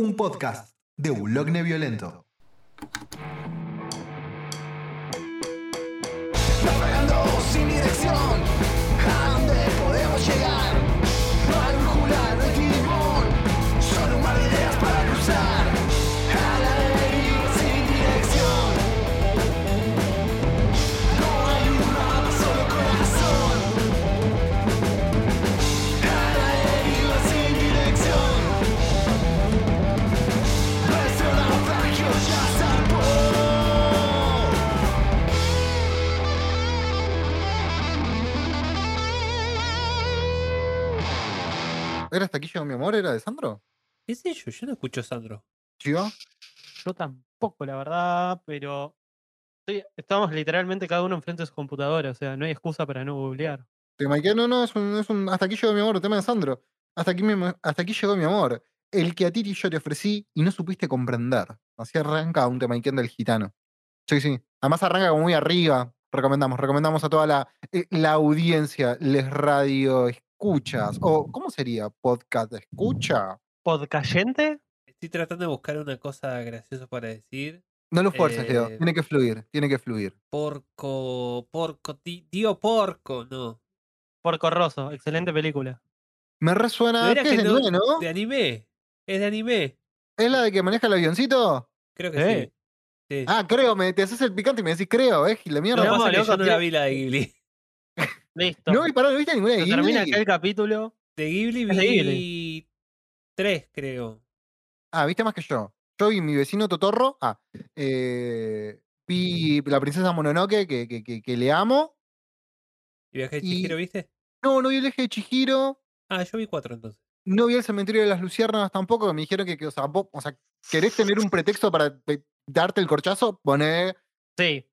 un podcast de Bulogne Violento. ¿Era hasta aquí llegó mi amor? ¿Era de Sandro? ¿Qué sé yo? Yo no escucho a Sandro. ¿Chiva? Yo tampoco, la verdad, pero estoy- estamos literalmente cada uno enfrente de su computadora, o sea, no hay excusa para no googlear. ¿Te? No, no, es un, es un- Hasta aquí llegó mi amor, tema de Sandro. Hasta aquí, mi- hasta aquí llegó mi amor. El que a ti y yo te ofrecí y no supiste comprender. Así arranca un tema del gitano. Sí, sí. Además arranca como muy arriba. Recomendamos, recomendamos a toda la, eh, la audiencia, les radio escuchas. O, ¿cómo sería? ¿Podcast escucha? ¿Podcayente? Estoy tratando de buscar una cosa graciosa para decir. No lo fuerces, Leo. Eh, Tiene que fluir, tiene que fluir. Porco, porco, tío porco, no. Porco Rosso, excelente película. Me resuena. Verás ¿Qué es que de no- nueve, no? De anime. Es de anime. ¿Es la de que maneja el avioncito? Creo que Sí. sí. Sí. Ah, creo, me, te haces el picante y me decís creo, ¿eh? La no, mierda. pasa que loco, yo no la vi la de Ghibli. Listo. No, y pará, ¿no viste ninguna de Ghibli? termina aquel capítulo. De Ghibli de vi Ghibli. tres, creo. Ah, viste más que yo. Yo vi mi vecino Totorro. Ah, eh, vi La Princesa Mononoke, que, que, que, que le amo. ¿Y viaje de Y- Chihiro, viste? No, no vi el eje de Chihiro. Ah, yo vi cuatro entonces. No vi el cementerio de las luciérnagas tampoco, que me dijeron que, que, o, sea, vos- o sea, querés tener un pretexto para pe- darte el corchazo, poné. Sí.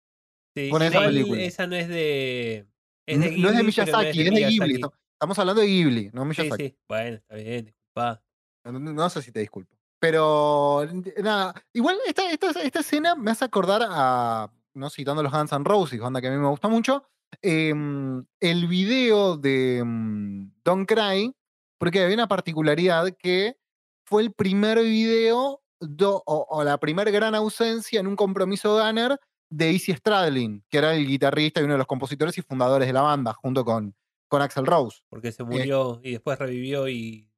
Sí, Con esa película. esa no es de. Es No es de Ghibli, Miyazaki, es de Ghibli. Miyazaki. Estamos- hablando de Ghibli, no Sí, Miyazaki. sí. Bueno, está bien, disculpa. No, sé si te disculpo. Pero nada, igual esta, esta, esta escena me hace acordar a, no citando los Guns N' Roses, banda que a mí me gusta mucho, em, el video de mm, Don't Cry, porque había una particularidad que fue el primer video do- o, o la primer gran ausencia en un compromiso Gunner de Izzy Stradlin, que era el guitarrista y uno de los compositores y fundadores de la banda, junto con, con Axel Rose. Porque se murió y después revivió y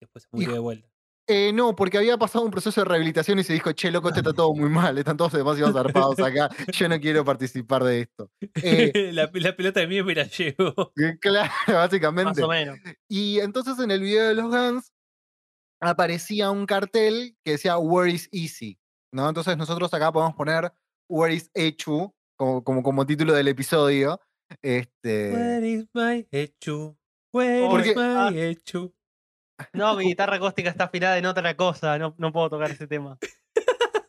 después se murió Hijo- de vuelta. Eh, no, porque había pasado un proceso de rehabilitación y se dijo, che, loco, este está todo muy mal, están todos demasiado zarpados acá, yo no quiero participar de esto. Eh, la, la pelota de mí me la llevo. eh, claro, Más básicamente. o menos. Y entonces en el video de los Guns aparecía un cartel que decía Where is Easy, ¿no? Entonces nosotros acá podemos poner Where is Echu como, como, como título del episodio. Este, Where is my Echu? Where Porque- is Ah. my Echu? No, mi guitarra acústica está afilada en otra cosa, no, no puedo tocar ese tema.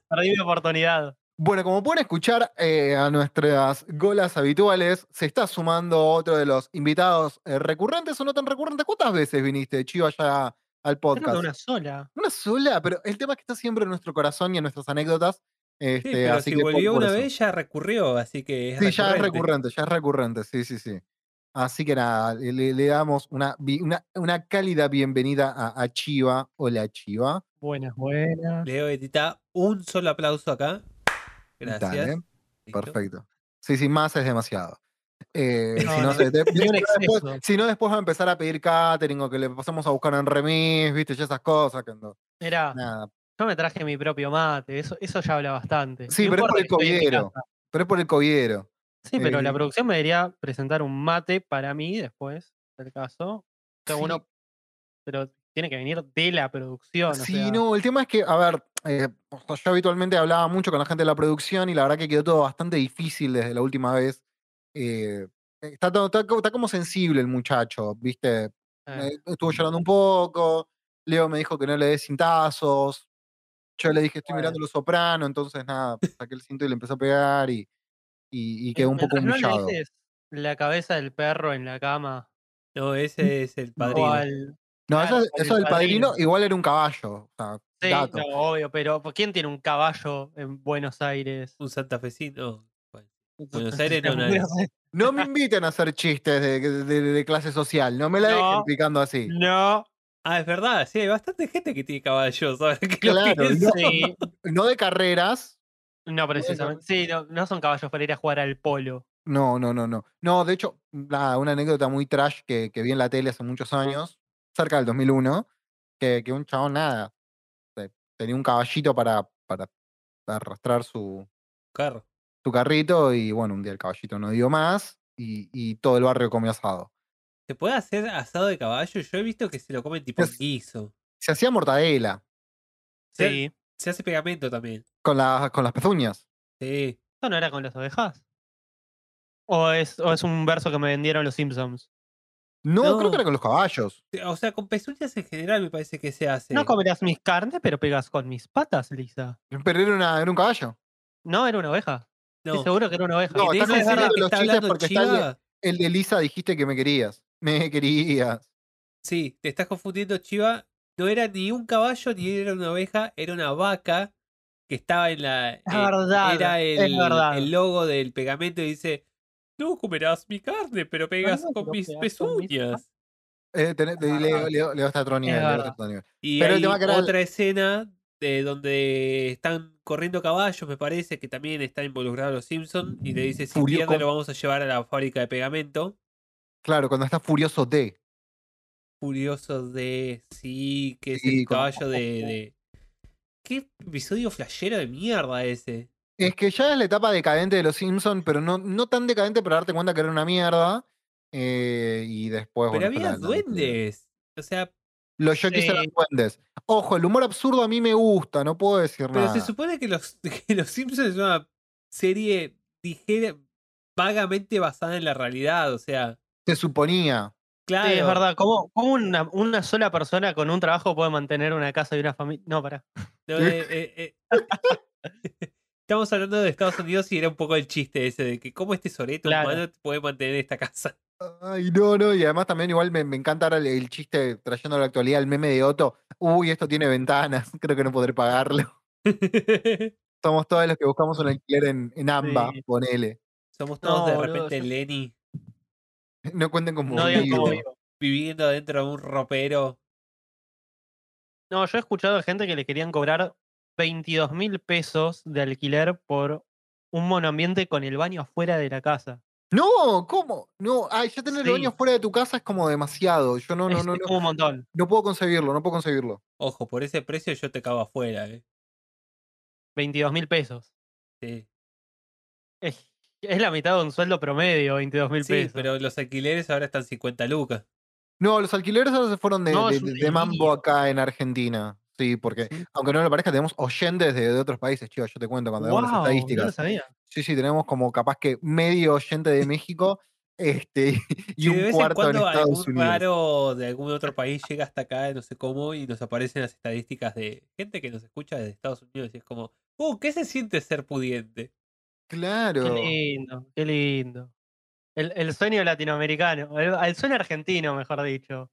Perdí mi oportunidad. Bueno, como pueden escuchar eh, a nuestras golas habituales, se está sumando otro de los invitados eh, recurrentes o no tan recurrentes. ¿Cuántas veces viniste, Chivo, allá al Creo podcast? que una sola. Una sola, pero el tema es que está siempre en nuestro corazón y en nuestras anécdotas. Sí, Este, pero así si que volvió una eso. vez ya recurrió, así que es Sí, ya es recurrente. ya es recurrente, sí, sí, sí. Así que nada, le, damos una, una, una cálida bienvenida a, a Chiva. Hola, Chiva. Buenas, buenas. Leo Edita, un solo aplauso acá. Gracias. Dale, perfecto. Sí, sí, más es demasiado. Eh, No, si, no, se- de- después, exceso. si no, después va a empezar a pedir catering o que le pasemos a buscar en remis, viste, ya esas cosas. Que no, Mirá, nada. Yo me traje mi propio mate, eso, eso ya habla bastante. Sí, No pero es por el en covidero. Pero es por el covidero. Sí, pero la Eh, producción me debería presentar un mate para mí después, del caso. Cada Sí. uno, pero tiene que venir de la producción. o Sí, sea, no, el tema es que, a ver, eh, yo habitualmente hablaba mucho con la gente de la producción y la verdad que quedó todo bastante difícil desde la última vez. Eh, está, todo- está co- está como sensible el muchacho, ¿viste? Eh, estuvo llorando un poco, Leo me dijo que no le dé cintazos, yo le dije estoy mirando los soprano, entonces nada, saqué el cinto y le empecé a pegar y, y, y quedó un poco mientras no le humillado. dejes la cabeza del perro en la cama. No, ese es el padrino. al- No, claro, eso, eso el del padrino padrino. igual era un caballo. o sea, Sí, dato. no, obvio, pero ¿por ¿quién tiene un caballo en Buenos Aires? Un santafesino. Bueno, Buenos Aires no, no. No me inviten a hacer chistes de, de- de- de clase social, no me la dejen No. picando así. No, Ah, es verdad, sí, hay bastante gente que tiene caballos. que Claro, no, Sí. no de carreras. No, precisamente. Sí, no, no son caballos para ir a jugar al polo. No, no, no, no. No, de hecho, nada, una anécdota muy trash que, que vi en la tele hace muchos años, cerca del 2001, que, que un chabón, nada, te- tenía un caballito para, para arrastrar su, Carro. su carrito y bueno, un día el caballito no dio más y, y todo el barrio comió asado. ¿Se puede hacer asado de caballo? Yo he visto que se lo comen tipo guiso. Se hacía mortadela Sí. Se hace pegamento también. con, las con las pezuñas. Sí. ¿Eso no era con las ovejas? ¿O es, o es un verso que me vendieron los Simpsons? No, creo No. que era con los caballos. O sea, con pezuñas en general me parece que se hace. No comerás mis carnes, pero pegas con mis patas, Lisa. Pero era, una, era un caballo. No, era una oveja. No. Estoy seguro que era una oveja. No, estás confundiendo los chistes está El de Lisa dijiste que me querías. Me querías. sí, te estás confundiendo, Chiva. No era ni un caballo ni era una oveja, era una vaca que estaba en la. Es eh, verdad, Era el, verdad. el logo del pegamento y dice: No comerás mi carne, pero pegas con mis pezuñas. Eh, Leo está a otro nivel. Está nivel. Y Pero el hay tema que era el- otra escena de donde están corriendo caballos, me parece, que también están involucrados los Simpsons, y le dice, si Furio- pierde lo vamos a llevar a la fábrica de pegamento. Claro, cuando está furioso de. Furioso de... Sí, que es Sí, el con- caballo de, de- ¿Qué episodio flashero de mierda ese? Es que ya es la etapa decadente de los Simpsons, pero no, no tan decadente para darte cuenta que era una mierda. eh, y después. Pero bueno, había duendes. O sea, Los eran Sí. duendes. Ojo, el humor absurdo a mí me gusta, no puedo decir pero nada. se supone que los, que los Simpsons es una serie ligera, vagamente basada en la realidad. O sea, Se suponía. claro. Sí, es verdad. ¿Cómo, cómo una, una sola persona con un trabajo puede mantener una casa y una familia? No, pará. No, eh, eh, eh. Estamos hablando de Estados Unidos y era un poco el chiste ese de que cómo este soreto Claro. humano puede mantener esta casa. Ay, no, no. Y además también igual me, me encanta ahora el, el chiste trayendo a la actualidad el meme de Otto. Uy, esto tiene ventanas. Creo que no podré pagarlo. Somos todos los que buscamos un alquiler en, en AMBA, Sí. ponele. Somos todos No, de repente yo- Lenny No cuenten como No digan vivo. vivo. viviendo dentro de un ropero. No, yo he escuchado de gente que le querían cobrar 22 mil pesos de alquiler por un monoambiente con el baño afuera de la casa. No, ¿cómo? No, ay, ya tener el baño fuera de tu casa es como demasiado. Yo no, no, Es no, como no, un montón. no puedo concebirlo, no puedo concebirlo. Ojo, por ese precio yo te cago afuera, eh. 22 mil pesos. Sí, Es, es la mitad de un sueldo promedio, 22 mil Sí, pesos. pero los alquileres ahora están 50 lucas. No, los alquileres ahora se fueron de, No, de- mambo acá en Argentina. Sí, porque Sí. aunque no lo parezca, tenemos oyentes de, de otros países, chicos. Yo te cuento cuando vemos las Guau, no lo estadísticas. sabía. Sí, sí, tenemos como capaz que medio oyente de México este, y de un vez cuarto en cuando Estados algún Unidos. raro de algún otro país llega hasta acá, no sé cómo, y nos aparecen las estadísticas de gente que nos escucha desde Estados Unidos y es como, uh, ¿qué se siente ser pudiente? Qué Claro. lindo, qué lindo. El, el sueño latinoamericano, el, el sueño argentino, mejor dicho.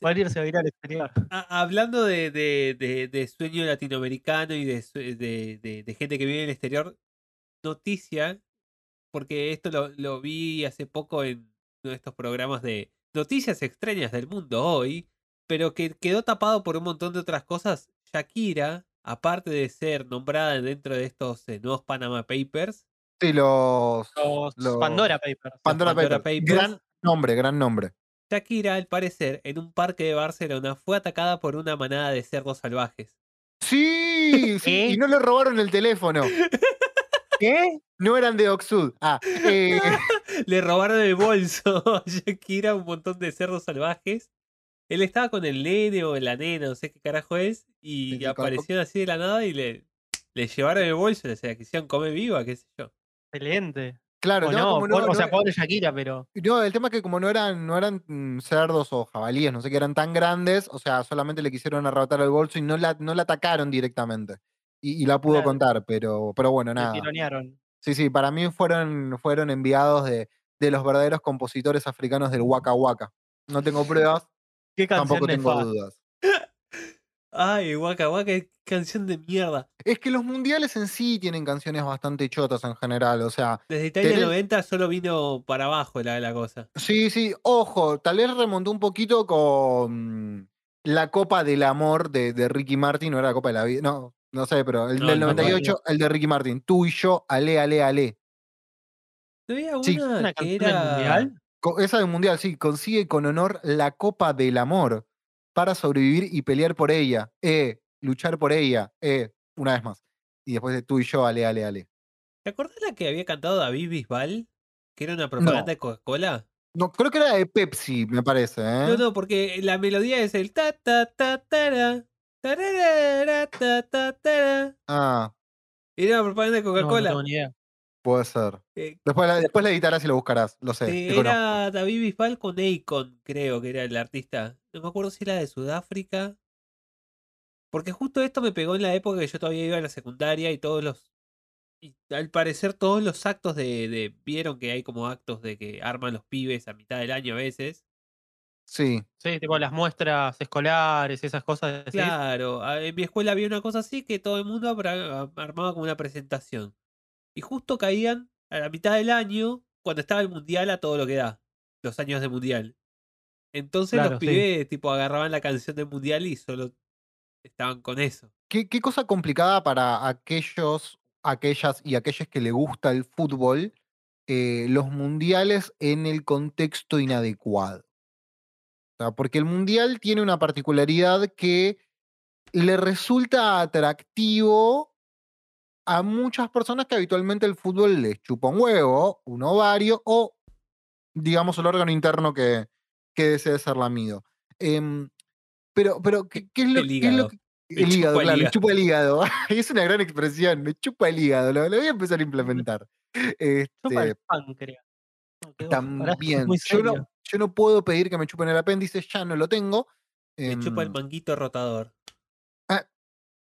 Poder irse a vivir al exterior. a- hablando de, de- de- de sueño latinoamericano y de gente que vive en el exterior, noticia, porque esto lo, lo vi hace poco en uno de estos programas de noticias extrañas del mundo hoy, pero que quedó tapado por un montón de otras cosas. Shakira, aparte de ser nombrada dentro de estos eh, nuevos Panama Papers, Sí, los, Los, los Pandora Papers. Pandora, Pandora Papers. Papers. Gran nombre, gran nombre. Shakira, al parecer, en un parque de Barcelona, fue atacada por una manada de cerdos salvajes. Sí, sí, y no le robaron el teléfono. ¿Qué? No eran de Oxud. Ah, eh, Le robaron el bolso a Shakira un montón de cerdos salvajes. Él estaba con el nene o la nena, no sé qué carajo es, y aparecieron así de la nada y le, le llevaron el bolso, o sea, quisieron comer viva, qué sé yo. Excelente. claro, O no, no, como por- no, o sea, pobre Shakira, pero. no, el tema es que como no eran, no eran mm, cerdos o jabalíes, no sé qué eran tan grandes, o sea, solamente le quisieron arrebatar el bolso y no la, no la atacaron directamente. Y, y la pudo Claro. contar, pero, pero bueno, nada. tironearon. Sí, sí, para mí fueron, fueron enviados de, de los verdaderos compositores africanos del Waka Waka. No tengo pruebas, Qué canción tampoco tengo nefasta. dudas. Ay, guaca, guaca, qué canción de mierda. Es que los mundiales en sí tienen canciones bastante chotas en general, o sea, Desde Italia Tenés- 90 solo vino para abajo la, la cosa. sí, sí, ojo, tal vez remontó un poquito con la Copa del Amor de, de Ricky Martin, no era la Copa de la Vida, no, no sé, pero el No, del no me acuerdo. 98, el de Ricky Martin, tú y yo, ale, ale, ale. ¿No había Sí. una, ¿Una que era mundial? Esa del Mundial, sí, consigue con honor la Copa del Amor para sobrevivir y pelear por ella, eh, luchar por ella, eh, una vez más. Y después de tú y yo, ale, ale, ale. ¿Te acordás la que había cantado David Bisbal? Que era una propaganda de Coca-Cola. No, creo que era de Pepsi, me parece, ¿eh? No, no, porque la melodía es el ta ta ta tara. tararara, ta ta tara. Ah, Era una propaganda de No, no puede ser. Eh, Después la, después la editarás y lo buscarás, lo sé. eh, era David Bisbal con Akon, creo que era el artista. No me acuerdo si era de Sudáfrica. Porque justo esto me pegó en la época que yo todavía iba a la secundaria y todos los. Y al parecer todos los actos de, de- Vieron que hay como actos de que arman los pibes a mitad del año a veces. Sí, Sí, tipo las muestras escolares, esas cosas. ¿decís? Claro, en mi escuela había una cosa así que todo el mundo armaba como una presentación. Y justo caían a la mitad del año cuando estaba el mundial a todo lo que da. Los años de mundial. Entonces Claro, los sí. pibes tipo agarraban la canción del mundial y solo estaban con eso. ¿Qué, qué cosa complicada para aquellos, aquellas y aquellos que le gusta el fútbol, eh, los mundiales en el contexto inadecuado. O sea, porque el mundial tiene una particularidad que le resulta atractivo a muchas personas que habitualmente el fútbol les chupa un huevo, un ovario o, digamos, el órgano interno que, que desee ser lamido. Em, pero, pero, ¿qué, qué es lo, El qué es lo hígado. que- el hígado, claro, hígado. chupa el hígado. es una gran expresión, me chupa el hígado, lo, lo voy a empezar a implementar. Chupa el Este, páncreas. No, también, yo no, yo no puedo pedir que me chupen el apéndice, ya no lo tengo. Le chupa el Em, manguito rotador.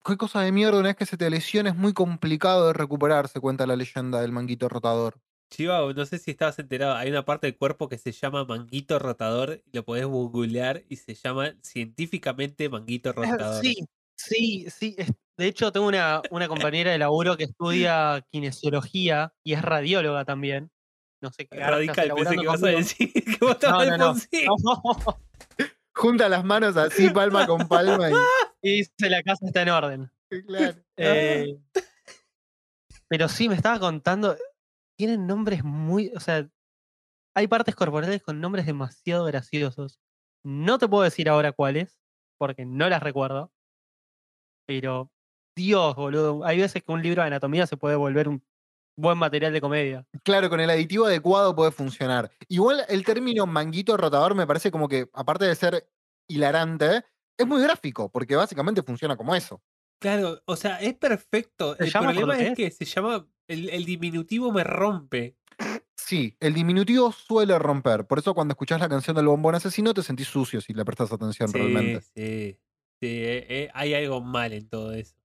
Qué cosa de mierda, una vez que se te lesiona es muy complicado de recuperarse, cuenta la leyenda del manguito rotador. Chiva, no sé si estabas enterado, hay una parte del cuerpo que se llama manguito rotador lo podés googlear y se llama científicamente manguito rotador. Sí, sí, sí. De hecho, tengo una, una compañera de laburo que estudia kinesiología y es radióloga también. No sé qué. Radical, pensé que ibas a decir que vos No, no, no. Junta las manos así, palma con palma Y dice la casa está en orden. y. Claro. Eh, pero sí, me estaba contando. Tienen nombres muy. O sea, hay partes corporales con nombres demasiado graciosos. No te puedo decir ahora cuáles, porque no las recuerdo. Pero, Dios, boludo. Hay veces que un libro de anatomía se puede volver un buen material de comedia. Claro, con el aditivo adecuado puede funcionar. Igual el término manguito rotador me parece como que, aparte de ser hilarante, es muy gráfico, porque básicamente funciona como eso. Claro, o sea, es perfecto. ¿Se El problema es que que se llama. El, el diminutivo me rompe. Sí, el diminutivo suele romper. Por eso cuando escuchás la canción del bombón asesino te sentís sucio si le prestas atención Sí, realmente. sí. Sí, eh, eh, hay algo mal en todo eso.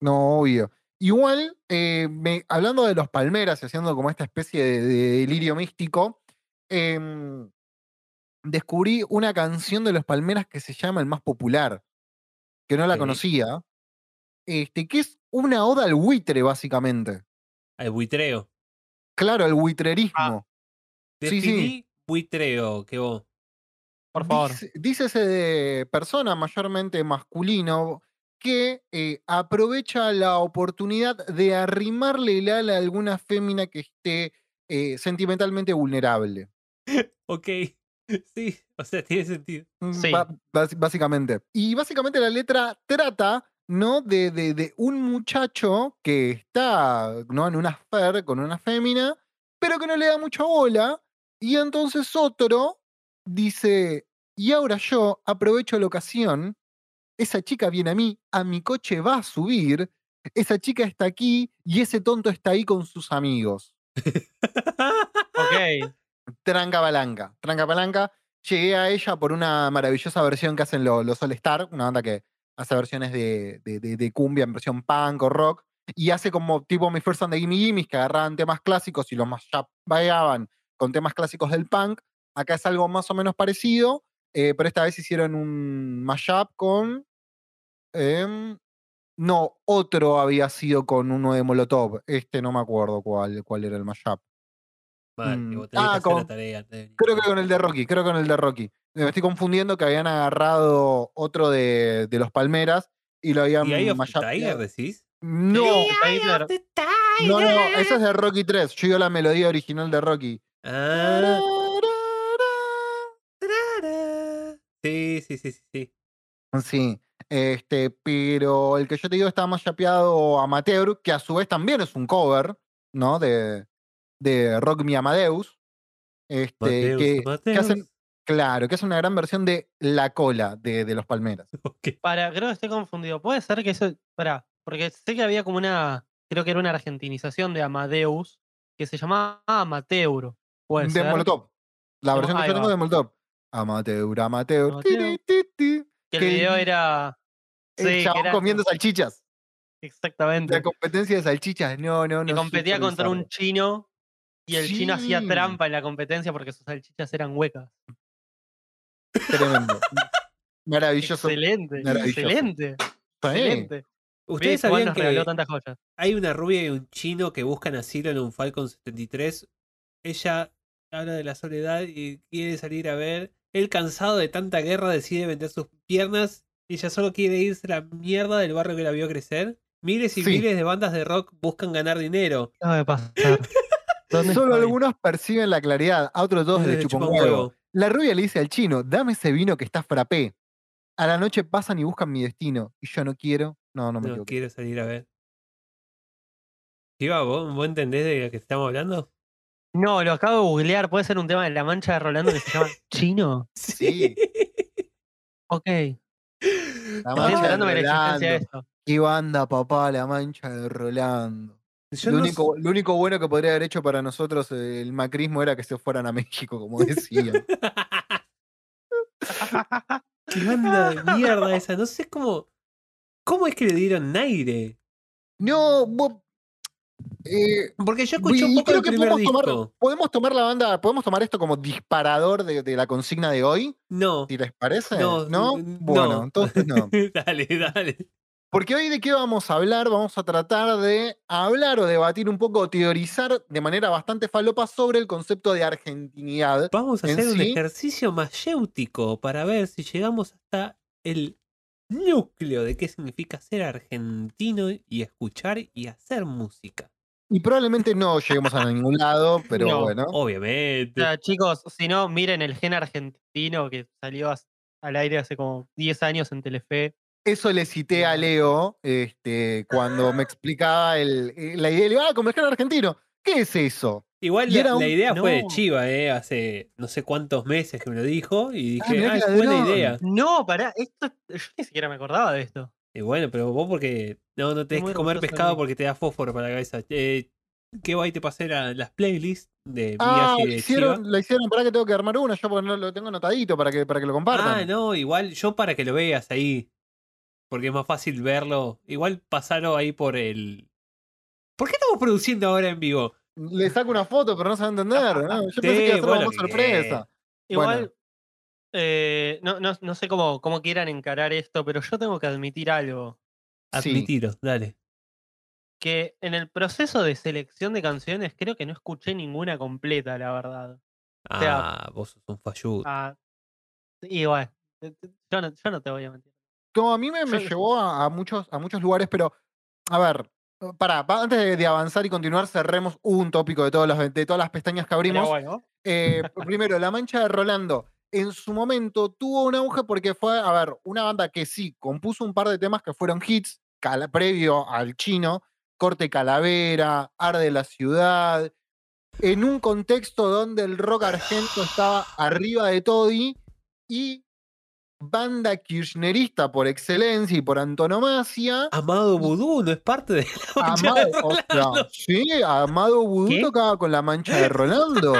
No, obvio. Igual, eh, me- hablando de los palmeras y haciendo como esta especie de, de delirio místico, em, descubrí una canción de los palmeras que se llama El más popular, que no la conocía, este, que es una oda al buitre, básicamente. Al buitreo. Claro, el buitrerismo. Sí, sí. Definí buitreo, que vos. Por favor. Dice- dícese de persona mayormente masculino que eh, aprovecha la oportunidad de arrimarle el ala a alguna fémina que esté eh, sentimentalmente vulnerable. Ok. Sí, o sea, tiene sentido. Mm, Sí. básicamente. Y básicamente la letra trata, ¿no? De, de- de un muchacho que está, ¿no? En una affair con una fémina, pero que no le da mucha bola. Y entonces otro dice, y ahora yo aprovecho la ocasión, esa chica viene a mí, a mi coche va a subir, esa chica está aquí y ese tonto está ahí con sus amigos. Ok. Tranca palanca, tranca palanca. Llegué a ella por una maravillosa versión que hacen lo- los All Star, una banda que hace versiones de, de- de- de cumbia en versión punk o rock, y hace como tipo mi First and the Gimme Gimmes, que agarraban temas clásicos y los mashup bailaban con temas clásicos del punk. Acá es algo más o menos parecido, eh, pero esta vez hicieron un mashup con. em, no, otro había sido con uno de Molotov. Este no me acuerdo cuál, cuál era el mashup. Mal, Mm. que vos tenés Ah, que hacer con- la tarea venir. Creo que con el de Rocky, creo que con el de Rocky. Me estoy confundiendo que habían agarrado otro de, de los Palmeras y lo habían ¿Y Eye of the mashupeado. Tiger decís? No, no, no, eso es de Rocky 3. Yo digo la melodía original de Rocky. Ah, sí, sí, sí, sí, sí. Este, pero el que yo te digo está más chapeado Amateur, que a su vez también es un cover, ¿no? De, de Rock Me Amadeus. Este, Mateus, que, hacen, claro, que es una gran versión de La Cola de, de los Palmeras. Para, creo que estoy confundido. Puede ser que eso. Para, porque sé que había como una. Creo que era una argentinización de Amadeus que se llamaba Amateuro. Puede De ser. Molotov. La versión que yo tengo de Molotov. Amateur, Amateur. Amateur. tiri. Que el video era. El Sí, que chabón era- comiendo salchichas. Exactamente. La competencia de salchichas. No, no, no. que competía contra un chino y el chino hacía trampa en la competencia porque sus salchichas eran huecas. Tremendo. Maravilloso. Excelente, maravilloso. excelente, Sí. excelente. ¿Ustedes sabían nos regaló que tantas joyas. hay una rubia y un chino que buscan asilo en un Falcon 73? Ella habla de la soledad y quiere salir a ver. Él, cansado de tanta guerra, decide vender sus piernas. Ella solo quiere irse a la mierda del barrio que la vio crecer. Miles y Sí. miles de bandas de rock buscan ganar dinero. ¿Qué de pasar? ¿Dónde Solo estoy? algunos perciben la claridad, a otros dos les chupan huevo. La rubia le dice al chino, dame ese vino que está frappé. A la noche pasan y buscan mi destino. Y yo no quiero. No, no me No equivoco. quiero salir a ver. Iba, ¿vos, ¿vos entendés de lo que estamos hablando? No, lo acabo de googlear. ¿Puede ser un tema de la mancha de Rolando que se llama Chino? Sí. Ok. La mancha de la Rolando. esto. ¿Qué banda, papá? La mancha de Rolando. Yo Lo no único, lo único bueno que podría haber hecho para nosotros eh, el macrismo era que se fueran a México, como decían. Qué banda de mierda esa. No sé cómo. ¿Cómo es que le dieron aire? no, vos- eh, Porque yo escuché un poco creo el que podemos tomar, disco. podemos tomar la banda, podemos tomar esto como disparador de, de la consigna de hoy, No. si les parece. No, Bueno, no. entonces no. dale, dale. Porque hoy de qué vamos a hablar, vamos a tratar de hablar o debatir un poco, o teorizar de manera bastante falopa sobre el concepto de argentinidad. Vamos a hacer un ejercicio mayéutico para ver si llegamos hasta el núcleo de qué significa ser argentino y escuchar y hacer música. Y probablemente no lleguemos a ningún lado, pero No. bueno. O Obviamente. sea, chicos, si no, miren el gen argentino que salió al aire hace como 10 años en Telefe. Eso le cité a Leo este, cuando me explicaba el, eh, la idea. Le digo, ah, como el género argentino. ¿Qué es eso? Igual la, idea fue de. Chiva, ¿eh? Hace no sé cuántos meses que me lo dijo y dije, mirá ah, que es buena ladrón". idea. No, pará, esto, yo ni siquiera me acordaba de esto. Y bueno, pero vos porque no, no tenés que comer pescado porque te da fósforo para la cabeza. Eh, ¿Qué guay te pasé la- las playlists de Ah, y de hicieron, Chiva? la hicieron, para que tengo que armar una, yo no lo tengo anotadito para que, para que lo compartan. Ah, no, igual yo para que lo veas ahí. Porque es más fácil verlo. Igual pasarlo ahí por el. ¿Por qué estamos produciendo ahora en vivo? Le saco una foto, pero no se va a entender. ¿no? Yo Sí, pensé que iba a ser bueno, una sorpresa. Igual, Bueno. Eh, no, no, no sé cómo, cómo quieran encarar esto, pero yo tengo que admitir algo. Sí. Admitiro, dale. Que en el proceso de selección de canciones creo que no escuché ninguna completa, la verdad. sea, Ah, vos sos un falludo. Ah, igual, eh, yo no, yo no te voy a mentir. No, a mí me, me Yo- llevó a, a muchos, a muchos lugares, pero a ver, para, antes de, de avanzar y continuar, cerremos un tópico de todas las, de todas las pestañas que abrimos. bueno, Eh, primero, La Mancha de Rolando. En su momento tuvo un auge porque fue, a ver, una banda que sí, compuso un par de temas que fueron hits cala- previo al chino, Corte Calavera, Arde la Ciudad, en un contexto donde el rock argento estaba arriba de todo y, banda kirchnerista por excelencia y por antonomasia. Amado Vudú no es parte de la mancha de Amado, o sea, Rolando. sí, Amado Vudú ¿Qué? tocaba con la mancha de Rolando.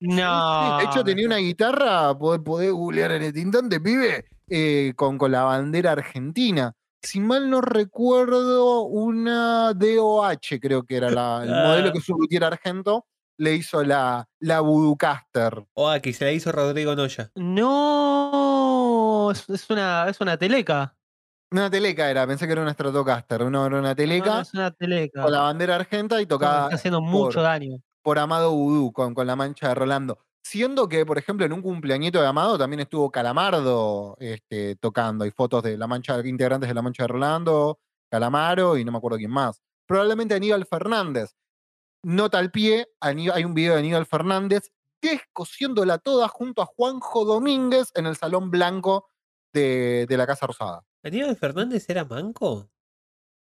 No. De hecho, tenía una guitarra, podés, podés googlear en este instante, pibe, eh, con, con la bandera argentina. Si mal no recuerdo, una DOH, creo que era la- el modelo Ah. que su luthier argento le hizo la, la Voodoocaster. O aquí se la hizo Rodrigo Noya. No, es, es una, es una teleca. Una teleca era, pensé que era una Stratocaster, no, era una No, teleca no, es una teleca. con la bandera argenta y tocaba está haciendo por- mucho daño. Por Amado Vudú con, con la mancha de Rolando. Siendo que, por ejemplo, en un cumpleañito de Amado también estuvo Calamardo este, tocando. Hay fotos de la mancha, integrantes de la mancha de Rolando, Calamaro y no me acuerdo quién más. Probablemente Aníbal Fernández. Nota al pie, hay un video de Aníbal Fernández descosiéndola toda junto a Juanjo Domínguez en el Salón Blanco de, de la Casa Rosada. ¿Aníbal Fernández era manco?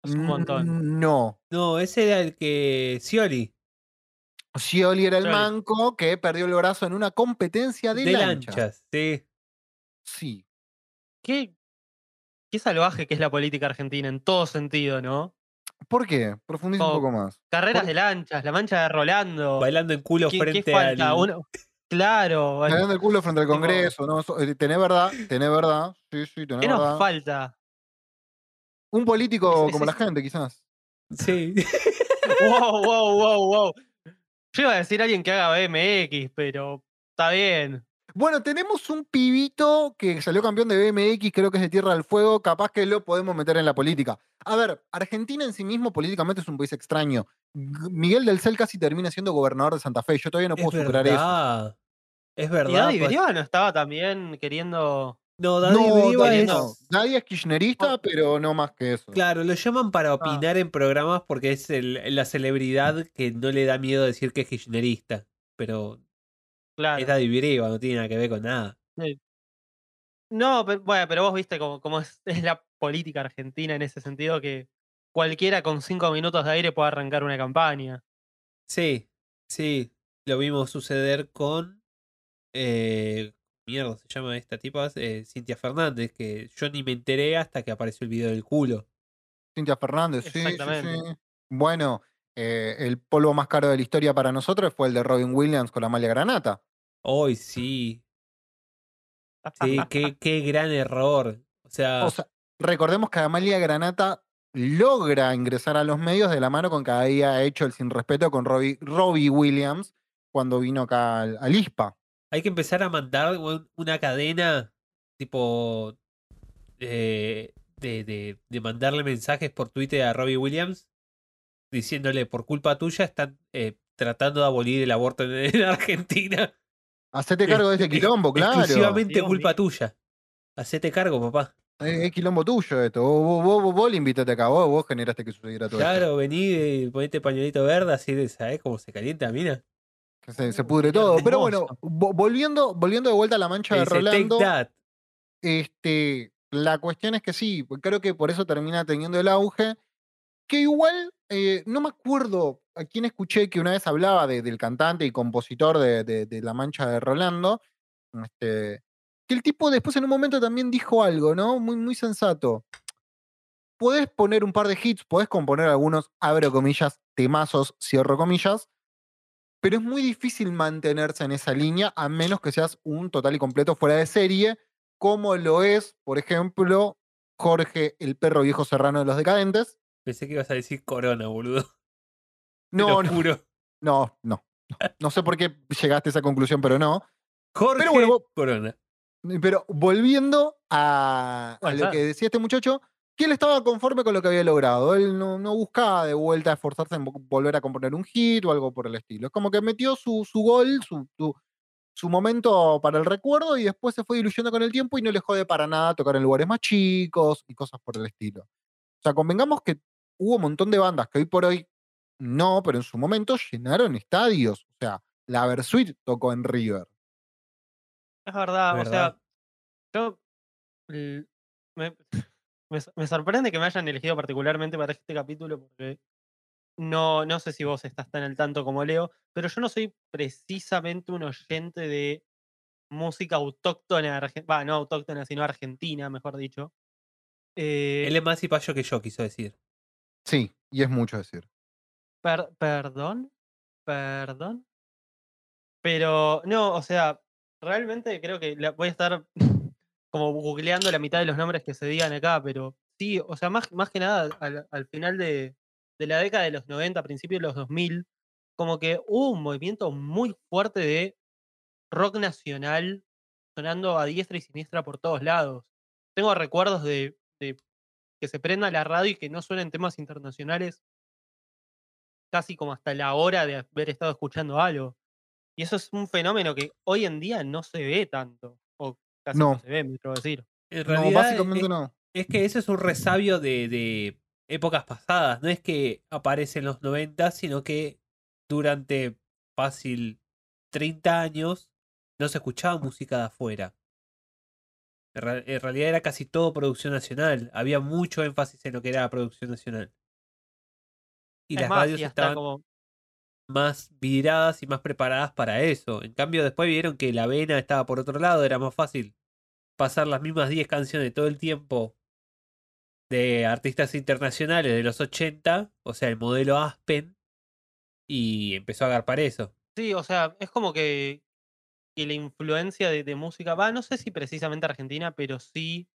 Es un montón. No. No, ese era el que. Scioli. Scioli era el Scioli. manco que perdió el brazo en una competencia de, De lancha. lanchas, sí. Sí. Qué, qué salvaje que es la política argentina en todo sentido, ¿no? ¿Por qué? Profundiza un poco más. Carreras Por- de lanchas, la mancha de Rolando. Bailando en culo ¿Qué, qué frente falta? al. Uno- Claro, bueno, Cagando el culo frente al Congreso, ¿no? Eh, tenés verdad, tenés verdad. Sí, sí, tenés ¿qué nos falta? Un político Es- es- como la es- gente, quizás. Sí. Wow, wow, wow, wow. Yo iba a decir alguien que haga BMX, pero está bien. Bueno, tenemos un pibito que salió campeón de BMX, creo que es de Tierra del Fuego, capaz que lo podemos meter en la política. A ver, Argentina en sí mismo políticamente es un país extraño. Miguel del Cel casi termina siendo gobernador de Santa Fe. Yo todavía no es puedo superar eso. verdad. Es ¿Y verdad. Daddy pues- Brieva no estaba también queriendo. No, Daddy No, Brieva Daddy es. no. Daddy es kirchnerista, Oh. pero no más que eso. Claro, lo llaman para opinar en programas porque es el- la celebridad que no le da miedo decir que es kirchnerista. Pero Claro. es Daddy Brieva, no tiene nada que ver con nada. No, pero, bueno, pero vos viste cómo, cómo es, es la política argentina en ese sentido que cualquiera con cinco minutos de aire puede arrancar una campaña. Sí, sí. Lo vimos suceder con. Eh, mierda, se llama esta tipa. eh, Cintia Fernández, que yo ni me enteré hasta que apareció el video del culo. Cintia Fernández, sí, sí, Exactamente. sí. Bueno, eh, el polvo más caro de la historia para nosotros fue el de Robin Williams con la Amalia Granata. Hoy sí. Sí, qué, qué gran error. O sea, O sea, recordemos que Amalia Granata logra ingresar a los medios de la mano con que había hecho el sin respeto con Robbie, Robbie Williams cuando vino acá al, al ISPA. Hay que empezar a mandar un- una cadena tipo eh, de, de, de mandarle mensajes por Twitter a Robbie Williams diciéndole por culpa tuya están eh, tratando de abolir el aborto en, en Argentina. Hacete cargo de Ex- quilombo, claro. Exclusivamente Dios culpa mío. tuya. Hacete cargo, papá. Es, es quilombo tuyo esto. Vos, vos, vos, vos, vos le invitaste acá, vos, vos generaste que sucediera todo esto. Claro, vení, eh, ponete pañuelito verde, así, ¿sabes cómo se calienta, mira? Que se, se pudre todo. Pero bueno, volviendo, volviendo de vuelta a la mancha de Dice, "Take Rolando. that". Este, la cuestión es que sí, creo que por eso termina teniendo el auge. Que igual, eh, no me acuerdo a quién escuché que una vez hablaba de- del cantante y compositor de, de- de La Mancha de Rolando. Este, que el tipo después en un momento también dijo algo, ¿no? Muy, muy sensato. Podés poner un par de hits, podés componer algunos, abro comillas, temazos, cierro comillas, pero es muy difícil mantenerse en esa línea a menos que seas un total y completo fuera de serie, como lo es, por ejemplo, Jorge el perro viejo serrano de los decadentes. Pensé que ibas a decir corona, boludo. No, no, no, no. No, No sé por qué llegaste a esa conclusión, pero no. Jorge bueno, vos- Corona. Pero volviendo a, lo que decía este muchacho, que él estaba conforme con lo que había logrado. Él no, no buscaba de vuelta esforzarse en vo- volver a componer un hit o algo por el estilo. Es como que metió su, su gol, su, su, su momento para el recuerdo y después se fue diluyendo con el tiempo y no le jode para nada tocar en lugares más chicos y cosas por el estilo. O sea, convengamos que hubo un montón de bandas que hoy por hoy no, pero en su momento llenaron estadios. O sea, la Versuit tocó en River. Es verdad, o sea, yo me, me sorprende que me hayan elegido particularmente para este capítulo porque no, no sé si vos estás tan al tanto como Leo, pero yo no soy precisamente un oyente de música autóctona, va, no autóctona, sino argentina, mejor dicho. Eh, Él es más cipayo que yo, quiso decir. Sí, y es mucho decir. Per- perdón, perdón. Pero no, o sea, realmente creo que la- voy a estar como googleando la mitad de los nombres que se digan acá, pero sí, o sea, más, más que nada al, al final de, de la década de los 90, principios de los 2000, como que hubo un movimiento muy fuerte de rock nacional sonando a diestra y siniestra por todos lados. Tengo recuerdos de, de que se prenda la radio y que no suenen temas internacionales casi como hasta la hora de haber estado escuchando algo. Y eso es un fenómeno que hoy en día no se ve tanto. O casi no, No. se ve, me atrevo a decir. En No, realidad, básicamente es, no. es que eso es un resabio de, de épocas pasadas. No es que aparece en los 90, sino que durante fácil 30 años no se escuchaba música de afuera. En, realidad era casi todo producción nacional. Había mucho énfasis en lo que era producción nacional. Y es las más, radios y estaban como. Más viradas y más preparadas para eso. En cambio, después vieron que la vena estaba por otro lado, era más fácil pasar las mismas 10 canciones todo el tiempo de artistas internacionales de los 80, o sea, el modelo Aspen, y empezó a agarpar eso. Sí, o sea, es como que, que la influencia de, de música, va, no sé si precisamente argentina, pero sí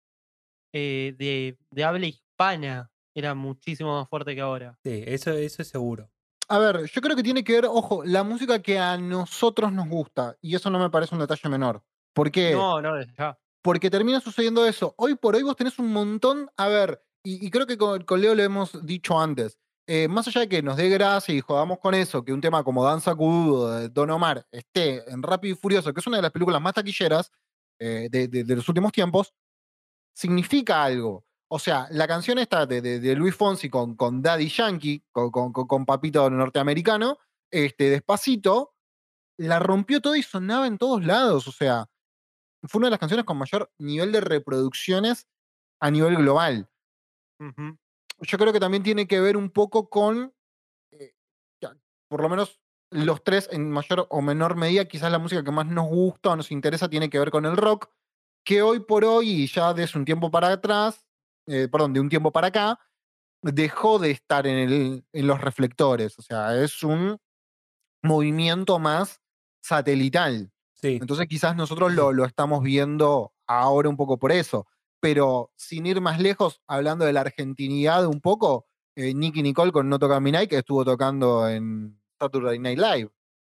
eh, de, de habla hispana era muchísimo más fuerte que ahora. Sí, eso, eso es seguro. A ver, yo creo que tiene que ver, ojo, la música que a nosotros nos gusta. Y eso no me parece un detalle menor. ¿Por qué? No, no, ya. Porque termina sucediendo eso. Hoy por hoy vos tenés un montón, a ver, y, y creo que con, con Leo lo hemos dicho antes, eh, más allá de que nos dé gracia y jodamos con eso, que un tema como Danza Cududo de Don Omar esté en Rápido y Furioso, que es una de las películas más taquilleras eh, de, de- de los últimos tiempos, significa algo. O sea, la canción esta de, de- de Luis Fonsi con, con Daddy Yankee, con, con- Papito norteamericano, este, despacito, la rompió todo y sonaba en todos lados. O sea, fue una de las canciones con mayor nivel de reproducciones a nivel global. Yo creo que también tiene que ver un poco con, eh, ya, por lo menos los tres en mayor o menor medida, quizás la música que más nos gusta o nos interesa tiene que ver con el rock, que hoy por hoy y ya desde un tiempo para atrás, eh, perdón, de un tiempo para acá, dejó de estar en, el- en los reflectores. O sea, es un movimiento más satelital. Sí. Entonces quizás nosotros lo, lo estamos viendo ahora un poco por eso. Pero sin ir más lejos, hablando de la argentinidad un poco, eh, Nicky Nicole con No Toca Mi Night, que estuvo tocando en Saturday Night Live.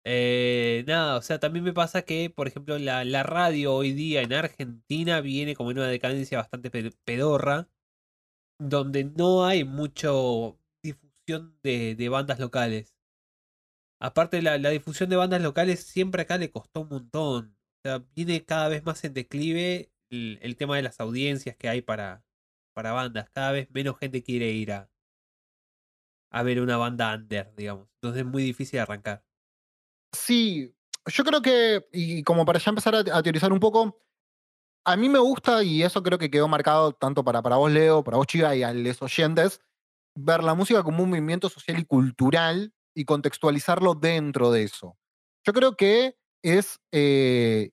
Eh, nada, o sea, también me pasa que, por ejemplo, la, la radio hoy día en Argentina viene como en una decadencia bastante pe- pedorra, donde no hay mucho difusión de, de bandas locales. Aparte, la, la difusión de bandas locales siempre acá le costó un montón. O sea, viene cada vez más en declive el, el tema de las audiencias que hay para, para bandas. Cada vez menos gente quiere ir a, a ver una banda under, digamos. Entonces es muy difícil arrancar. Sí, yo creo que, y como para ya empezar a, a teorizar un poco, a mí me gusta, y eso creo que quedó marcado tanto para, para vos, Leo, para vos, Chiva, y a los oyentes, ver la música como un movimiento social y cultural y contextualizarlo dentro de eso. Yo creo que es eh,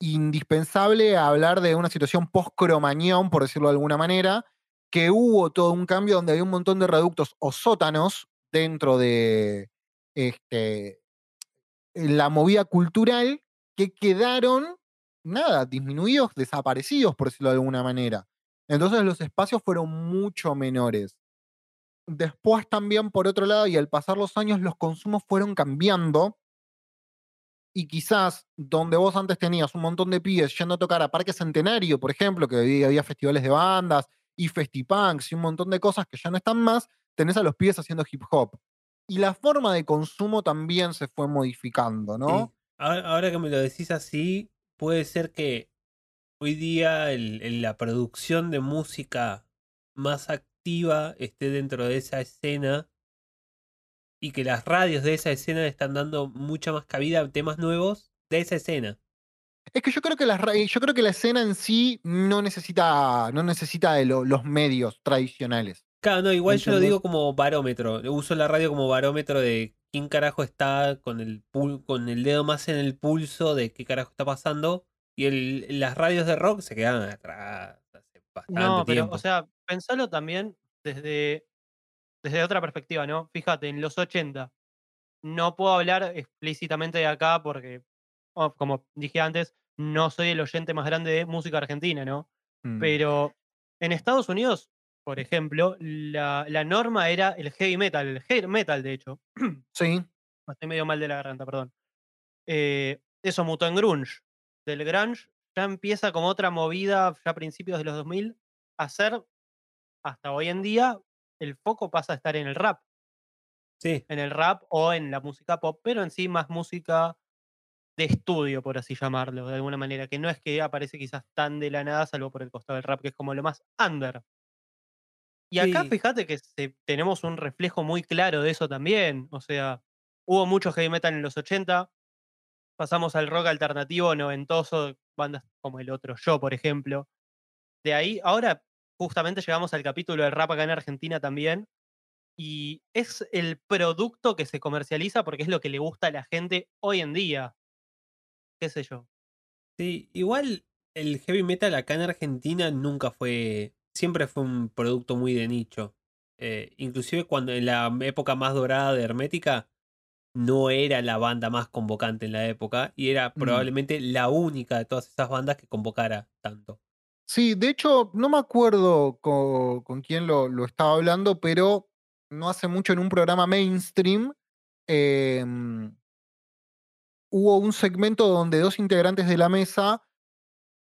indispensable hablar de una situación post-cromañón, por decirlo de alguna manera, que hubo todo un cambio donde había un montón de reductos o sótanos dentro de este, la movida cultural que quedaron, nada, disminuidos, desaparecidos, por decirlo de alguna manera. Entonces los espacios fueron mucho menores. Después también, por otro lado, y al pasar los años, los consumos fueron cambiando. Y quizás donde vos antes tenías un montón de pibes yendo a tocar a Parque Centenario, por ejemplo, que había, había festivales de bandas y festipunks y un montón de cosas que ya no están más, tenés a los pibes haciendo hip hop. Y la forma de consumo también se fue modificando, ¿no? Sí. Ahora, ahora que me lo decís así, puede ser que hoy día el- el- la producción de música más activa esté dentro de esa escena y que las radios de esa escena están dando mucha más cabida a temas nuevos de esa escena. Es que yo creo que la, ra- yo creo que la escena en sí no necesita, no necesita de lo- los medios tradicionales. Claro, no, igual yo lo digo como barómetro. Uso la radio como barómetro de quién carajo está con el pul- con el dedo más en el pulso de qué carajo está pasando. Y el, las radios de rock se quedan atrás hace bastante No, pero, tiempo. o sea, pensalo también desde, desde otra perspectiva, ¿no? Fíjate, en los 80, no puedo hablar explícitamente de acá porque, oh, como dije antes, no soy el oyente más grande de música argentina, ¿no? Mm. Pero en Estados Unidos, por ejemplo, la, la norma era el heavy metal, el heavy metal, de hecho. Sí, Estoy medio mal de la garganta, perdón. Eh, eso mutó en grunge. Del grunge ya empieza como otra movida, ya a principios de los 2000, a ser, hasta hoy en día, el foco pasa a estar en el rap. Sí, en el rap o en la música pop, pero en sí más música de estudio, por así llamarlo, de alguna manera, que no es que aparece quizás tan de la nada, salvo por el costado del rap, que es como lo más under. Y acá Sí. fíjate que se- tenemos un reflejo muy claro de eso también. O sea, hubo mucho heavy metal en los 80, pasamos al rock alternativo noventoso, bandas como el otro yo, por ejemplo. De ahí, ahora justamente llegamos al capítulo del rap acá en Argentina también. Y es el producto que se comercializa porque es lo que le gusta a la gente hoy en día. ¿Qué sé yo? sí. Igual el heavy metal acá en Argentina nunca fue. Siempre fue un producto muy de nicho. Eh, inclusive cuando en la época más dorada de Hermética no era la banda más convocante en la época y era Mm. probablemente la única de todas esas bandas que convocara tanto. Sí, de hecho, no me acuerdo co- con, quién lo, lo estaba hablando, pero no hace mucho en un programa mainstream em, hubo un segmento donde dos integrantes de la mesa,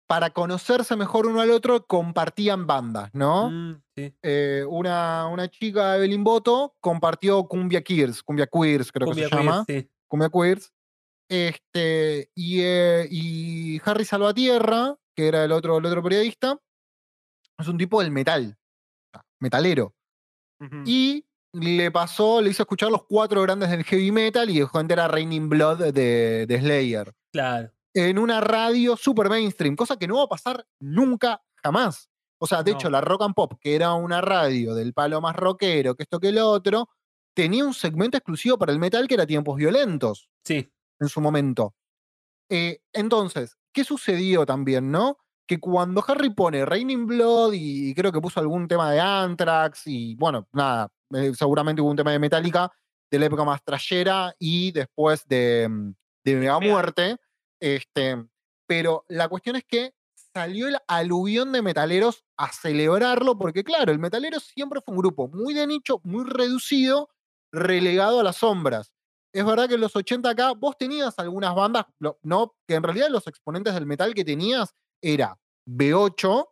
para conocerse mejor uno al otro, compartían bandas, ¿no? Mm, sí. Eh, una, una chica, Evelyn Boto, compartió Cumbia Queers, Cumbia Queers creo Cumbia que se llama. sí. Cumbia Queers. Este, y, eh, y Harry Salvatierra, que era el otro, el otro periodista, es un tipo del metal, metalero. Ujú. Y le pasó, le hizo escuchar los cuatro grandes del heavy metal y dejó entera Raining Blood de, de Slayer. Claro. En una radio super mainstream, cosa que no va a pasar nunca, jamás. O sea, de No. hecho, la Rock and Pop, que era una radio del palo más rockero que esto que el otro, tenía un segmento exclusivo para el metal que era Tiempos Violentos Sí. en su momento. Eh, entonces, ¿qué sucedió también, no? Que cuando Harry pone Raining Blood y, creo que puso algún tema de Anthrax y bueno, nada, eh, seguramente hubo un tema de Metallica de la época más trayera y después de, mm, de Mega Muerte. Este, pero la cuestión es que salió el aluvión de metaleros a celebrarlo, porque claro, el metalero siempre fue un grupo muy de nicho, muy reducido, relegado a las sombras. Es verdad que en los 80 acá vos tenías algunas bandas, no, que en realidad los exponentes del metal que tenías era B8,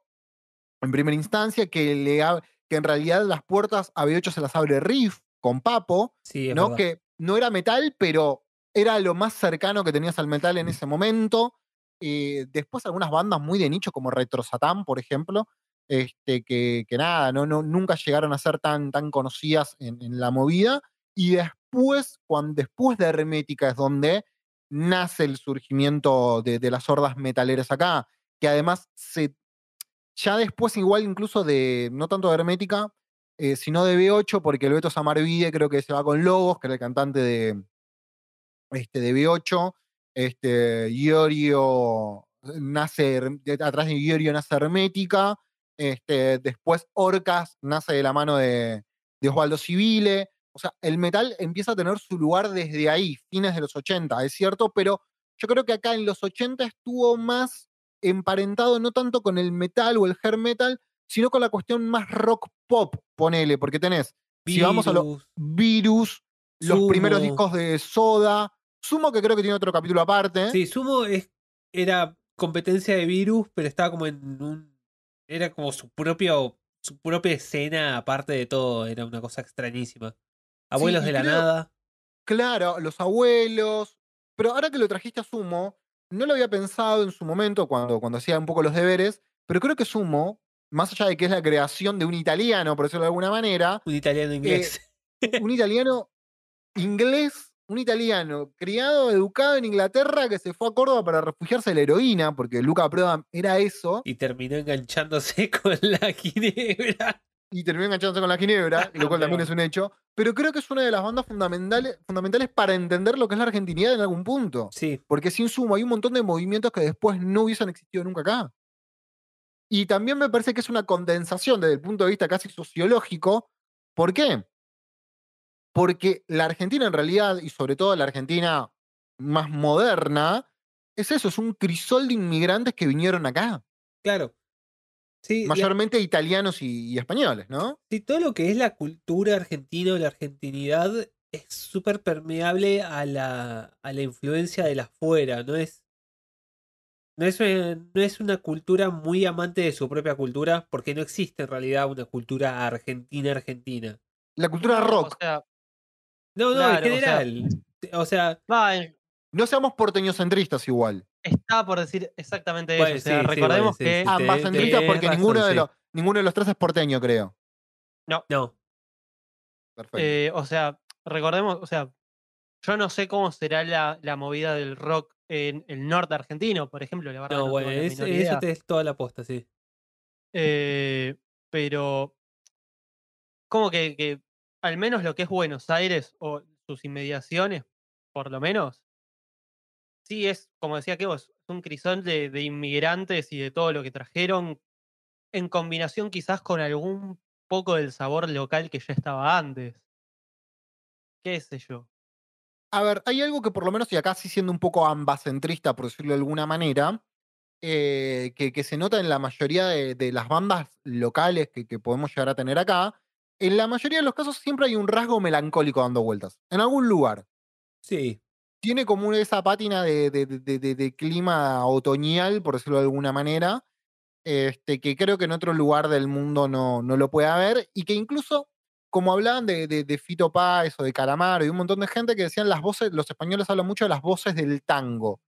en primera instancia, que, le, que en realidad las puertas a B8 se las abre Riff con Papo, Sí, ¿no? verdad. Que no era metal, pero era lo más cercano que tenías al metal en ese momento. Eh, después algunas bandas muy de nicho, como Retro Satán, por ejemplo, este, que, que nada, no, no, nunca llegaron a ser tan, tan conocidas en, en la movida. Y después, cuando, después de Hermética es donde nace el surgimiento de, de las hordas metaleras acá, que además se, ya después igual incluso de, no tanto de Hermética, eh, sino de B8, porque el Beto Samarvide creo que se va con Lobos, que era el cantante de, este, de B8. Este, Iorio nace, atrás de Iorio nace Hermética. Este, después Orcas nace de la mano de, de Osvaldo Civile. O sea, el metal empieza a tener su lugar desde ahí, fines de los 80, es cierto, pero yo creo que acá en los 80 estuvo más emparentado no tanto con el metal o el hair metal, sino con la cuestión más rock pop, ponele, porque tenés, si vamos a lo Virus, los primeros discos de Soda, Sumo que creo que tiene otro capítulo aparte. Sí, Sumo es, era competencia de Virus, pero estaba como en un. Era como su propio. Su propia escena aparte de todo. Era una cosa extrañísima. Abuelos de la creo- nada. Claro, los abuelos. Pero ahora que lo trajiste a Sumo, no lo había pensado en su momento cuando, cuando hacía un poco los deberes, pero creo que Sumo, más allá de que es la creación de un italiano, por decirlo de alguna manera, Un italiano inglés. un italiano inglés, un italiano criado, educado en Inglaterra, que se fue a Córdoba para refugiarse de la heroína, porque Luca Prodan era eso, y terminó enganchándose con la ginebra. y terminó enganchándose con la ginebra, lo cual también es un hecho. Pero creo que es una de las bandas fundamentales, fundamentales para entender lo que es la argentinidad en algún punto. Sí, Porque sin sumo hay un montón de movimientos que después no hubiesen existido nunca acá. Y también me parece que es una condensación desde el punto de vista casi sociológico. ¿Por qué? Porque la Argentina en realidad, y sobre todo la Argentina más moderna, es eso, es un crisol de inmigrantes que vinieron acá. claro. Sí, la- Mayormente italianos y, y españoles, ¿no? sí, todo lo que es la cultura argentina o la argentinidad es súper permeable a la, a la influencia de la afuera. No es, no, es una, no es una cultura muy amante de su propia cultura, porque no existe en realidad una cultura argentina-argentina. La cultura rock. O sea, No, no, Claro, o en sea- general. O sea, Va, en- No seamos porteñocentristas igual. está por decir exactamente Bueno, eso. O sea, sí, recordemos bueno, sí, que sí, Ambas centristas porque razón, ninguno, de sí. los, ninguno de los tres es porteño, creo. no. Perfecto. Eh, o sea, recordemos, o sea, yo no sé cómo será la, la movida del rock en el norte argentino, por ejemplo. La verdad No, no bueno, es- eso te es toda la aposta, sí. Eh, pero como que, que al menos lo que es Buenos Aires o sus inmediaciones, por lo menos, sí es, como decía que vos, un crisol de, inmigrantes y de todo lo que trajeron, en combinación quizás con algún poco del sabor local que ya estaba antes. ¿Qué sé yo? A ver, hay algo que por lo menos, y acá sí siendo un poco ambacentrista, por decirlo de alguna manera, eh, que, se nota en la mayoría de, las bandas locales que podemos llegar a tener acá, en la mayoría de los casos siempre hay un rasgo melancólico dando vueltas, en algún lugar. Sí, Tiene como esa pátina de, de- de- de- de clima otoñal, por decirlo de alguna manera, este, que creo que en otro lugar del mundo no, no lo puede haber, y que incluso, como hablaban de Fito Páez o de Calamaro y un montón de gente que decían las voces, los españoles hablan mucho de las voces del tango,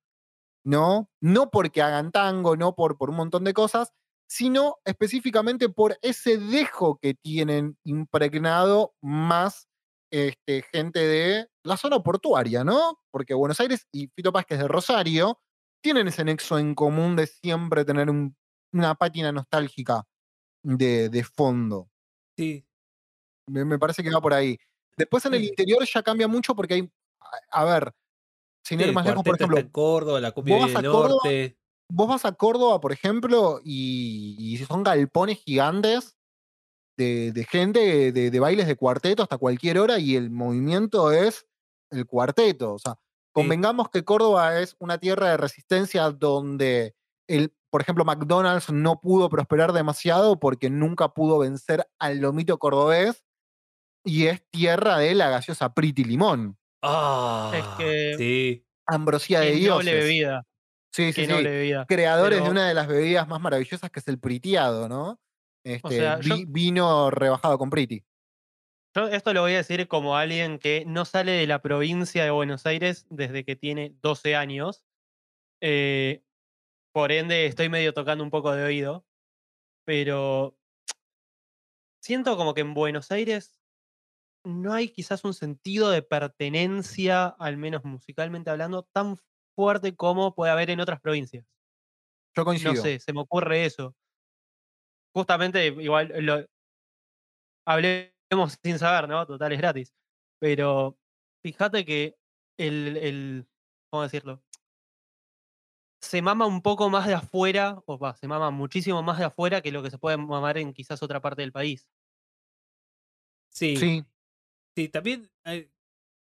¿no? No porque hagan tango, no por, por un montón de cosas, sino específicamente por ese dejo que tienen impregnado más este, gente de la zona portuaria, ¿no? Porque Buenos Aires y Fito Paz, que es de Rosario, tienen ese nexo en común de siempre tener un- una pátina nostálgica de, de fondo. sí. Me, me parece que va por ahí. Después en el interior ya cambia mucho porque hay, a, a ver, sin Sí, ir más lejos, por ejemplo, Córdoba, la cumbia del Córdoba, norte. Vos vas a Córdoba, por ejemplo, y, y son galpones gigantes de, de gente, de, de bailes de cuarteto hasta cualquier hora, y el movimiento es el cuarteto. O sea, convengamos que Córdoba es una tierra de resistencia donde, el, por ejemplo, McDonald's no pudo prosperar demasiado porque nunca pudo vencer al lomito cordobés, y es tierra de la gaseosa Pretty Limón, Ah, que- sí. ambrosía de Dios. noble bebida. Sí, sí, sí creadores de una de las bebidas más maravillosas que es el pritiado, ¿no? Este, sea, yo- vino rebajado con priti. Yo esto lo voy a decir como alguien que no sale de la provincia de Buenos Aires desde que tiene 12 años. Eh, por ende, estoy medio tocando un poco de oído. Pero siento como que en Buenos Aires no hay quizás un sentido de pertenencia, al menos musicalmente hablando, tan fuerte como puede haber en otras provincias. Yo coincido. No sé, se me ocurre eso. Justamente, igual, lo, hablemos sin saber, ¿no? Total es gratis. Pero fíjate que el, el, ¿cómo decirlo? Se mama un poco más de afuera, o va, se mama muchísimo más de afuera que lo que se puede mamar en quizás otra parte del país. Sí, sí. Sí, también eh,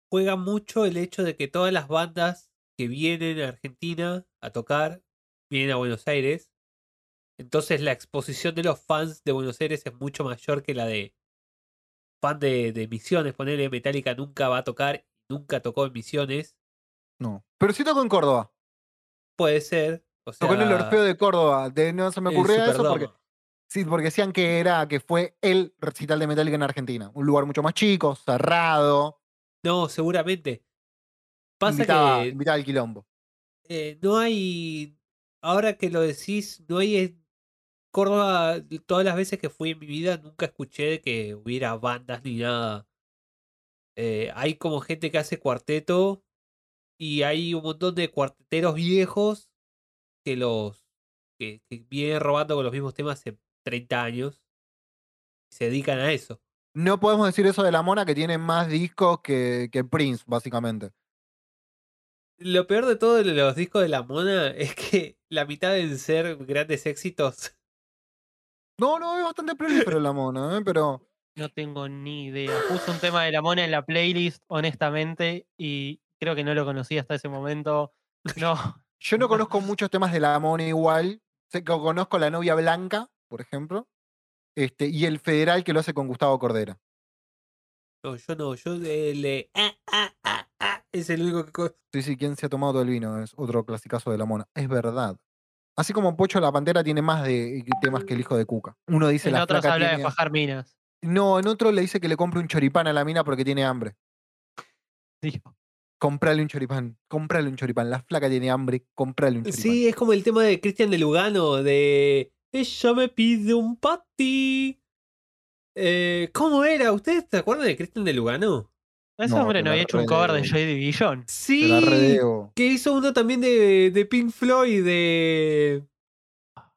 juega mucho el hecho de que todas las bandas que vienen a Argentina a tocar vienen a Buenos Aires. Entonces la exposición de los fans de Buenos Aires es mucho mayor que la de fan de, de Misiones. Ponerle Metallica nunca va a tocar, nunca tocó en Misiones. no. Pero sí tocó en Córdoba. Puede ser. O sea, Tocó en el Orfeo de Córdoba. De, no se me el ocurría eso porque, sí, porque decían que era que fue el recital de Metallica en Argentina. Un lugar mucho más chico, cerrado. No, seguramente. Pasa invitaba, que invitaba al quilombo. eh, no hay. Ahora que lo decís, no hay. en Córdoba, todas las veces que fui en mi vida, nunca escuché que hubiera bandas ni nada. Eh, hay como gente que hace cuarteto y hay un montón de cuarteteros viejos que los. que, que vienen robando con los mismos temas hace 30 años y se dedican a eso. No podemos decir eso de la mona que tiene más discos que, que Prince, básicamente. Lo peor de todo de los discos de la mona es que la mitad deben ser grandes éxitos. No, no, es bastante prolífero la mona, ¿eh? pero. No tengo ni idea. Puse un tema de la mona en la playlist, honestamente, y creo que no lo conocí hasta ese momento. No, Yo no conozco muchos temas de la mona igual. Sé que conozco La novia blanca, por ejemplo. Este, y el federal que lo hace con Gustavo Cordera. No, yo no, yo eh, le... ah, ah, ah, ah, es el único que... Sí, sí, ¿quién se ha tomado todo el vino? Es otro clasicazo de la mona. Es verdad. Así como Pocho la Pantera tiene más de temas que el hijo de Cuca. Uno dice en la otros flaca habla de fajar minas. No, en otro le dice que le compre un choripán a la mina porque tiene hambre. Dios. Comprale un choripán, comprale un choripán. La flaca tiene hambre, comprale un choripán. Sí, es como el tema de Cristian de Lugano, de ella me pide un patty. Eh, ¿Cómo era? ¿Ustedes se acuerdan de Cristian de Lugano? Ese No, hombre no había hecho un cover de. Joy Division. Sí, que hizo uno también de, de Pink Floyd, de...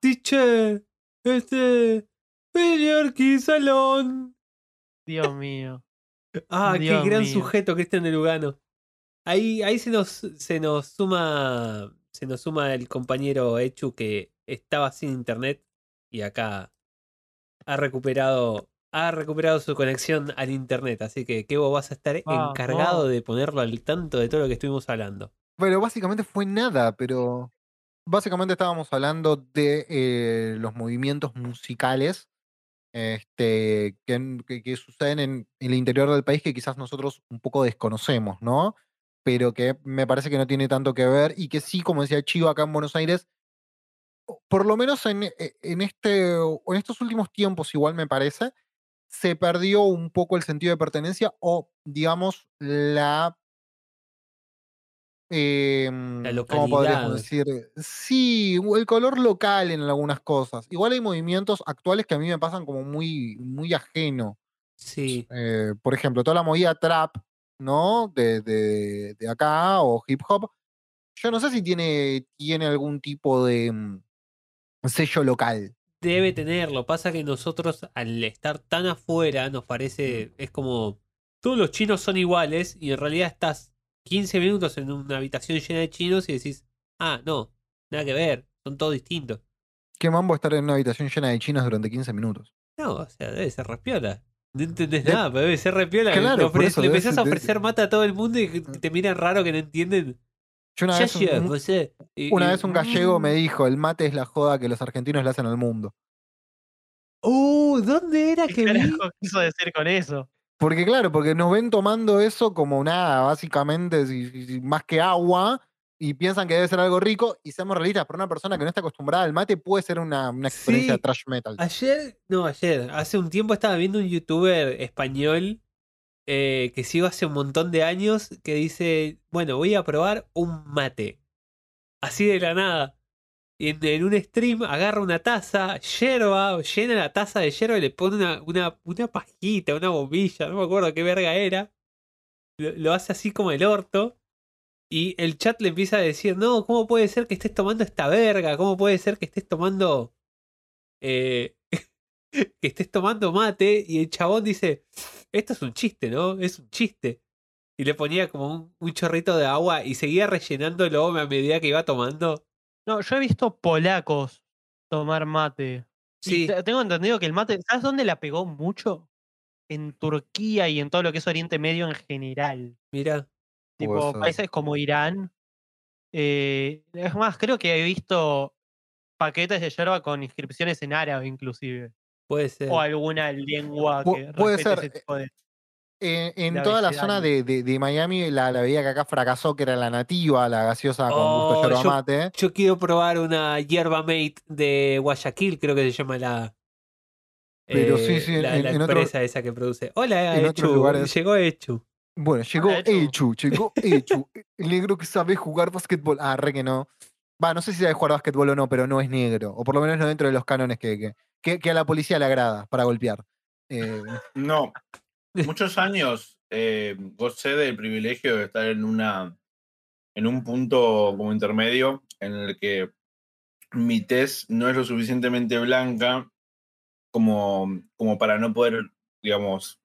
Teacher, este... Señor Salón. Dios mío. Ah, Dios qué gran mío. sujeto Cristian de Lugano. Ahí, ahí se nos, se nos suma. Se nos suma el compañero Echu que estaba sin internet y acá ha recuperado. Ha recuperado su conexión al internet. Así que Kevo vas a estar encargado de ponerlo al tanto de todo lo que estuvimos hablando. Bueno, básicamente fue nada, pero básicamente estábamos hablando de eh, los movimientos musicales este, que, en- que- que suceden en, en el interior del país que quizás nosotros un poco desconocemos, ¿no? Pero que me parece que no tiene tanto que ver y que sí, como decía Chivo acá en Buenos Aires, por lo menos en, e- en, este, en estos últimos tiempos igual me parece, se perdió un poco el sentido de pertenencia o, digamos, la... em, ¿Cómo podríamos decir? Sí, el color local en algunas cosas. Igual hay movimientos actuales que a mí me pasan como muy, muy ajeno. Sí. Eh, por ejemplo, toda la movida trap, ¿no? De, de, de acá o hip hop. Yo no sé si tiene, tiene algún tipo de mm, sello local. Debe tenerlo. Pasa que nosotros, al estar tan afuera, nos parece. Es como. Todos los chinos son iguales y en realidad estás 15 minutos en una habitación llena de chinos y decís, ah, no, nada que ver, son todos distintos. ¿Qué mambo estar en una habitación llena de chinos durante 15 minutos? No, o sea, debe ser repiola. No entendés De- nada, pero debe ser repiola. Claro, le, le empezás ser- a ofrecer mata a todo el mundo y te miran raro que no entienden. Yo una vez, un- llega, un, José. Y- una y- vez un gallego me dijo, el mate es la joda que los argentinos le hacen al mundo. Uh, ¿dónde era ¿Qué que vi? quiso decir con eso? Porque claro, porque nos ven tomando eso como nada, básicamente, si- si- si- más que agua, y piensan que debe ser algo rico, y seamos realistas, para una persona que no está acostumbrada al mate puede ser una, una experiencia Sí. de trash metal. Ayer, no, ayer, hace un tiempo estaba viendo un youtuber español eh, que sigo hace un montón de años que dice, bueno, voy a probar un mate. Así de la nada. Y en, un stream agarra una taza, yerba, llena la taza de yerba y le pone una, una, una pajita, una bombilla, no me acuerdo qué verga era. Lo, lo hace así como el orto. Y el chat le empieza a decir, no, ¿cómo puede ser que estés tomando esta verga? ¿Cómo puede ser que estés tomando... eh, que estés tomando mate? Y el chabón dice, esto es un chiste, ¿no? Es un chiste. Y le ponía como un, un chorrito de agua y seguía rellenándolo a medida que iba tomando. No, yo he visto polacos tomar mate. Sí, te- tengo entendido que el mate, ¿sabes dónde la pegó mucho? En Turquía y en todo lo que es Oriente Medio en general. mira. Tipo, países como Irán. Eh, es más, creo que he visto paquetes de yerba con inscripciones en árabe, inclusive. Puede ser. O alguna lengua Pu- que puede ser, ese tipo de. Eh, en de toda la zona de, de- de Miami, la, la bebida que acá fracasó, que era la nativa, la gaseosa con Oh, gusto yerba yo- mate. Yo quiero probar una yerba mate de Guayaquil, creo que se llama la. Pero eh, sí, sí, la, en- la en otro- empresa esa que produce. Hola, en Echu. lugares- Llegó Echu. Bueno, llegó Hola, Echu. Echu, llegó Echu, el negro que sabe jugar básquetbol. Ah, re que no. Va, no sé si sabe jugar básquetbol o no, pero no es negro. O por lo menos no dentro de los cánones que, que, que- que a la policía le agrada para golpear. Eh, No. Muchos años eh, gocé del privilegio de estar en una en un punto como intermedio en el que mi tez no es lo suficientemente blanca como, como para no poder, digamos,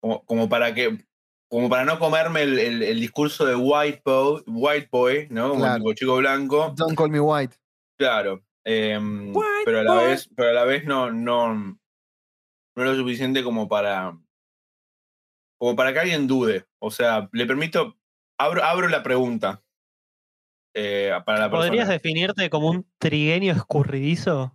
como, como para que como para no comerme el, el- el discurso de white boy, white boy, ¿no? Como Claro. tipo chico blanco. Don't call me white. Claro. em, White pero a la boy. vez, pero a la vez no, no, no es lo suficiente como para. Como para que alguien dude. O sea, le permito. Abro, abro la pregunta. eh, para la persona. ¿Podrías definirte como un trigueño escurridizo?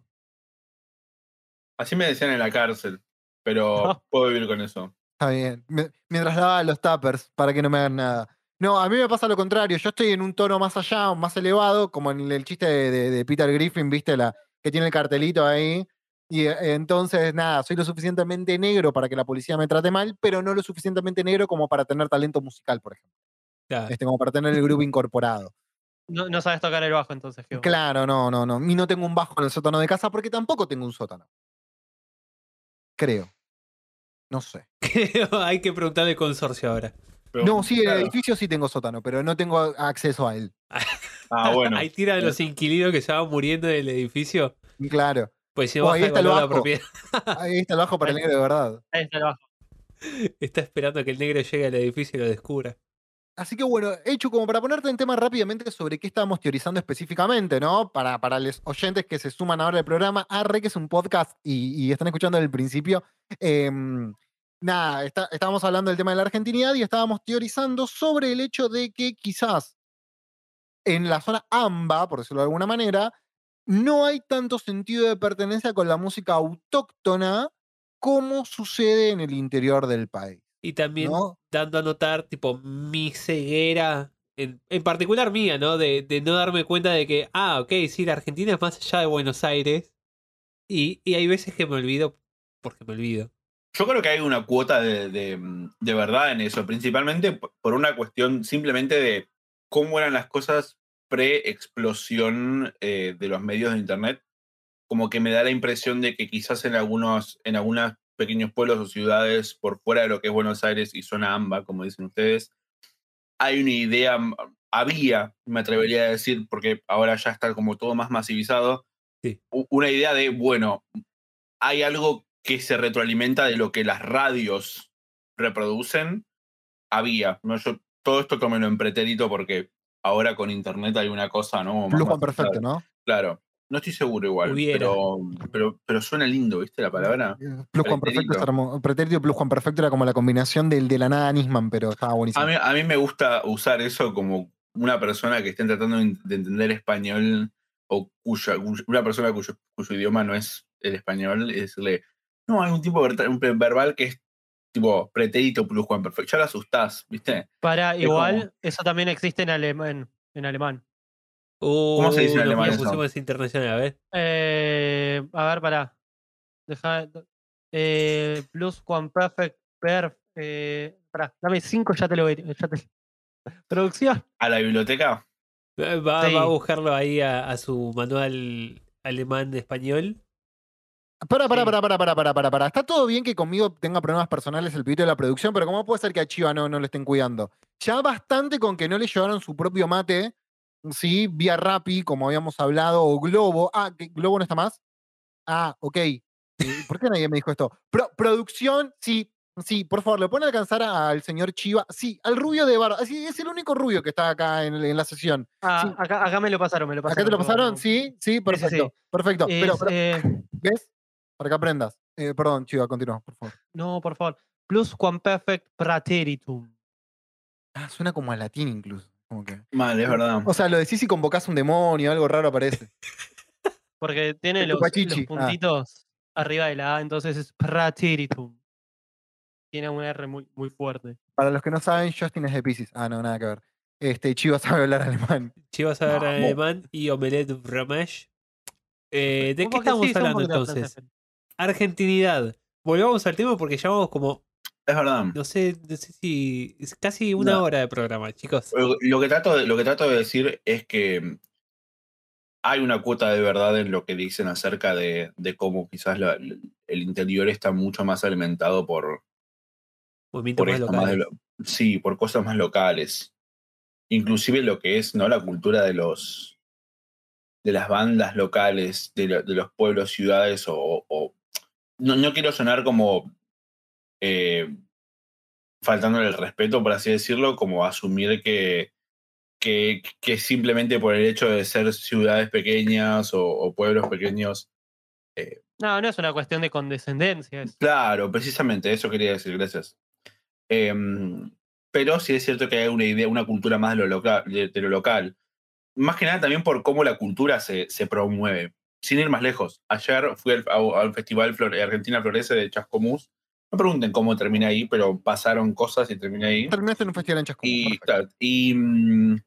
Así me decían en la cárcel. Pero No. puedo vivir con eso. Está bien. Me- Mientras lavaba los tuppers para que no me hagan nada. No, a mí me pasa lo contrario. Yo estoy en un tono más allá, más elevado, como en el chiste de, de- de Peter Griffin, ¿viste? La, que tiene el cartelito ahí. Y eh, entonces, nada, soy lo suficientemente negro para que la policía me trate mal, pero no lo suficientemente negro como para tener talento musical, por ejemplo. Claro. Este, como para tener el grupo incorporado. No, no sabes tocar el bajo entonces. Claro, no, no, no. Y no tengo un bajo en el sótano de casa porque tampoco tengo un sótano. Creo. No sé. Hay que preguntarle al consorcio ahora. Pero, No, sí, el edificio sí tengo sótano, pero no tengo acceso a él. Ah, bueno. Hay tira de los inquilinos que se van muriendo del edificio. Claro. Pues si no Oh, baja ahí está el la propiedad. Ahí está el bajo para el negro de verdad. Ahí está el bajo. Está esperando que el negro llegue al edificio y lo descubra. Así que bueno, hecho como para ponerte en tema rápidamente sobre qué estábamos teorizando específicamente, ¿no? Para, para los oyentes que se suman ahora al programa, Arre, que es un podcast y, y están escuchando desde el principio. em, nada, está- estábamos hablando del tema de la argentinidad y estábamos teorizando sobre el hecho de que quizás en la zona AMBA, por decirlo de alguna manera, no hay tanto sentido de pertenencia con la música autóctona como sucede en el interior del país. Y también ¿no? dando a notar, tipo, mi ceguera, en, en particular mía, ¿no? De, de no darme cuenta de que, ah, ok, sí, la Argentina es más allá de Buenos Aires. Y, y hay veces que me olvido porque me olvido. Yo creo que hay una cuota de, de- de verdad en eso, principalmente por una cuestión simplemente de cómo eran las cosas pre-explosión eh, de los medios de Internet. Como que me da la impresión de que quizás en algunos, en algunos pequeños pueblos o ciudades por fuera de lo que es Buenos Aires y zona AMBA, como dicen ustedes, hay una idea, había, me atrevería a decir, porque ahora ya está como todo más masivizado, Sí. una idea de, bueno, hay algo que se retroalimenta de lo que las radios reproducen, había. ¿no? Yo, todo esto tómelo en pretérito porque ahora con internet hay una cosa, ¿no? Más Flujo perfecto, ¿no? Claro. No estoy seguro igual, pero, pero, pero suena lindo, ¿viste la palabra? Plus Juan Perfecto es Pretérito. hermoso. Pretérito y Plus Juan Perfecto era como la combinación del de la nada Nisman, pero estaba buenísimo. A mí, a mí me gusta usar eso como una persona que esté tratando de de entender español o cuya, una persona cuyo, cuyo idioma no es el español, y decirle, no, hay un tipo un verbal que es tipo pretérito plus Juan perfecto. Ya lo asustás, ¿viste? Para, Es igual, como- eso también existe en alemán. En alemán. ¿Cómo se dice en alemán eso? pusimos internacional, a ver. Eh, a ver, pará. Deja. Eh, plus Juan Perfect Perf. Eh, pará, dame cinco, ya te lo voy. Ya te... Producción. A la biblioteca. Va, va a buscarlo ahí a, a su manual alemán de español. Para, para, para, para, para, para, para, para. Está todo bien que conmigo tenga problemas personales el pibito de la producción, pero ¿cómo puede ser que a Chiva no, no le estén cuidando? Ya bastante con que no le llevaron su propio mate, ¿sí? Vía Rappi, como habíamos hablado, o Globo. Ah, ¿que ¿Globo no está más? Ah, ok. Eh, ¿Por qué nadie me dijo esto? Pro- producción, sí, sí, por favor, ¿le pueden alcanzar al señor Chiva? Sí, al rubio de barba. Sí, es el único rubio que está acá en, en la sesión. Ah, Sí. acá, acá me lo pasaron, me lo pasaron. ¿Acá te lo pasaron? Sí, sí, perfecto. sí. Perfecto. Es, Pero, pero, eh, ¿ves? Para que aprendas. Eh, perdón, Chiva, continúa, por favor. no, por favor. Plus Juan Perfect Prateritum. Ah, suena como a latín incluso. como que- Mal, es verdad. O sea, lo decís y convocás un demonio, algo raro aparece. Porque tiene los, ah. puntitos arriba de la A, entonces es Prateritum. Tiene una R muy, muy fuerte. Para los que no saben, Justin es de Pisces. Ah, no, nada que ver. Este, Chiva sabe hablar alemán. Chivas a ver Vamos. alemán y Omelette. Eh, ¿De Un qué estamos un hablando entonces? Argentinidad. Volvamos al tema porque llevamos como, Es verdad. no sé, no sé si, es casi una No. hora de programa, chicos. Lo, que trato de, lo que trato de decir es que hay una cuota de verdad en lo que dicen acerca de, de cómo quizás la- el interior está mucho más alimentado por, por más más lo- sí, por cosas más locales. Inclusive lo que es ¿no? la cultura de los de las bandas locales, de, lo- de los pueblos, ciudades, o, o- no, no quiero sonar como eh, faltándole el respeto, por así decirlo, como asumir que, que, que simplemente por el hecho de ser ciudades pequeñas o, o pueblos pequeños No, no es una cuestión de condescendencia. es- Claro, precisamente eso quería decir, gracias. Em, pero sí es cierto que hay una idea, una cultura más de lo local. De, de lo local. Más que nada también por cómo la cultura se, se promueve. Sin ir más lejos, ayer fui al, Festival Flor- Argentina Florece de Chascomús. No pregunten cómo terminé ahí, pero pasaron cosas y terminé ahí. Terminaste en un festival en Chascomús. Y, mm,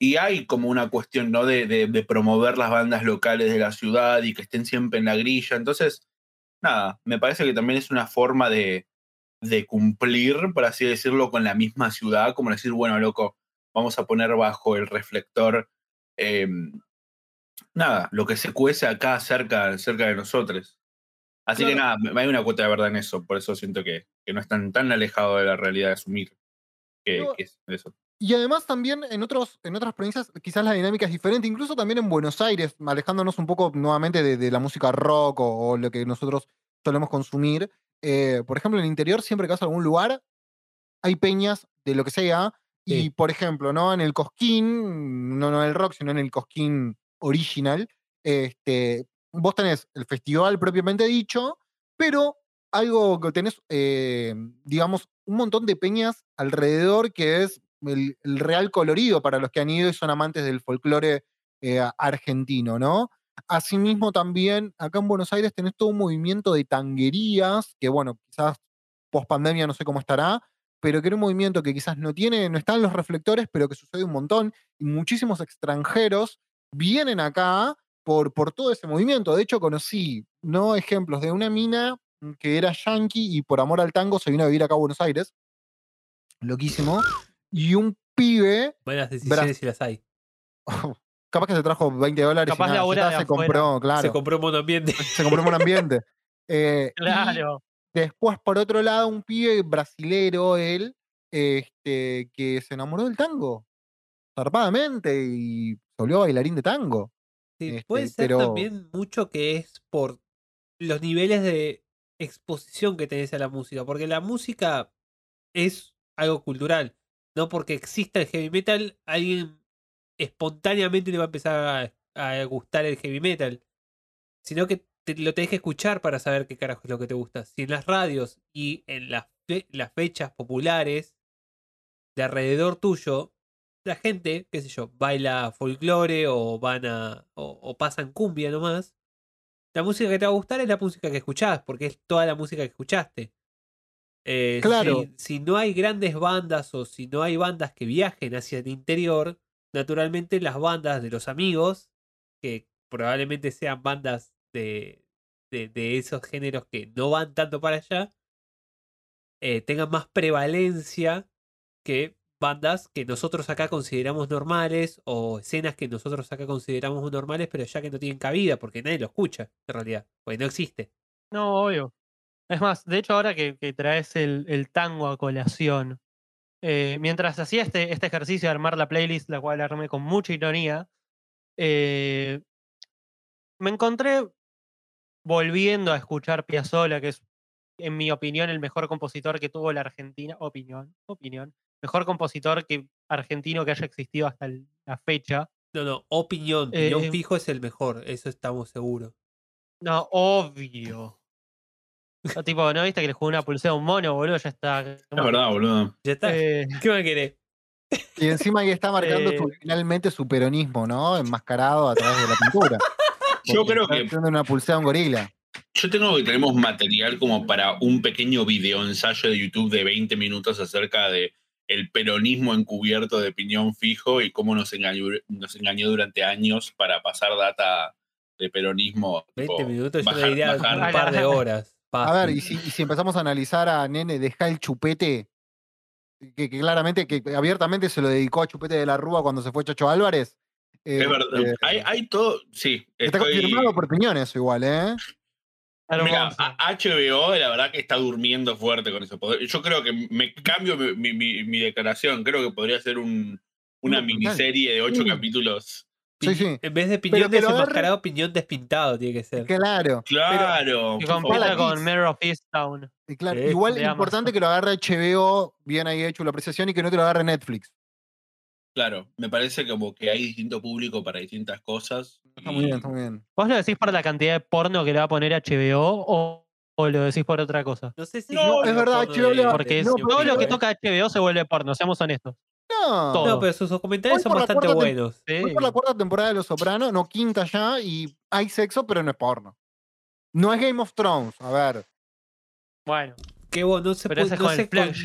y hay como una cuestión, ¿no? De, de- de promover las bandas locales de la ciudad y que estén siempre en la grilla. Entonces, nada, me parece que también es una forma de, de cumplir, por así decirlo, con la misma ciudad, como decir, bueno, loco, vamos a poner bajo el reflector, eh, nada, lo que se cuece acá cerca, cerca de nosotros. Así que nada, hay una cuota de verdad en eso, por eso siento que, que no están tan alejados de la realidad de asumir que, No, que es eso. Y además también en, otros, en otras provincias quizás la dinámica es diferente, incluso también en Buenos Aires, alejándonos un poco nuevamente de, de la música rock o, o lo que nosotros solemos consumir. eh, por ejemplo, en el interior, siempre que vas a algún lugar, hay peñas de lo que sea. Y por ejemplo, ¿no? En el Cosquín, no, no en el rock, sino en el Cosquín original, este, vos tenés el festival propiamente dicho, pero algo que tenés, eh, digamos, un montón de peñas alrededor que es el, real colorido para los que han ido y son amantes del folclore eh, argentino, ¿no? Asimismo, también acá en Buenos Aires tenés todo un movimiento de tanguerías, que bueno, quizás post pandemia no sé cómo estará, pero que era un movimiento que quizás no tiene, no está en los reflectores, pero que sucede un montón, y muchísimos extranjeros vienen acá por, por todo ese movimiento. De hecho, conocí ¿no? ejemplos de una mina que era yankee y por amor al tango se vino a vivir acá a Buenos Aires. Loquísimo. Y un pibe, Buenas decisiones si las hay. capaz que se trajo 20 dólares Capaz y nada, está, de se afuera. compró, claro. Se compró un monoambiente. se compró un buen ambiente. Eh, Claro. después, por otro lado, un pibe brasilero, él, este, que se enamoró del tango, zarpadamente, y se volvió bailarín de tango. Sí, Este, puede ser pero- también mucho que es por los niveles de exposición que tenés a la música, porque la música es algo cultural, no porque exista el heavy metal, alguien espontáneamente le va a empezar a, a gustar el heavy metal, sino que te- lo tenés que escuchar para saber qué carajo es lo que te gusta. Si en las radios y en las, fe- las fechas populares de alrededor tuyo la gente, qué sé yo, baila folclore o van a. o, o pasan cumbia nomás. La música que te va a gustar es la música que escuchás, porque es toda la música que escuchaste. Eh, Claro. Si, si no hay grandes bandas o si no hay bandas que viajen hacia el interior, naturalmente las bandas de los amigos, que probablemente sean bandas de, de, de esos géneros que no van tanto para allá, eh, tengan más prevalencia que bandas que nosotros acá consideramos normales o escenas que nosotros acá consideramos normales, pero ya que no tienen cabida porque nadie lo escucha, en realidad, porque no existe. No, obvio. Es más, de hecho, ahora que, traes el, el tango a colación, eh, mientras hacía este, este ejercicio de armar la playlist, la cual armé con mucha ironía, eh, me encontré volviendo a escuchar Piazzolla, que es, en mi opinión, el mejor compositor que tuvo la Argentina. Opinión, opinión. Mejor compositor que argentino que haya existido hasta el- la fecha. No, no, opinión, opinión Eh, fijo es el mejor, eso estamos seguros. No, obvio. No, tipo, ¿no viste que le jugó una pulsera a un mono, boludo? Ya está. Es verdad, boludo. Ya está. Eh, ¿Qué más querés? Y encima ahí está marcando su- Eh. finalmente su peronismo, ¿no? Enmascarado a través de la pintura. Yo creo está que haciendo una pulsera a un gorila. yo tengo que tenemos material como para un pequeño video ensayo de YouTube de 20 minutos acerca de el peronismo encubierto de piñón fijo y cómo nos engañó, nos engañó durante años para pasar data de peronismo. 20 tipo, minutos, yo bajar- le diría bajar- un par de horas. A ver, y si, y si empezamos a analizar a Nene, deja el chupete, que, que claramente, que abiertamente se lo dedicó a Chupete de la Rúa cuando se fue Chacho Álvarez. Es verdad. eh, hay, hay todo. Sí, está estoy- confirmado por piñones igual, ¿eh? Mira, HBO la verdad que está durmiendo fuerte con eso. Yo creo que me cambio mi, mi- mi- mi declaración. Creo que podría ser un, una No, miniserie de ocho Sí. capítulos. Sí, sí. En vez de piñón desenmascarado, piñón despintado tiene que ser. Claro. Claro. Pala favor. con. Mare of Easttown. Y claro, Sí, igual es importante que lo agarre HBO, bien ahí hecho la apreciación, y que no te lo agarre Netflix. Claro, me parece como que hay distinto público para distintas cosas. Está muy bien, está muy bien. ¿Vos lo decís por la cantidad de porno que le va a poner HBO o, o lo decís por otra cosa? No sé si. No, es verdad, HBO va- Porque es- no, todo pero- lo que toca HBO se vuelve porno, seamos honestos. No, Todo. No, pero sus comentarios son bastante tem- buenos. Sí. Voy por la cuarta temporada de Los Sopranos, no quinta ya, y hay sexo, pero no es porno. No es Game of Thrones, a ver. Bueno, Que vos, no se, puede, no,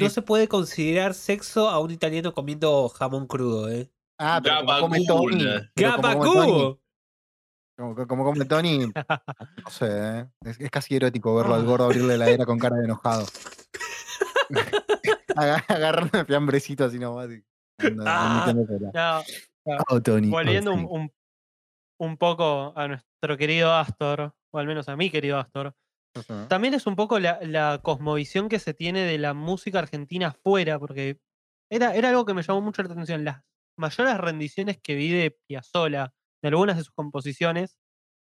se, no puede considerar sexo a un italiano comiendo jamón crudo, ¿eh? Ah, pero como come Tony. Pero como come Tony-. Como, como come Tony, no sé, ¿eh? es, es casi erótico verlo al gordo abrirle la heladera con cara de enojado. Aga- Agarrando el fiambrecito así nomás. y anda- Ah. No, Oh, Tony. oh, volviendo un, un- un poco a nuestro querido Astor, o al menos a mi querido Astor, También es un poco la, la cosmovisión que se tiene de la música argentina afuera, porque era, era algo que me llamó mucho la atención. Las mayores rendiciones que vi de Piazzolla, de algunas de sus composiciones,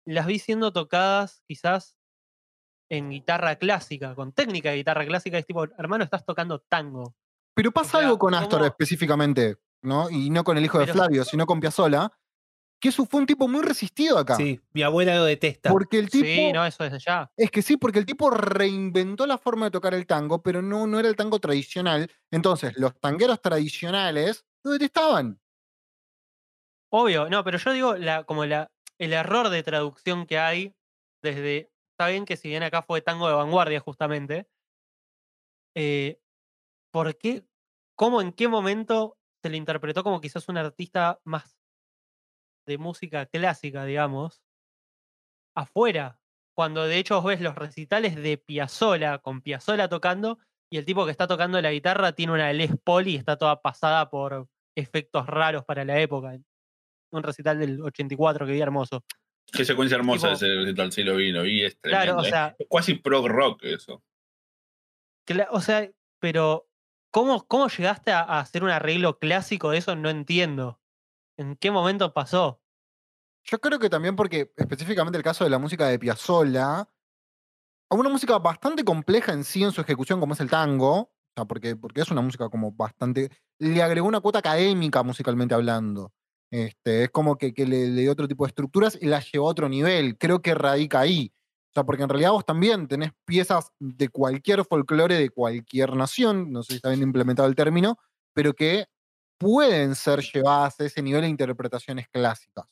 las vi siendo tocadas quizás en guitarra clásica, con técnica de guitarra clásica, es tipo, hermano, estás tocando tango. Pero pasa sea, algo con Astor ¿cómo- específicamente, ¿no? Y no con el hijo de Pero- Flavio, sino con Piazzola, que eso fue un tipo muy resistido acá. Sí, mi abuela lo detesta. Porque el tipo. Sí, no, eso desde ya. Es que sí, porque el tipo reinventó la forma de tocar el tango, pero no, no era el tango tradicional. Entonces, los tangueros tradicionales lo detestaban. Obvio, no, pero yo digo la, como la, el error de traducción que hay desde. Está bien que si bien acá fue tango de vanguardia, justamente. eh, ¿Por qué? ¿Cómo en qué momento se le interpretó como quizás un artista más de música clásica, digamos, afuera? Cuando de hecho vos ves los recitales de Piazzola, con Piazzola tocando, y el tipo que está tocando la guitarra tiene una Les Paul y está toda pasada por efectos raros para la época. Un recital del 84 que vi hermoso. Qué secuencia hermosa Tipo- ese recital, sí lo vi, lo vi, es tremendo. Claro, o ¿eh? sea, Es Casi prog rock eso. o sea, pero ¿cómo, cómo llegaste a, a hacer un arreglo clásico de eso? No entiendo. ¿En qué momento pasó? Yo creo que también porque, específicamente el caso de la música de Piazzolla, una música bastante compleja en sí en su ejecución, como es el tango, o sea, porque, porque es una música como bastante. Le agregó una cuota académica musicalmente hablando. Este, es como que, que le, le dio otro tipo de estructuras y la llevó a otro nivel. Creo que radica ahí. O sea, porque en realidad vos también tenés piezas de cualquier folclore de cualquier nación, no sé si está bien implementado el término, pero que pueden ser llevadas a ese nivel de interpretaciones clásicas.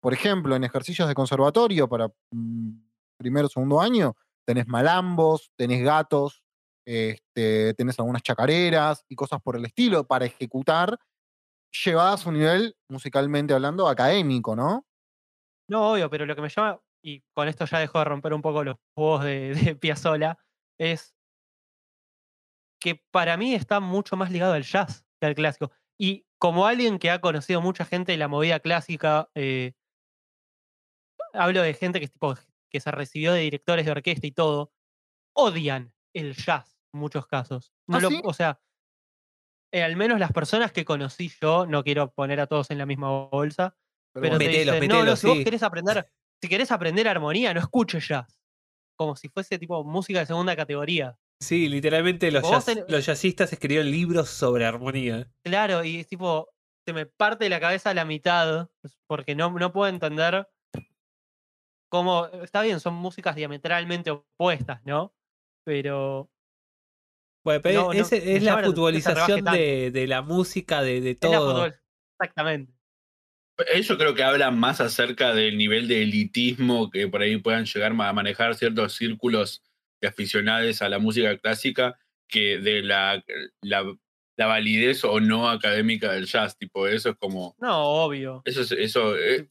Por ejemplo, en ejercicios de conservatorio para mm, primero o segundo año, tenés malambos, tenés gatos, este, tenés algunas chacareras y cosas por el estilo para ejecutar, llevadas a un nivel, musicalmente hablando, académico, ¿no? No, obvio, pero lo que me llama, y con esto ya dejo de romper un poco los juegos de, de es que para mí está mucho más ligado al jazz que al clásico. Y como alguien que ha conocido mucha gente de la movida clásica, eh, hablo de gente que, tipo, que se recibió de directores de orquesta y todo, odian el jazz en muchos casos. No ¿Ah, lo- sí? O sea, eh, al menos las personas que conocí yo, no quiero poner a todos en la misma bolsa, pero bueno. te Metelos, dicen, no, no, si vos querés aprender, si querés aprender armonía, no escuches jazz. Como si fuese tipo música de segunda categoría. Sí, literalmente los, Vos jazz- ten- los jazzistas escribieron libros sobre armonía. Claro, y es tipo, se me parte la cabeza a la mitad, porque no, no puedo entender cómo, está bien, son músicas diametralmente opuestas, ¿no? Pero Bueno, pero No, no, ese- me es llama la futbolización de, de la música, de, de es la todo. exactamente. Eso creo que habla más acerca del nivel de elitismo que por ahí puedan llegar a manejar ciertos círculos de aficionados a la música clásica que de la, la, la validez o no académica del jazz. Tipo, eso es como. No, obvio. Eso es. Eso, eh,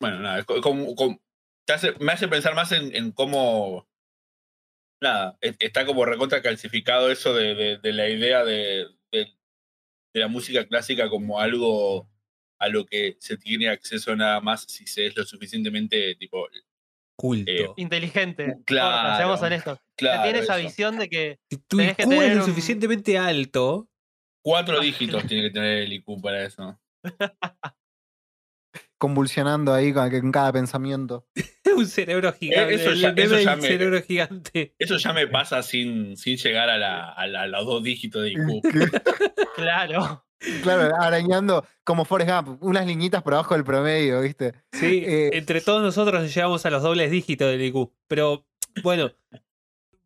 bueno, nada, es co- como, como- te hace- me hace pensar más en, en cómo. Nada, e- está como recontra calcificado eso de, de- de la idea de, de- de la música clásica como algo a lo que se tiene acceso nada más si se es lo suficientemente tipo. Culto. Eh, Inteligente. claro, corta, seamos honestos. Claro, tiene esa eso. visión de que si tu que IQ es tener lo un- suficientemente alto, Cuatro dígitos tiene que tener el IQ para eso. Convulsionando ahí con, con cada pensamiento. un cerebro gigante. eso ya- eso me- cerebro gigante. Eso ya me pasa sin, sin llegar a, la, a, la- a los dos dígitos de IQ. Claro. Claro, arañando como Forrest Gump, unas liñitas por abajo del promedio, ¿viste? Sí, Eh, entre todos nosotros llegamos a los dobles dígitos del IQ. Pero bueno,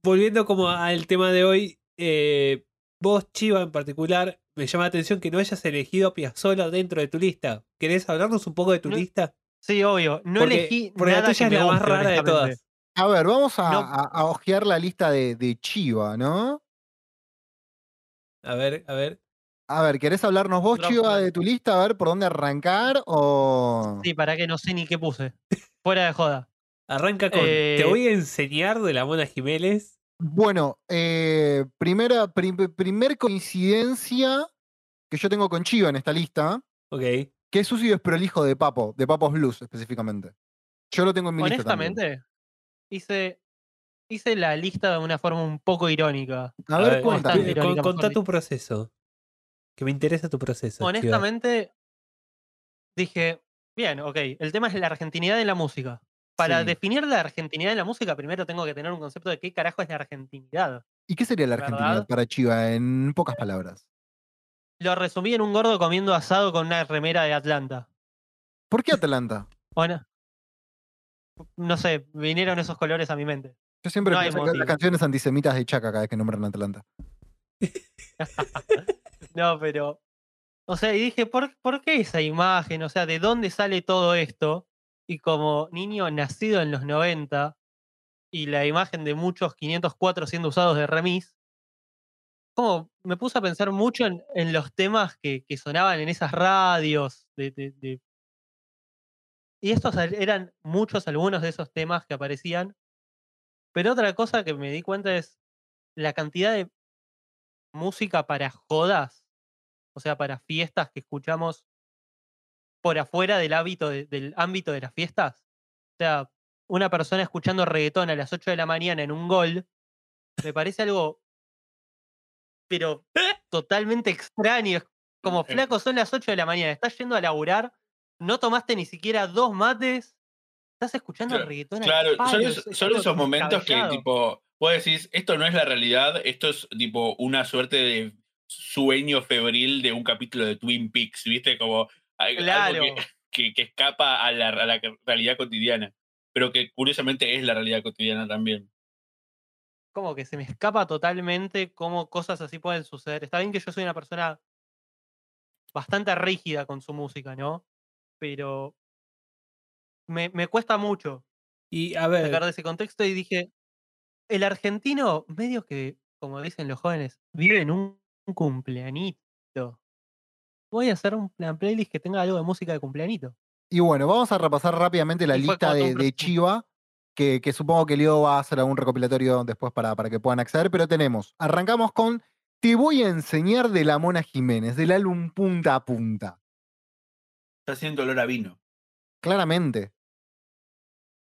volviendo como al tema de hoy, eh, vos, Chiva, en particular, me llama la atención que no hayas elegido a Piazzolla dentro de tu lista. ¿Querés hablarnos un poco de tu No, lista? Sí, obvio. No porque elegí porque la nada tuya que es la más rara de todas. A ver, vamos a, No. a, a ojear la lista de, de Chiva, ¿no? A ver, a ver. A ver, ¿querés hablarnos vos, Drop Chiva, de tu lista? A ver por dónde arrancar o. Sí, para que no sé ni qué puse. Fuera de joda. Arranca con. Te Eh, voy a enseñar de la Mona Jiménez. Bueno, eh, primera, prim- primer coincidencia que yo tengo con Chiva en esta lista, Ok. que es sucio y desprolijo de Papo, de Papos Blues específicamente. Yo lo tengo en mi lista. también. Honestamente, hice, hice la lista de una forma un poco irónica. A ver, eh, con- contá tu proceso. Que me interesa tu proceso. Honestamente, dije, bien, ok, el tema es la argentinidad en la música. Para Sí. definir la argentinidad en la música, primero tengo que tener un concepto de qué carajo es la argentinidad. ¿Y qué sería la ¿Verdad? argentinidad para Chiva en pocas palabras? Lo resumí en un gordo comiendo asado con una remera de Atlanta. ¿Por qué Atlanta? Bueno, no sé, vinieron esos colores a mi mente. Yo siempre No pienso las canciones antisemitas de Chaca cada vez que nombran Atlanta. No, pero. O sea, y dije, ¿por, ¿por qué esa imagen? O sea, ¿de dónde sale todo esto? Y como niño nacido en los 90 y la imagen de muchos 504 siendo usados de remis, como me puse a pensar mucho en, los temas que, sonaban en esas radios. De, Y estos eran muchos, algunos de esos temas que aparecían. Pero otra cosa que me di cuenta es la cantidad de música para jodas, o sea, para fiestas que escuchamos por afuera del hábito de- del ámbito de las fiestas. O sea, una persona escuchando reggaetón a las 8 de la mañana en un gol, me parece algo, pero totalmente extraño. Es como, flaco, son las 8 de la mañana, estás yendo a laburar, no tomaste ni siquiera dos mates, estás escuchando Claro, reggaetón Claro, son, palos, es- son esos momentos que, tipo, vos decís, esto no es la realidad, esto es, tipo, una suerte de sueño febril de un capítulo de Twin Peaks, ¿viste? Como Claro. algo que, que- que escapa a la, a la realidad cotidiana, pero que curiosamente es la realidad cotidiana también. como que se me escapa totalmente cómo cosas así pueden suceder. Está bien que yo soy una persona bastante rígida con su música, ¿no? Pero me, me cuesta mucho Y a ver, sacar de ese contexto y dije, el argentino, medio que, como dicen los jóvenes, vive en un, un cumpleañito. Voy a hacer un- una playlist que tenga algo de música de cumpleañito. Y bueno, vamos a repasar rápidamente la Y fue lista de, un de proceso. Chiva, que, que supongo que Leo va a hacer algún recopilatorio después para, para que puedan acceder, pero tenemos, arrancamos con Te voy a enseñar de la Mona Jiménez, del álbum Punta a Punta. Está haciendo olor a vino. Claramente.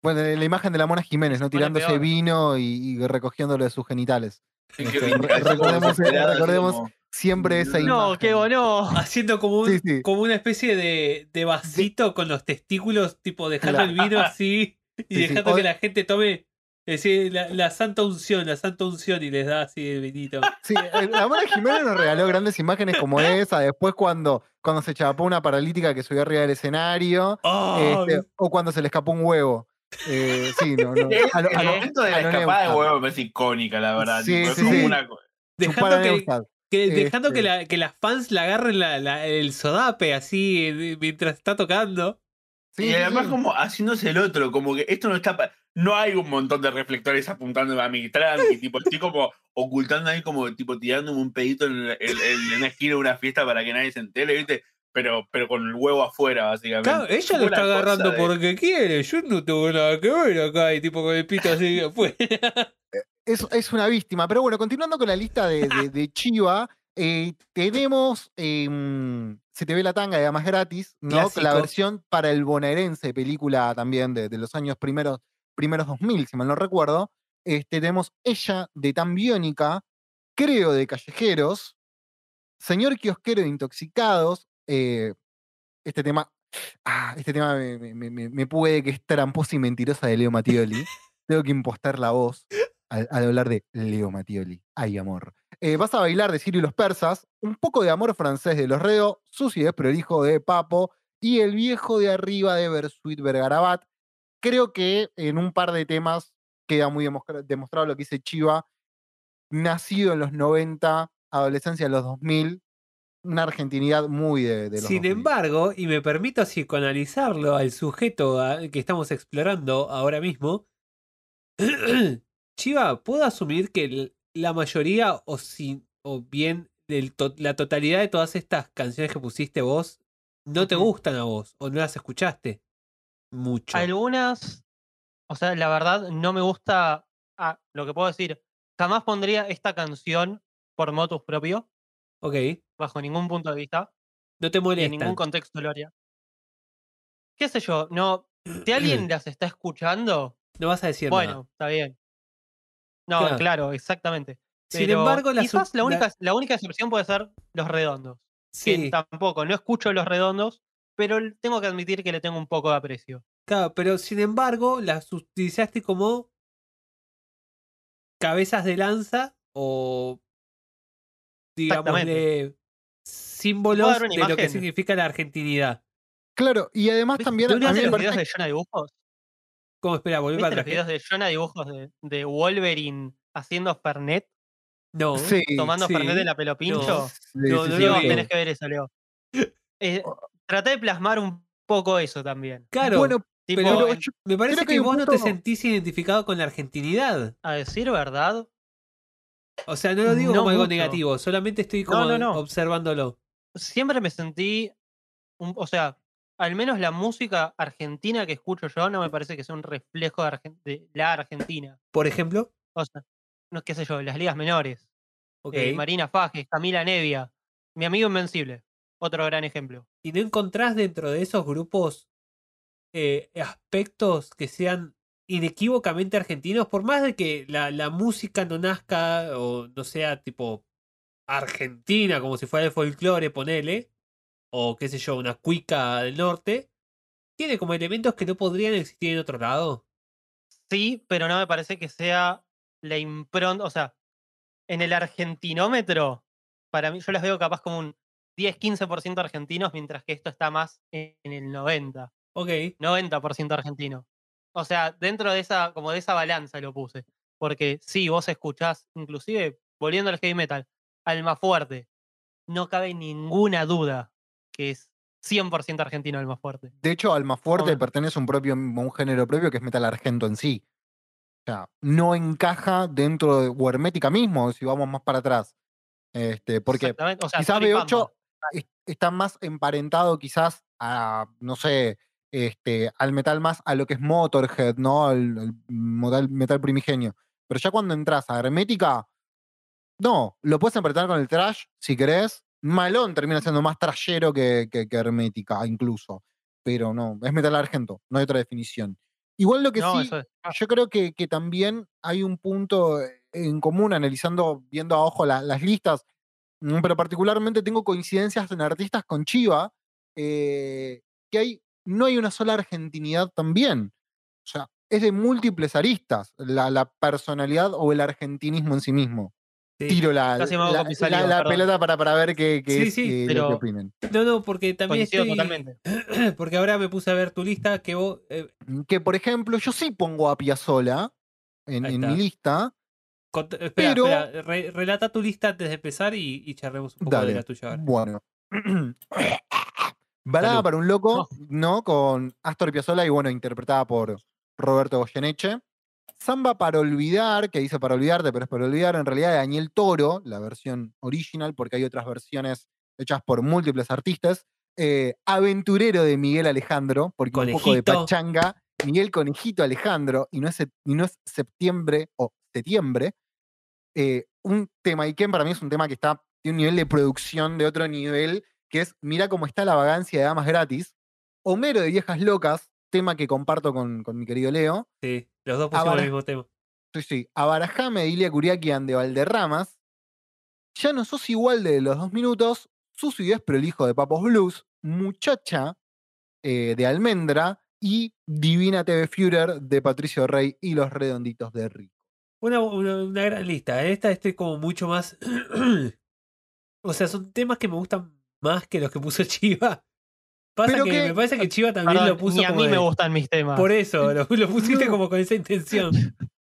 Bueno, la imagen de la Mona Jiménez, Se ¿no? pone Tirándose peor. vino y, y recogiéndolo de sus genitales. Recordemos- recordemos- como- Siempre esa imagen. No, qué bueno. haciendo como, un- Sí, sí. como una especie de, de vasito con los testículos, tipo dejando el vino así y dejando que la gente tome es decir, la, la santa unción, la santa unción y les da así el vinito. Sí, eh, la Mona Jiménez nos regaló grandes imágenes como esa. Después, cuando, cuando se chapó una paralítica que subió arriba del escenario. ¡Oh! este, o cuando se le escapó un huevo. Eh, sí, no, no. A lo- a el lo- momento de la escapada de huevo me parece icónica, la verdad. Sí, tipo, es sí, como sí. una dejando que, dejando que, Este. la- que las fans le agarren la- la- el sodape así mientras está tocando. Sí, y sí, además sí. como haciéndose el otro, como que esto no está... pa- No hay un montón de reflectores apuntando a mi tranqui, tipo, estoy como ocultando ahí como tipo tirándome un pedito en, el- en- en una esquina de una fiesta para que nadie se entere, ¿viste? Pero, pero con el huevo afuera, básicamente. Claro, ella lo está agarrando de- porque quiere. Yo no tengo nada que ver acá y tipo con el pito así afuera. es, es una víctima. Pero bueno, continuando con la lista de, de- de Chiva, eh, tenemos em, Se te ve la tanga, además gratis, ¿no? La versión para el bonaerense, película también de, de los años primeros, primeros 2000, si mal no recuerdo. Este, tenemos Ella de Tan Biónica, creo de Callejeros, Señor Kiosquero de Intoxicados, eh, este tema, ah, este tema me, puede que es tramposa y mentirosa de Leo Mattioli. Tengo que impostar la voz al, hablar de Leo Mattioli. Ay, amor. Eh, vas a bailar de Sirio y los persas, un poco de amor francés de los Reo, Susi es prolijo de Papo y el viejo de arriba de Bersuit Vergarabat. Creo que en un par de temas queda muy demostra- demostrado lo que dice Chiva. Nacido en los 90, adolescencia en los 2000, una argentinidad muy de, de los Sin 2000. embargo, y me permito psicoanalizarlo al sujeto a- que estamos explorando ahora mismo, Chiva, puedo asumir que la mayoría, o, si, o bien el to- la totalidad de todas estas canciones que pusiste vos no te gustan a vos o no las escuchaste mucho. Algunas, o sea, la verdad no me gusta, ah, lo que puedo decir, jamás pondría esta canción por motus propio, Ok, bajo ningún punto de vista, no te y en ningún contexto lo haría. ¿Qué sé yo? No, si alguien las está escuchando, No vas a decir nada. bueno, está bien. No, Claro. claro, exactamente. Sin Pero embargo, la quizás la única, la única excepción puede ser los redondos. que Sí, tampoco, no escucho los redondos, pero tengo que admitir que le tengo un poco de aprecio. claro, pero sin embargo las utilizaste como cabezas de lanza o digámosle símbolos de lo que significa la argentinidad. Claro, y además ¿Viste- también ¿no a mí los videos de Jonah Dibujos? ¿Cómo espera? ¿Volví ¿Viste para los atrás? videos de Jonah Dibujos de, de Wolverine haciendo Fernet? No. Sí, tomando sí. Fernet de la pelo pincho? sí, No, sí, no tenés que ver eso, Leo. Eh, traté de plasmar un poco eso también. Claro, Bueno, Tipo, pero en- yo- me parece que vos no te sentís identificado con la argentinidad. a decir verdad, O sea, no lo digo No como algo negativo, solamente estoy como no, no. observándolo. siempre me sentí, un- o sea, al menos la música argentina que escucho yo no me parece que sea un reflejo de, Argen- de la Argentina. Por ejemplo, O sea, no qué sé yo, las ligas menores. ok. eh, Marina Fajes, Camila Nevia, mi amigo Invencible, otro gran ejemplo. ¿Y no encontrás dentro de esos grupos eh, aspectos que sean inequívocamente argentinos? Por más de que la, la música no nazca o no sea tipo argentina, como si fuera el folclore, ponele, o qué sé yo, una cuica del norte, tiene como elementos que no podrían existir en otro lado. Sí, pero no me parece que sea la impronta, o sea, en el argentinómetro, para mí yo las veo capaz como un 10-15% argentinos, mientras que esto está más en el 90, Ok, 90% argentino. O sea, dentro de esa, como de esa balanza lo puse. Porque sí, vos escuchás, inclusive, volviendo al heavy metal, Alma Fuerte, no cabe ninguna duda que es 100% argentino Alma Fuerte. De hecho, Almafuerte Hombre. pertenece a un, propio, un género propio que es metal argento en sí. O sea, no encaja dentro de o Hermética mismo, si vamos más para atrás. Este, porque o sea, quizás Tori B8 Pampa. es- está más emparentado quizás a, no sé, este, al metal más a lo que es Motorhead, ¿no? Al, al metal, metal primigenio. Pero ya cuando entras a Hermética, no, lo puedes emparentar con el trash si querés. Malón termina siendo más trashero que, que, que Hermética, incluso. Pero no, es metal argento, no hay otra definición. Igual lo que No, sí, es. ah, yo creo que, que también hay un punto en común analizando, viendo a ojo la- las listas, mm, pero particularmente tengo coincidencias en artistas con Chiva, eh, que hay, no hay una sola argentinidad también. O sea, es de múltiples aristas la, la personalidad o el argentinismo en sí mismo. sí. Tiro la, la- pelota para, para ver qué, qué Sí, es sí, eh, lo que opinen. No, no, porque también estoy... totalmente. porque ahora me puse a ver tu lista que vos... eh, Que, por ejemplo, yo sí pongo a Piazzola en, mi lista. cont- espera, Pero- espera, re- relata tu lista antes de empezar y, y charlemos un poco de la tuya ahora. Bueno. Balada Salud. para un loco, ¿no? Con Astor Piazzolla y bueno, interpretada por Roberto Goyeneche. Samba para olvidar, que dice para olvidarte, pero es para olvidar, en realidad de Daniel Toro, la versión original, porque hay otras versiones hechas por múltiples artistas. Eh, Aventurero de Miguel Alejandro, porque un poco de Conejito. pachanga. Miguel Conejito Alejandro, y no es, y no es septiembre o septiembre. Eh, un tema, y que para mí es un tema que está, tiene un nivel de producción de otro nivel, que es Mira cómo está la vagancia de damas gratis. Homero de Viejas Locas, tema que comparto con, con mi querido Leo. Sí, los dos pusimos el mismo tema. Sí, sí. Abarajame de Ilia Curiaquian de Valderramas. Ya no sos igual de los dos minutos. Susu y Desprolijo de Papos Blues. Muchacha eh, de Almendra. Y Divina TV Führer de Patricio Rey y Los Redonditos de Rico. Una, una, una gran lista. ¿eh? Esta estoy como mucho más. o sea, son temas que me gustan más que los que puso Chiva. Pasa Pero que, que- me parece que Chiva también Perdón, lo puso ni a como mí me gustan mis temas. Por eso, lo, lo pusiste No. como con esa intención.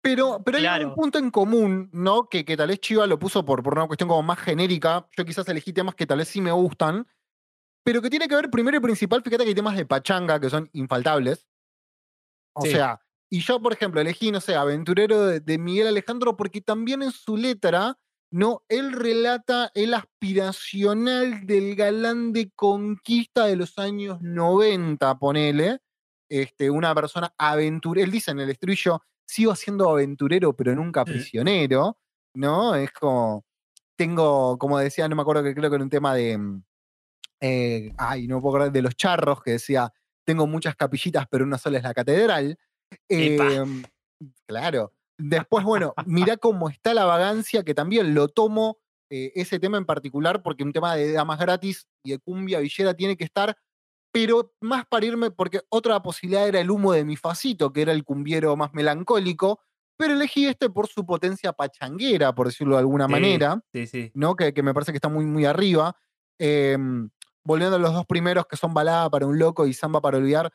Pero, pero hay un punto en común, ¿no? Que, que tal vez Chiva lo puso por, por una cuestión como más genérica. Yo quizás elegí temas que tal vez sí me gustan. Pero que tiene que ver primero y principal, fíjate que hay temas de pachanga que son infaltables. O Sí. sea, y yo, por ejemplo, elegí, no sé, Aventurero de, de Miguel Alejandro porque también en su letra No, él relata el aspiracional del galán de conquista de los años 90, ponele. Este, una persona aventurera. Él dice en el estribillo, sigo siendo aventurero, pero nunca prisionero. ¿No? Es como. Tengo, como decía, no me acuerdo que creo que era un tema de. mm, eh, ay, no puedo acordar de los charros, que decía, tengo muchas capillitas, pero una sola es la catedral. Em, claro. Después, bueno, mirá cómo está la vagancia, que también lo tomo eh, ese tema en particular, porque un tema de damas gratis y de cumbia villera tiene que estar, pero más para irme, porque otra posibilidad era el humo de mi facito, que era el cumbiero más melancólico, pero elegí este por su potencia pachanguera, por decirlo de alguna Sí, manera. Sí, sí. ¿no? Que, que me parece que está muy, muy arriba. Em, volviendo a los dos primeros, que son Balada para un loco y Samba para olvidar,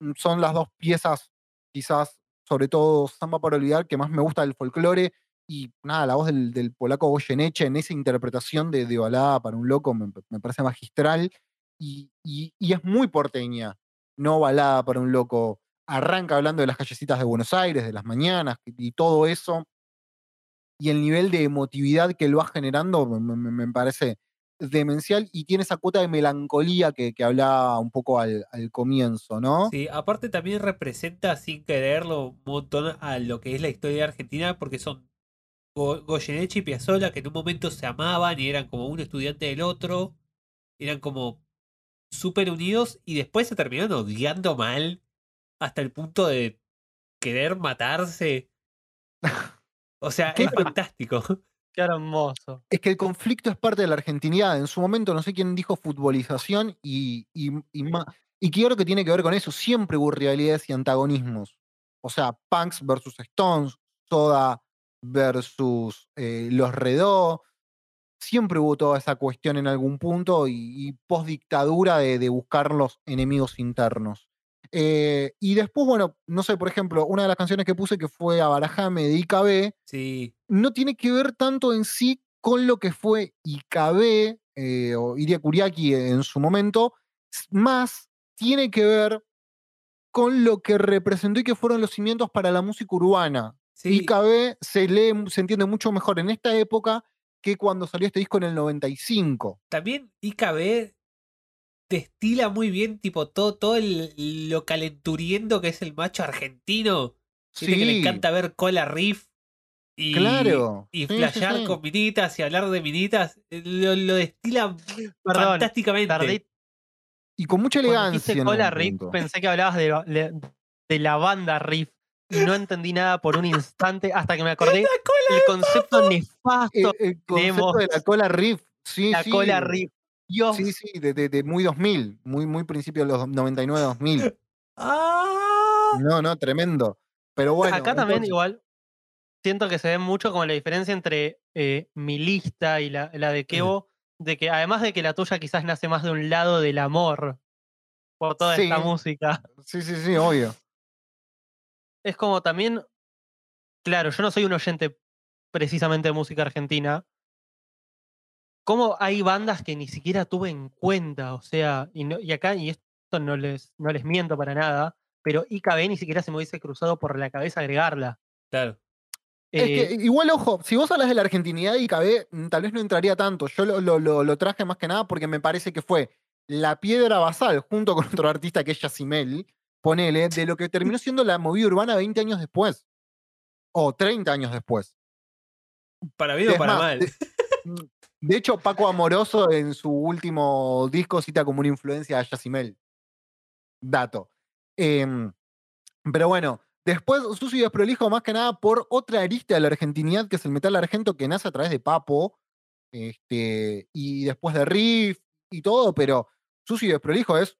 mm, son las dos piezas, quizás, sobre todo Samba para olvidar, que más me gusta del folclore. Y nada, la voz del, del polaco Goyeneche en esa interpretación de, de Balada para un loco me, parece magistral. Y, y- es muy porteña, no Balada para un loco. Arranca hablando de las callecitas de Buenos Aires, de las mañanas y todo eso y el nivel de emotividad que lo va generando me parece demencial y tiene esa cuota de melancolía que, que hablaba un poco al, al comienzo, ¿no? Sí, aparte también representa sin quererlo un montón a lo que es la historia de Argentina porque son Go- Goyeneche y Piazzolla que en un momento se amaban y eran como un estudiante del otro, eran como súper unidos y después se terminaron odiando mal hasta el punto de querer matarse. O sea, es fantástico. Qué hermoso. Es que el conflicto es parte de la argentinidad. En su momento, no sé quién dijo futbolización y, y, y, y creo que tiene que ver con eso. Siempre hubo rivalidades y antagonismos. O sea, Punks versus Stones, Soda versus eh, Los Redó. Siempre hubo toda esa cuestión en algún punto y, post-dictadura de, de buscar los enemigos internos. Eh, y después, bueno, no sé, por ejemplo, una de las canciones que puse que fue a Barajame de IKB, Sí, no tiene que ver tanto en sí con lo que fue IKB eh, o Iria Kuriaki en su momento, más tiene que ver con lo que representó y que fueron los cimientos para la música urbana. sí. IKB se lee, se entiende mucho mejor en esta época que cuando salió este disco en el 95. También IKB destila muy bien, tipo, todo, todo el- lo calenturiendo que es el macho argentino. Viste que le Sí, encanta ver cola riff y, Claro, y sí, sí, flashear sí. con minitas y hablar de minitas. eh, Lo, lo destila Perdón, fantásticamente. tardé. y con mucha elegancia. en cola riff, punto. pensé que hablabas de, de la banda riff y no entendí nada por un instante hasta que me acordé el concepto Eh, nefasto el concepto tenemos. de la cola riff. Sí, la sí, cola riff. Dios, Sí, sí, de, de- de muy 2000, muy, muy principio de los 99-2000. ¡Ah! No, no, tremendo. Pero bueno, acá también entonces- igual siento que se ve mucho como la diferencia entre eh, mi lista y la, la de Kevo, de que además de que la tuya quizás nace más de un lado del amor por toda esta música, Sí, sí, sí, obvio. es como también, claro, yo no soy un oyente precisamente de música argentina. ¿Cómo hay bandas que ni siquiera tuve en cuenta? O sea, y, no- y acá, y esto no les, no les miento para nada, pero IKB ni siquiera se me hubiese cruzado por la cabeza agregarla. Claro. Es Eh, que igual, ojo, si vos hablas de la argentinidad y KB, mm, tal vez no entraría tanto. Yo lo, lo- lo- lo traje más que nada porque me parece que fue la piedra basal, junto con otro artista que es Yacimel, ponele, de lo que terminó siendo la movida urbana 20 años después. O 30 años después. Para bien o para más, mal. de- De hecho, Paco Amoroso en su último disco cita como una influencia a Yacimel. Dato. Em, pero bueno, después Sucio Desprolijo más que nada por otra arista de la argentinidad, que es el metal argento que nace a través de Papo, este, y después de Riff y todo, pero Sucio Desprolijo es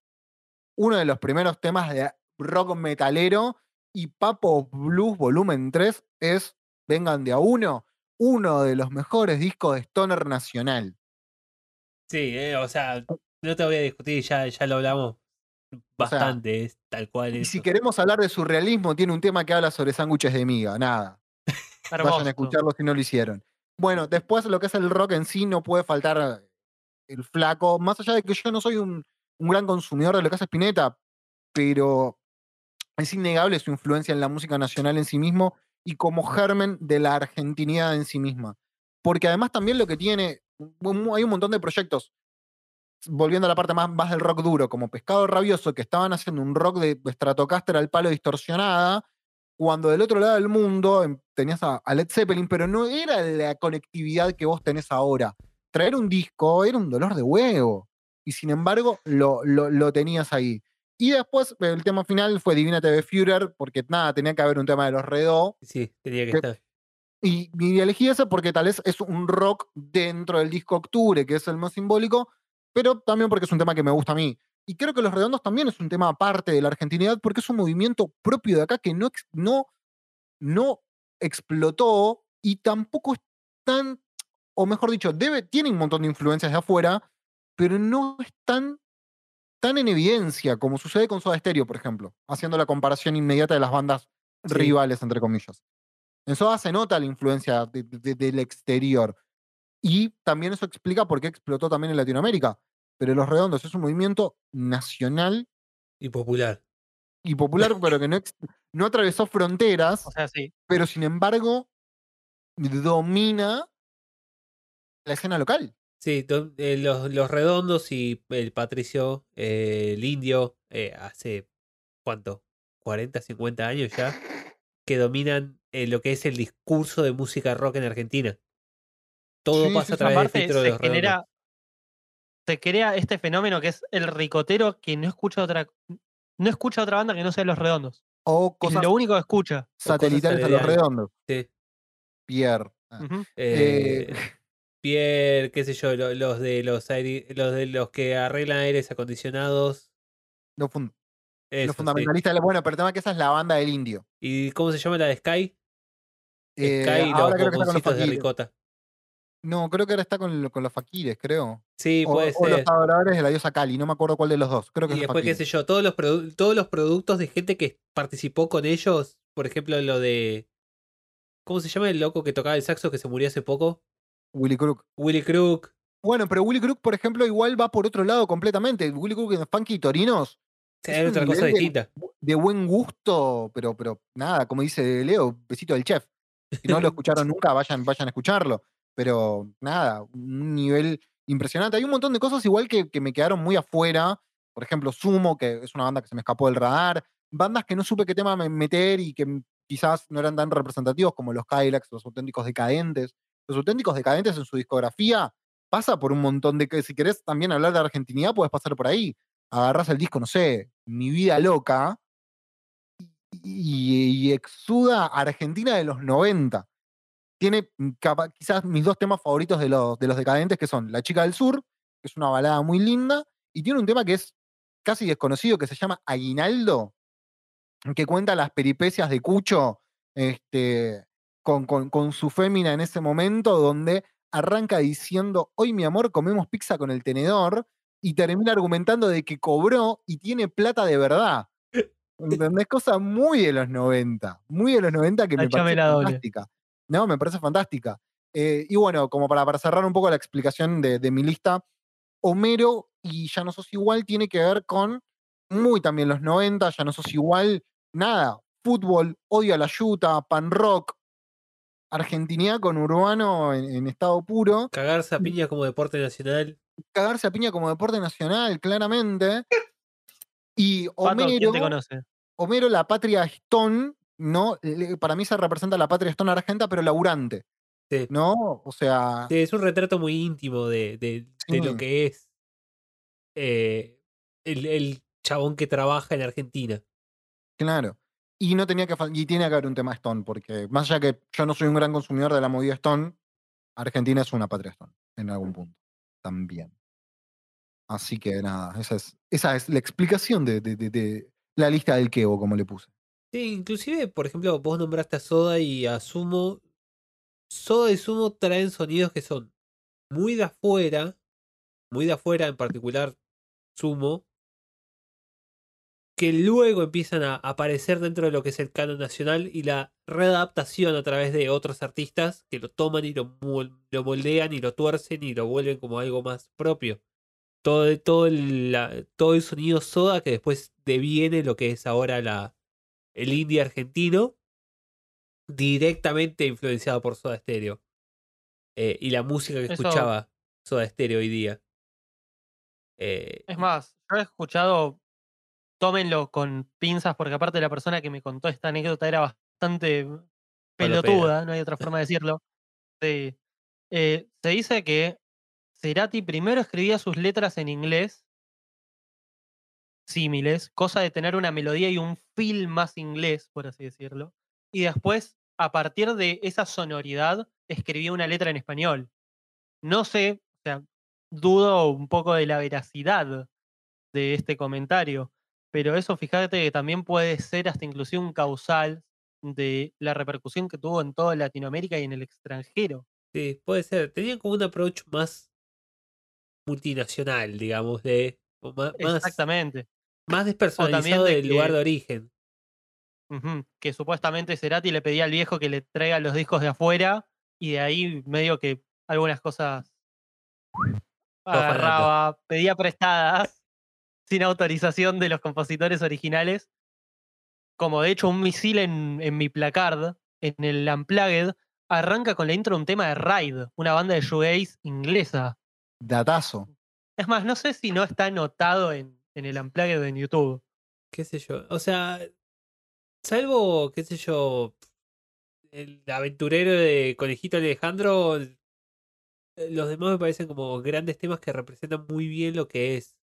uno de los primeros temas de rock metalero y Papo Blues Volumen 3 es, vengan de a uno, uno de los mejores discos de Stoner Nacional. Sí, eh, o sea, no te voy a discutir, ya, ya lo hablamos bastante, es tal cual Y eso. si queremos hablar de surrealismo, tiene un tema que habla sobre sándwiches de miga, nada. Vayan a escucharlo si no lo hicieron. Bueno, después lo que es el rock en sí no puede faltar el flaco, más allá de que yo no soy un, un gran consumidor de lo que hace Spinetta, pero es innegable su influencia en la música nacional en sí mismo y como germen de la argentinidad en sí misma. porque además también lo que tiene, hay un montón de proyectos, volviendo a la parte más, más del rock duro, como Pescado Rabioso, que estaban haciendo un rock de Stratocaster al palo distorsionada, cuando del otro lado del mundo em, tenías a, a Led Zeppelin, pero no era la conectividad que vos tenés ahora. Traer un disco era un dolor de huevo, y sin embargo lo, lo tenías ahí. Y después el tema final fue Divina TV Führer, porque nada, tenía que haber un tema de los Redó, Sí, tenía que Que- estar. y, y elegí ese porque tal vez es un rock dentro del disco Octubre, que es el más simbólico, pero también porque es un tema que me gusta a mí. Y creo que Los Redondos también es un tema aparte de la argentinidad porque es un movimiento propio de acá que no, no, no explotó y tampoco es tan, o mejor dicho, debe, tiene un montón de influencias de afuera, pero no es tan, tan en evidencia como sucede con Soda Stereo, por ejemplo, haciendo la comparación inmediata de las bandas Sí. rivales, entre comillas. En Soda se nota la influencia de- de- del exterior. Y también eso explica por qué explotó también en Latinoamérica. Pero Los Redondos es un movimiento nacional Y popular. y popular, pero que no, no atravesó fronteras, O sea, sí. pero sin embargo domina la escena local. Sí, eh, los, los redondos y el Patricio, eh, el indio, eh, hace ¿cuánto? 40, 50 años ya, que dominan eh, lo que es el discurso de música rock en Argentina. Todo Sí, pasa a través del filtro de se los redondos. genera. Se crea este fenómeno que es el ricotero que no escucha otra. No escucha otra banda que no sea Los Redondos. O Es cosas lo único que escucha. satelitales a Los. Redondos. Sí. Pierre. Ah. Pierre, qué sé yo, lo- los de los aire- los de los que arreglan aires acondicionados. Los, fun- eso, los sí. fundamentalistas. la- Bueno, pero el tema es que esa es la banda del indio. ¿Y cómo se llama la de Sky? Eh, Sky y los ahora creo que está con los bomboncitos de ricota. No, creo que ahora está con, con los faquires, creo. Sí, o, puede o los adoradores de la diosa Kali, no me acuerdo cuál de los dos. Creo que Y después, qué sé yo, todos los, todos los productos de gente que participó con ellos, por ejemplo, lo de. ¿Cómo se llama el loco que tocaba el saxo que se murió hace poco? Willy Crook. Willy Crook. Bueno, pero Willy Crook, por ejemplo, igual va por otro lado completamente. Willy Crook en Funky Torinos Sí, Es otra cosa de- distinta. de buen gusto, pero, pero nada, como dice Leo, besito del chef. Si no lo escucharon nunca, vayan, vayan a escucharlo. Pero nada, un nivel impresionante. Hay un montón de cosas igual que, que me quedaron muy afuera. Por ejemplo, Sumo, que es una banda que se me escapó del radar. Bandas que no supe qué tema me- meter y que quizás no eran tan representativos como los Kylax, los auténticos decadentes. Los auténticos decadentes en su discografía pasa por un montón de que si querés también hablar de argentinidad, puedes pasar por ahí. Agarrás el disco, no sé, Mi vida loca, y, exuda Argentina de los 90. Tiene quizás mis dos temas favoritos de los, de los decadentes, que son La chica del sur, que es una balada muy linda, y tiene un tema que es casi desconocido, que se llama Aguinaldo, que cuenta las peripecias de Cucho este, con, con- con su fémina en ese momento, donde arranca diciendo, hoy mi amor comemos pizza con el tenedor, y termina argumentando de que cobró y tiene plata de verdad. ¿Entendés? Cosa muy de los 90. Muy de los 90 que me parece fantástica. No, me parece fantástica. Eh, y bueno, como para, para cerrar un poco la explicación de, de mi lista, Homero y Ya no sos igual tiene que ver con muy también los 90, Ya no sos igual, nada, fútbol, odio a la yuta, pan rock, argentinidad con urbano en, en estado puro, Cagarse a piña como deporte nacional. cagarse a piña como deporte nacional, claramente. Y Pato, ¿quién te Homero, conoce? Homero, la patria Stone, ¿no? Para mí se representa la patria Stone argenta, pero laburante, Sí. ¿no? O sea, Sí, es un retrato muy íntimo de, de- de lo que es eh, el, el chabón que trabaja en Argentina. claro. Y no tenía que y tiene que haber un tema Stone, porque más allá que yo no soy un gran consumidor de la movida Stone, Argentina es una patria Stone, en algún punto, también. Así que nada, esa es, esa es la explicación de, de- de- de la lista del Kevo, como le puse. Sí, inclusive, por ejemplo, vos nombraste a Soda y a Sumo. Soda y Sumo traen sonidos que son muy de afuera, muy de afuera, en particular Sumo, que luego empiezan a aparecer dentro de lo que es el canon nacional y la readaptación a través de otros artistas que lo toman y lo, lo moldean y lo tuercen y lo vuelven como algo más propio. Todo, todo, el, la- todo el sonido Soda que después deviene lo que es ahora la, el indie argentino, directamente influenciado por Soda Stereo. eh, y la música que Eso- escuchaba Soda Stereo hoy día. Eh, Es más, yo he escuchado, tómenlo con pinzas, porque aparte la persona que me contó esta anécdota era bastante pelotuda, no hay otra forma de decirlo. Sí. Eh, se dice que Cerati primero escribía sus letras en inglés, símiles, cosa de tener una melodía y un feel más inglés, por así decirlo. Y después, a partir de esa sonoridad, escribía una letra en español. No sé, o sea, dudo un poco de la veracidad de este comentario, pero eso fíjate que también puede ser hasta inclusive un causal de la repercusión que tuvo en toda Latinoamérica y en el extranjero. sí, puede ser. Tenían como un approach más multinacional, digamos, de o más, Exactamente. más despersonalizado de del lugar de origen. Que supuestamente Cerati le pedía al viejo que le traiga los discos de afuera y de ahí medio que algunas cosas agarraba, pedía prestadas sin autorización de los compositores originales. Como de hecho un misil en, en mi placard, en el Unplugged, arranca con la intro de un tema de Ride, una banda de shoegaze inglesa. Datazo. Es más, no sé si no está anotado en, en el Unplugged en YouTube. qué sé yo. O sea, salvo, qué sé yo, el aventurero de Conejito Alejandro, eh, los demás me parecen como grandes temas que representan muy bien lo que es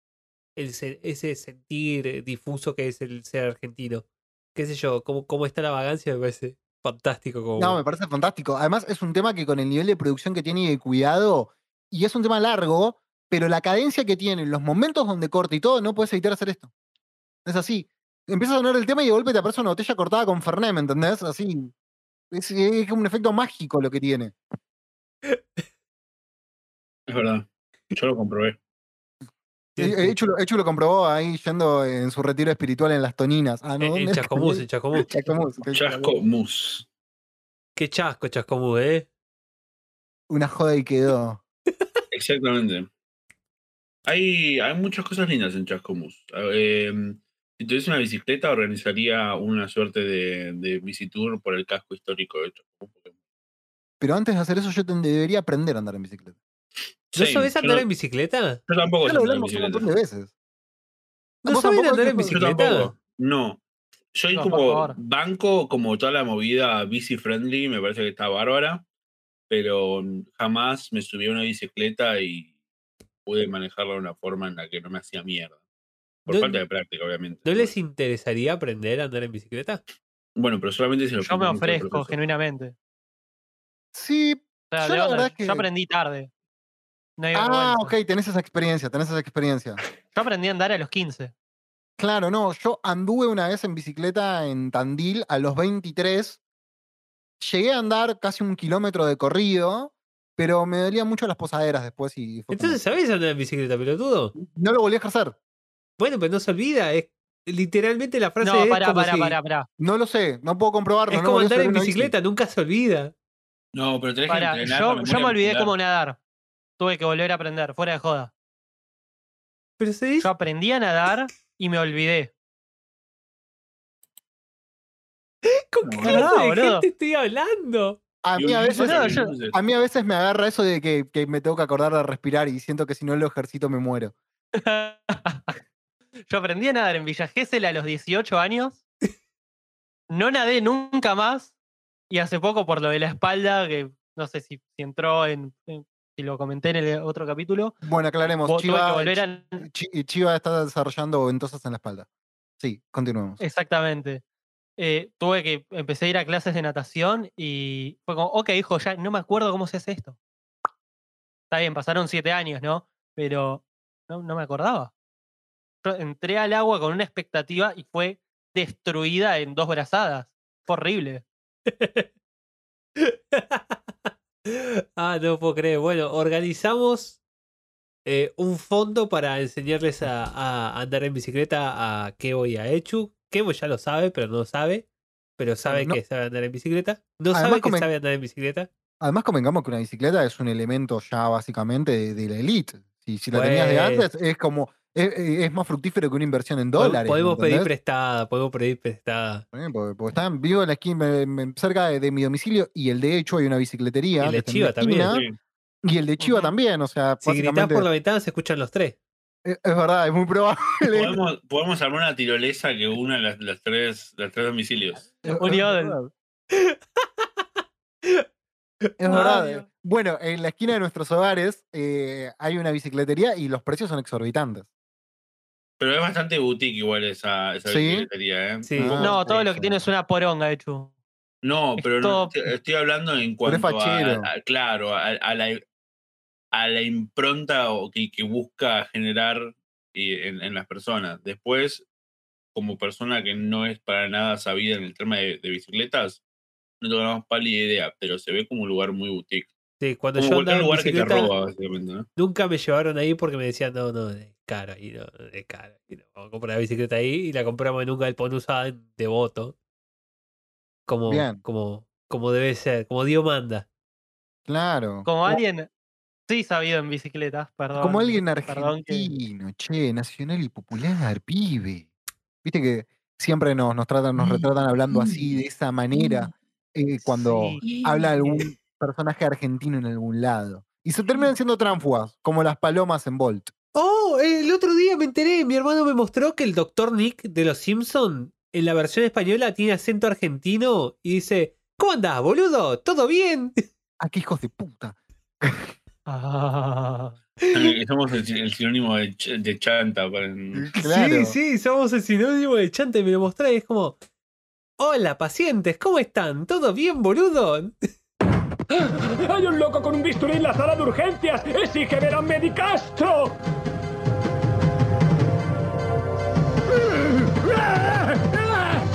el se- ese sentir difuso que es el ser argentino. Qué sé yo, cómo, cómo está la vagancia me parece fantástico. Como... No, me parece fantástico. Además, es un tema que con el nivel de producción que tiene y de cuidado, y es un tema largo, pero la cadencia que tiene, los momentos donde corta y todo, no puedes evitar hacer esto. Es así. Empieza a sonar el tema y de golpe te aparece una botella cortada con Fernet, ¿me entendés? Así. Es, es como un efecto mágico lo que tiene. Es verdad. Yo lo comprobé. Sí, Eh, sí. Echu, lo- comprobó ahí yendo en su retiro espiritual en las Toninas. Ah, ¿no? En, en ¿Dónde? Chascomús, en Chascomús. Chascomús, ok. Chasco Mus. Qué chasco, Chascomús, ¿eh? Una joda y quedó. Exactamente. Hay, hay muchas cosas lindas en Chascomús. Eh, si tuviese una bicicleta, organizaría una suerte de, de bicitour por el casco histórico de Chascomús. Pero antes de hacer eso, yo ten- debería aprender a andar en bicicleta. ¿No yo andar en bicicleta? Yo tampoco Ya sé lo andar en hablamos un bicicleta. montón de veces. ¿No ¿Vos saben tampoco, andar en? Yo bicicleta? No. Soy No, como banco, como toda la movida bici friendly, me parece que está bárbara, pero jamás me subí a una bicicleta y pude manejarla de una forma en la que no me hacía mierda. Por No- falta de práctica, obviamente. ¿No les interesaría aprender a andar en bicicleta? Bueno, pero solamente si lo Yo me ofrezco genuinamente. Sí. O sea, Yo la onda, verdad yo que- aprendí tarde. No Ah, ok, tenés esa experiencia, tenés esa experiencia. Yo aprendí a andar a los 15. Claro, no, yo anduve una vez en bicicleta en Tandil a los 23. Llegué a andar casi un kilómetro de corrido, pero me dolían mucho las posaderas después y fue como- Entonces, ¿sabés andar en bicicleta, pelotudo? no lo volví a ejercer. Bueno, pero no se olvida. Es, literalmente la frase No, es pará, como pará, si- pará, pará. No lo sé, no puedo comprobarlo. Es no como andar en bici. bicicleta, nunca se olvida. No, pero tenés Pará, que entrenar yo, yo me olvidé cómo nadar. Tuve que volver a aprender, fuera de joda. Pero se dice. Yo aprendí a nadar y me olvidé. ¿Con qué No, clase no, de boludo. gente estoy hablando? A mí a veces, yo- a mí a veces me agarra eso de que, que me tengo que acordar de respirar y siento que si no lo ejercito me muero. Yo aprendí a nadar en Villa Gesell a los 18 años. No nadé nunca más. Y hace poco, por lo de la espalda, que no sé si, si entró en, en- Si lo comenté en el otro capítulo. Bueno, aclaremos. a. Chiva está desarrollando ventosas en la espalda. Sí, continuemos. Exactamente. Eh, tuve que empecé a ir a clases de natación y fue como, ok, hijo, ya no me acuerdo cómo se hace esto. Está bien, pasaron siete años, ¿no? Pero no, no me acordaba. Yo entré al agua con una expectativa y fue destruida en dos brazadas. Fue horrible. ah, no puedo creer. Bueno, organizamos eh, un fondo para enseñarles a, a andar en bicicleta a Kevo y a Echu. Kevo ya lo sabe, pero no sabe. Pero sabe no- que sabe andar en bicicleta. No Además, sabe que sabe andar en bicicleta. Además, convengamos que una bicicleta es un elemento ya básicamente de, de la elite. Si, si la tenías de Pues- antes, es como es, es más fructífero que una inversión en dólares. Podemos ¿me pedir prestada, podemos pedir prestada. Eh, Porque, porque están vivo en la esquina, cerca de, de mi domicilio y el de hecho hay una bicicletería. Y el de Chiva también. Sí. Y el de Chiva también, o sea, Si gritás por la ventana se escuchan los tres. es, es verdad, es muy probable. Podemos, podemos armar una tirolesa que una las, las tres, las tres domicilios. Es- Un es verdad. Eh. Bueno, en la esquina de nuestros hogares eh, hay una bicicletería y los precios son exorbitantes. Pero es bastante boutique igual esa, esa ¿Sí? ¿eh? Sí. Ah, No, todo lo que tiene es una poronga, hecho. No, Es pero no, todo- estoy, estoy hablando en cuanto a, a- claro, a, a la, a la impronta o que, que busca generar y- en, en las personas. Después, como persona que no es para nada sabida en el tema de, de bicicletas, no tengo la más pálida idea, pero se ve como un lugar muy boutique. Sí, cuando Como yo andaba en lugar que te roba, básicamente, ¿no? nunca me llevaron ahí porque me decían, no, no, es caro ahí, no, es caro. Y no, vamos a comprar la bicicleta ahí y la compramos en un galpón usada en Devoto. Como, Bien. como, como debe ser, como Dios manda. Claro. Como alguien sí sabido en bicicletas, perdón. Como alguien perdón que- argentino, che, nacional y popular, pibe. Viste que siempre nos, nos tratan, nos retratan hablando así, de esa manera, eh, cuando Sí. habla algún personaje argentino en algún lado. Y se terminan siendo tránfugas, como las palomas en Bolt. Oh, el otro día me enteré, mi hermano me mostró que el Dr. Nick de Los Simpson en la versión española tiene acento argentino y dice, ¿cómo andás, boludo? ¿Todo bien? Ah, qué hijos de puta. Ah. Somos el, el sinónimo de, ch- de chanta. para- Claro. Sí, sí, somos el sinónimo de chanta y me lo mostré y es como, hola pacientes, ¿cómo están? ¿Todo bien, boludo? ¡Hay un loco con un bisturí en la sala de urgencias! ¡Exige ver a Medicastro!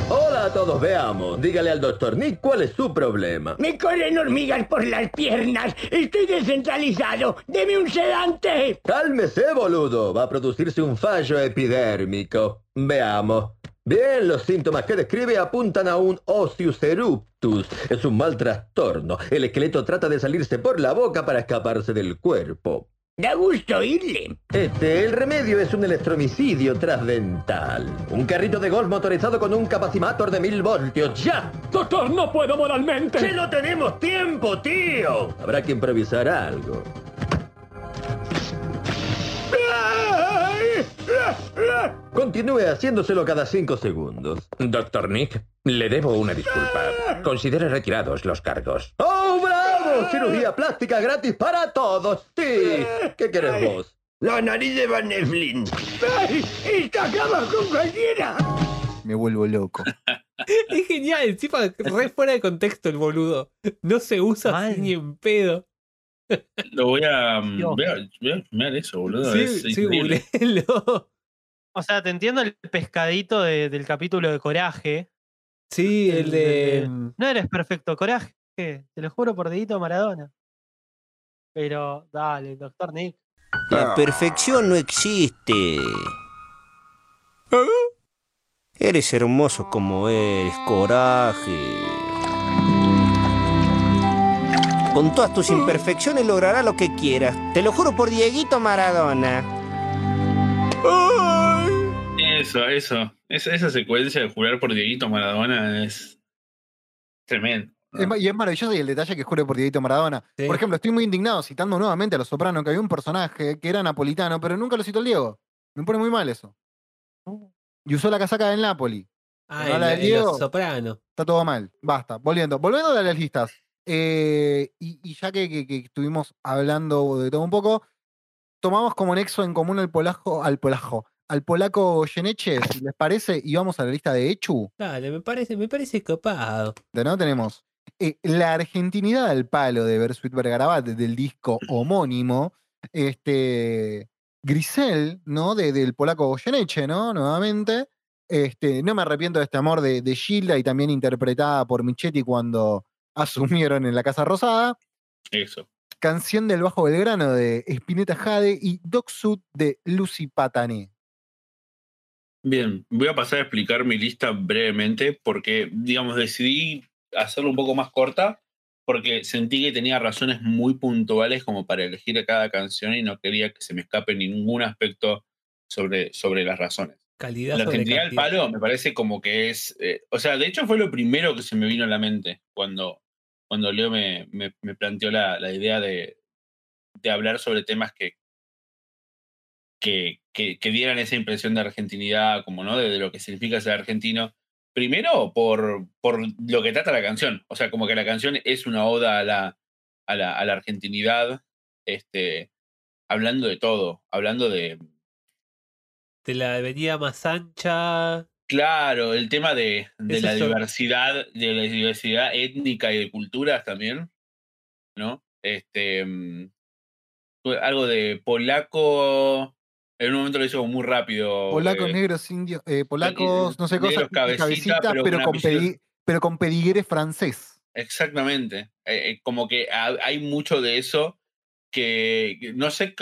Hola a todos, veamos. Dígale al doctor Nick cuál es su problema. ¡Me corren hormigas por las piernas! ¡Estoy descentralizado! ¡Deme un sedante! Cálmese, boludo. Va a producirse un fallo epidérmico. Veamos. Bien, los síntomas que describe apuntan a un osius eruptus. Es un mal trastorno. El esqueleto trata de salirse por la boca para escaparse del cuerpo. Da gusto oírle. Este, el remedio es un electromicidio trasdental. Un carrito de golf motorizado con un capacimator de mil voltios. ¡Ya! Doctor, no puedo moralmente. ¡Si no tenemos tiempo, tío! Habrá que improvisar algo. Continúe haciéndoselo cada cinco segundos. Doctor Nick, le debo una disculpa. Considere retirados los cargos. ¡Oh, bravo! Cirugía plástica gratis para todos. Sí. ¿Qué quieres vos? La nariz de Van Eflin. ¡Ay! ¡Esto acaba con cualquiera! Me vuelvo loco. Es genial, encima re fuera de contexto el boludo. No se usa así ni en pedo. Lo voy a, voy a, voy a eso, boludo. Sí, es sí. O sea, te entiendo el pescadito de- del capítulo de Coraje. Sí, el de... de- No eres perfecto, Coraje. Te lo juro por dedito Maradona. Pero, dale, doctor Nick. La perfección no existe. Eres hermoso como eres, coraje. Con todas tus imperfecciones lograrás lo que quieras. Te lo juro por Dieguito Maradona. Eso, eso. Esa, esa secuencia de jurar por Dieguito Maradona es tremendo. y es maravilloso y el detalle que jure por Dieguito Maradona. Sí. Por ejemplo, estoy muy indignado citando nuevamente a Los Soprano que había un personaje que era napolitano, pero nunca lo citó el Diego. Me pone muy mal eso. Y usó la casaca del Napoli. Ah, el, la Diego- Los Soprano. Está todo mal. Basta. Volviendo. Volviendo a las listas. Eh, y, y ya que, que- que estuvimos hablando de todo un poco, tomamos como nexo en común al polaco, al polaco, al polaco Geneche, si les parece, y vamos a la lista de Echu. Dale, me parece, me parece copado. De no tenemos eh, la argentinidad al palo de Bersuit Bergarabat del disco homónimo. Este Grisel, ¿no? De- del polaco Goyeneche, ¿no? Nuevamente. Este, no me arrepiento de este amor de, de Gilda y también interpretada por Michetti cuando asumieron en la Casa Rosada. Eso. Canción del Bajo Belgrano de Spinetta Jade y Dog Sud de Lucy Patané. Bien, voy a pasar a explicar mi lista brevemente porque, digamos, decidí hacerlo un poco más corta porque sentí que tenía razones muy puntuales como para elegir cada canción y no quería que se me escape ningún aspecto sobre, sobre las razones. Calidad La del cantidad. palo me parece como que es. eh, o sea, de hecho fue lo primero que se me vino a la mente cuando, cuando Leo me, me- me planteó la, la idea de, de hablar sobre temas que, que, que, que dieran esa impresión de argentinidad, como no, de, de lo que significa ser argentino. Primero, por, por lo que trata la canción. O sea, como que la canción es una oda a la, a la, a la argentinidad, este, hablando de todo, hablando de, De la avenida más ancha. Claro, el tema de, de la diversidad, de la diversidad étnica y de culturas también, ¿no? Este, mm, algo de polaco, en un momento lo hizo muy rápido. Polacos, eh, negros, indios, eh, polacos, no sé cosas, cabecita, cabecita, pero pero, con pedi- pero con pedigre francés. Exactamente. Eh, como que ha- hay mucho de eso que no sé,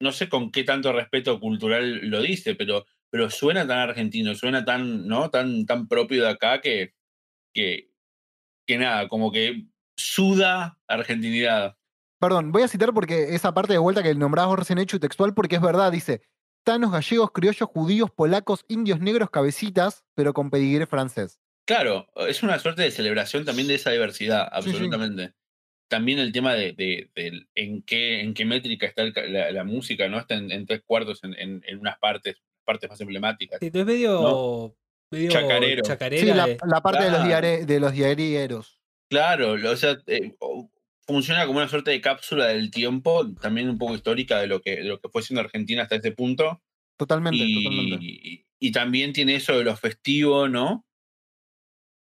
no sé con qué tanto respeto cultural lo dice, pero, pero suena tan argentino, suena tan, ¿no? Tan, tan propio de acá que, que, que nada, como que suda argentinidad. Perdón, voy a citar porque esa parte de vuelta que nombrabas recién hecho textual, porque es verdad, dice, tanos, gallegos, criollos, judíos, polacos, indios, negros, cabecitas, pero con pedigre francés. Claro, es una suerte de celebración también de esa diversidad, Sí, sí. absolutamente. También el tema de, en qué en qué métrica está el la, la música, ¿no? Está en, en tres cuartos en, en- en unas partes, partes más emblemáticas. Sí, es medio. medio Chacarero. chacarera Sí, la, parte de los, Claro. diare- de los diarieros. Claro, o sea, eh, funciona como una suerte de cápsula del tiempo, también un poco histórica de lo que, de lo que fue siendo Argentina hasta ese punto. Totalmente, y, totalmente. y- y también tiene eso de lo festivo, ¿no?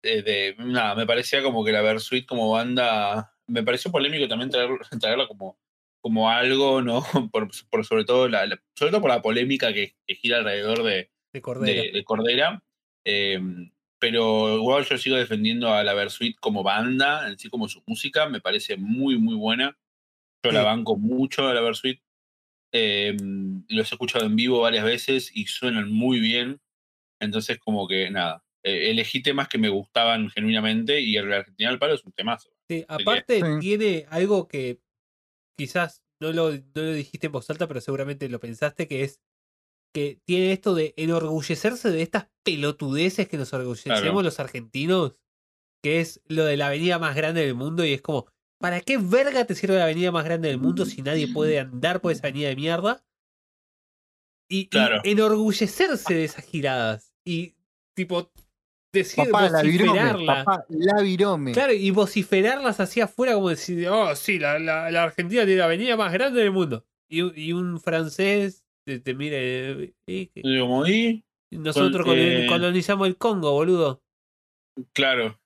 De, de- nada, me parecía como que la Versuit como banda, me pareció polémico también traer- traerla como, como algo, ¿no? Por, por sobre todo la, la- sobre todo por la polémica que, que gira alrededor de, de Cordero. de, de Cordera. eh, pero igual yo sigo defendiendo a la Versuit como banda, en sí como su música, me parece muy, muy buena. Yo la banco mucho a la Versuit. Eh, los he escuchado en vivo varias veces y suenan muy bien. Entonces, como que nada, eh, elegí temas que me gustaban genuinamente y el Argentina al Palo es un temazo. Sí, aparte Sí. tiene algo que quizás no lo, no lo dijiste en voz alta, pero seguramente lo pensaste, que es que tiene esto de enorgullecerse de estas pelotudeces que nos enorgullecemos Claro. los argentinos, que es lo de la avenida más grande del mundo y es como, ¿para qué verga te sirve la avenida más grande del mundo si nadie puede andar por esa avenida de mierda? Y, enorgullecerse de esas giradas y tipo decir, Papá, la virome, vociferarla. papá, la virome. Claro, y vociferarlas hacia afuera como decir, oh, sí, la, la, la Argentina tiene la avenida más grande del mundo. Y, un- y un francés te, te mira y, y- Y digo, como, "Y, nosotros Con- eh, colonizamos el Congo, boludo. Claro.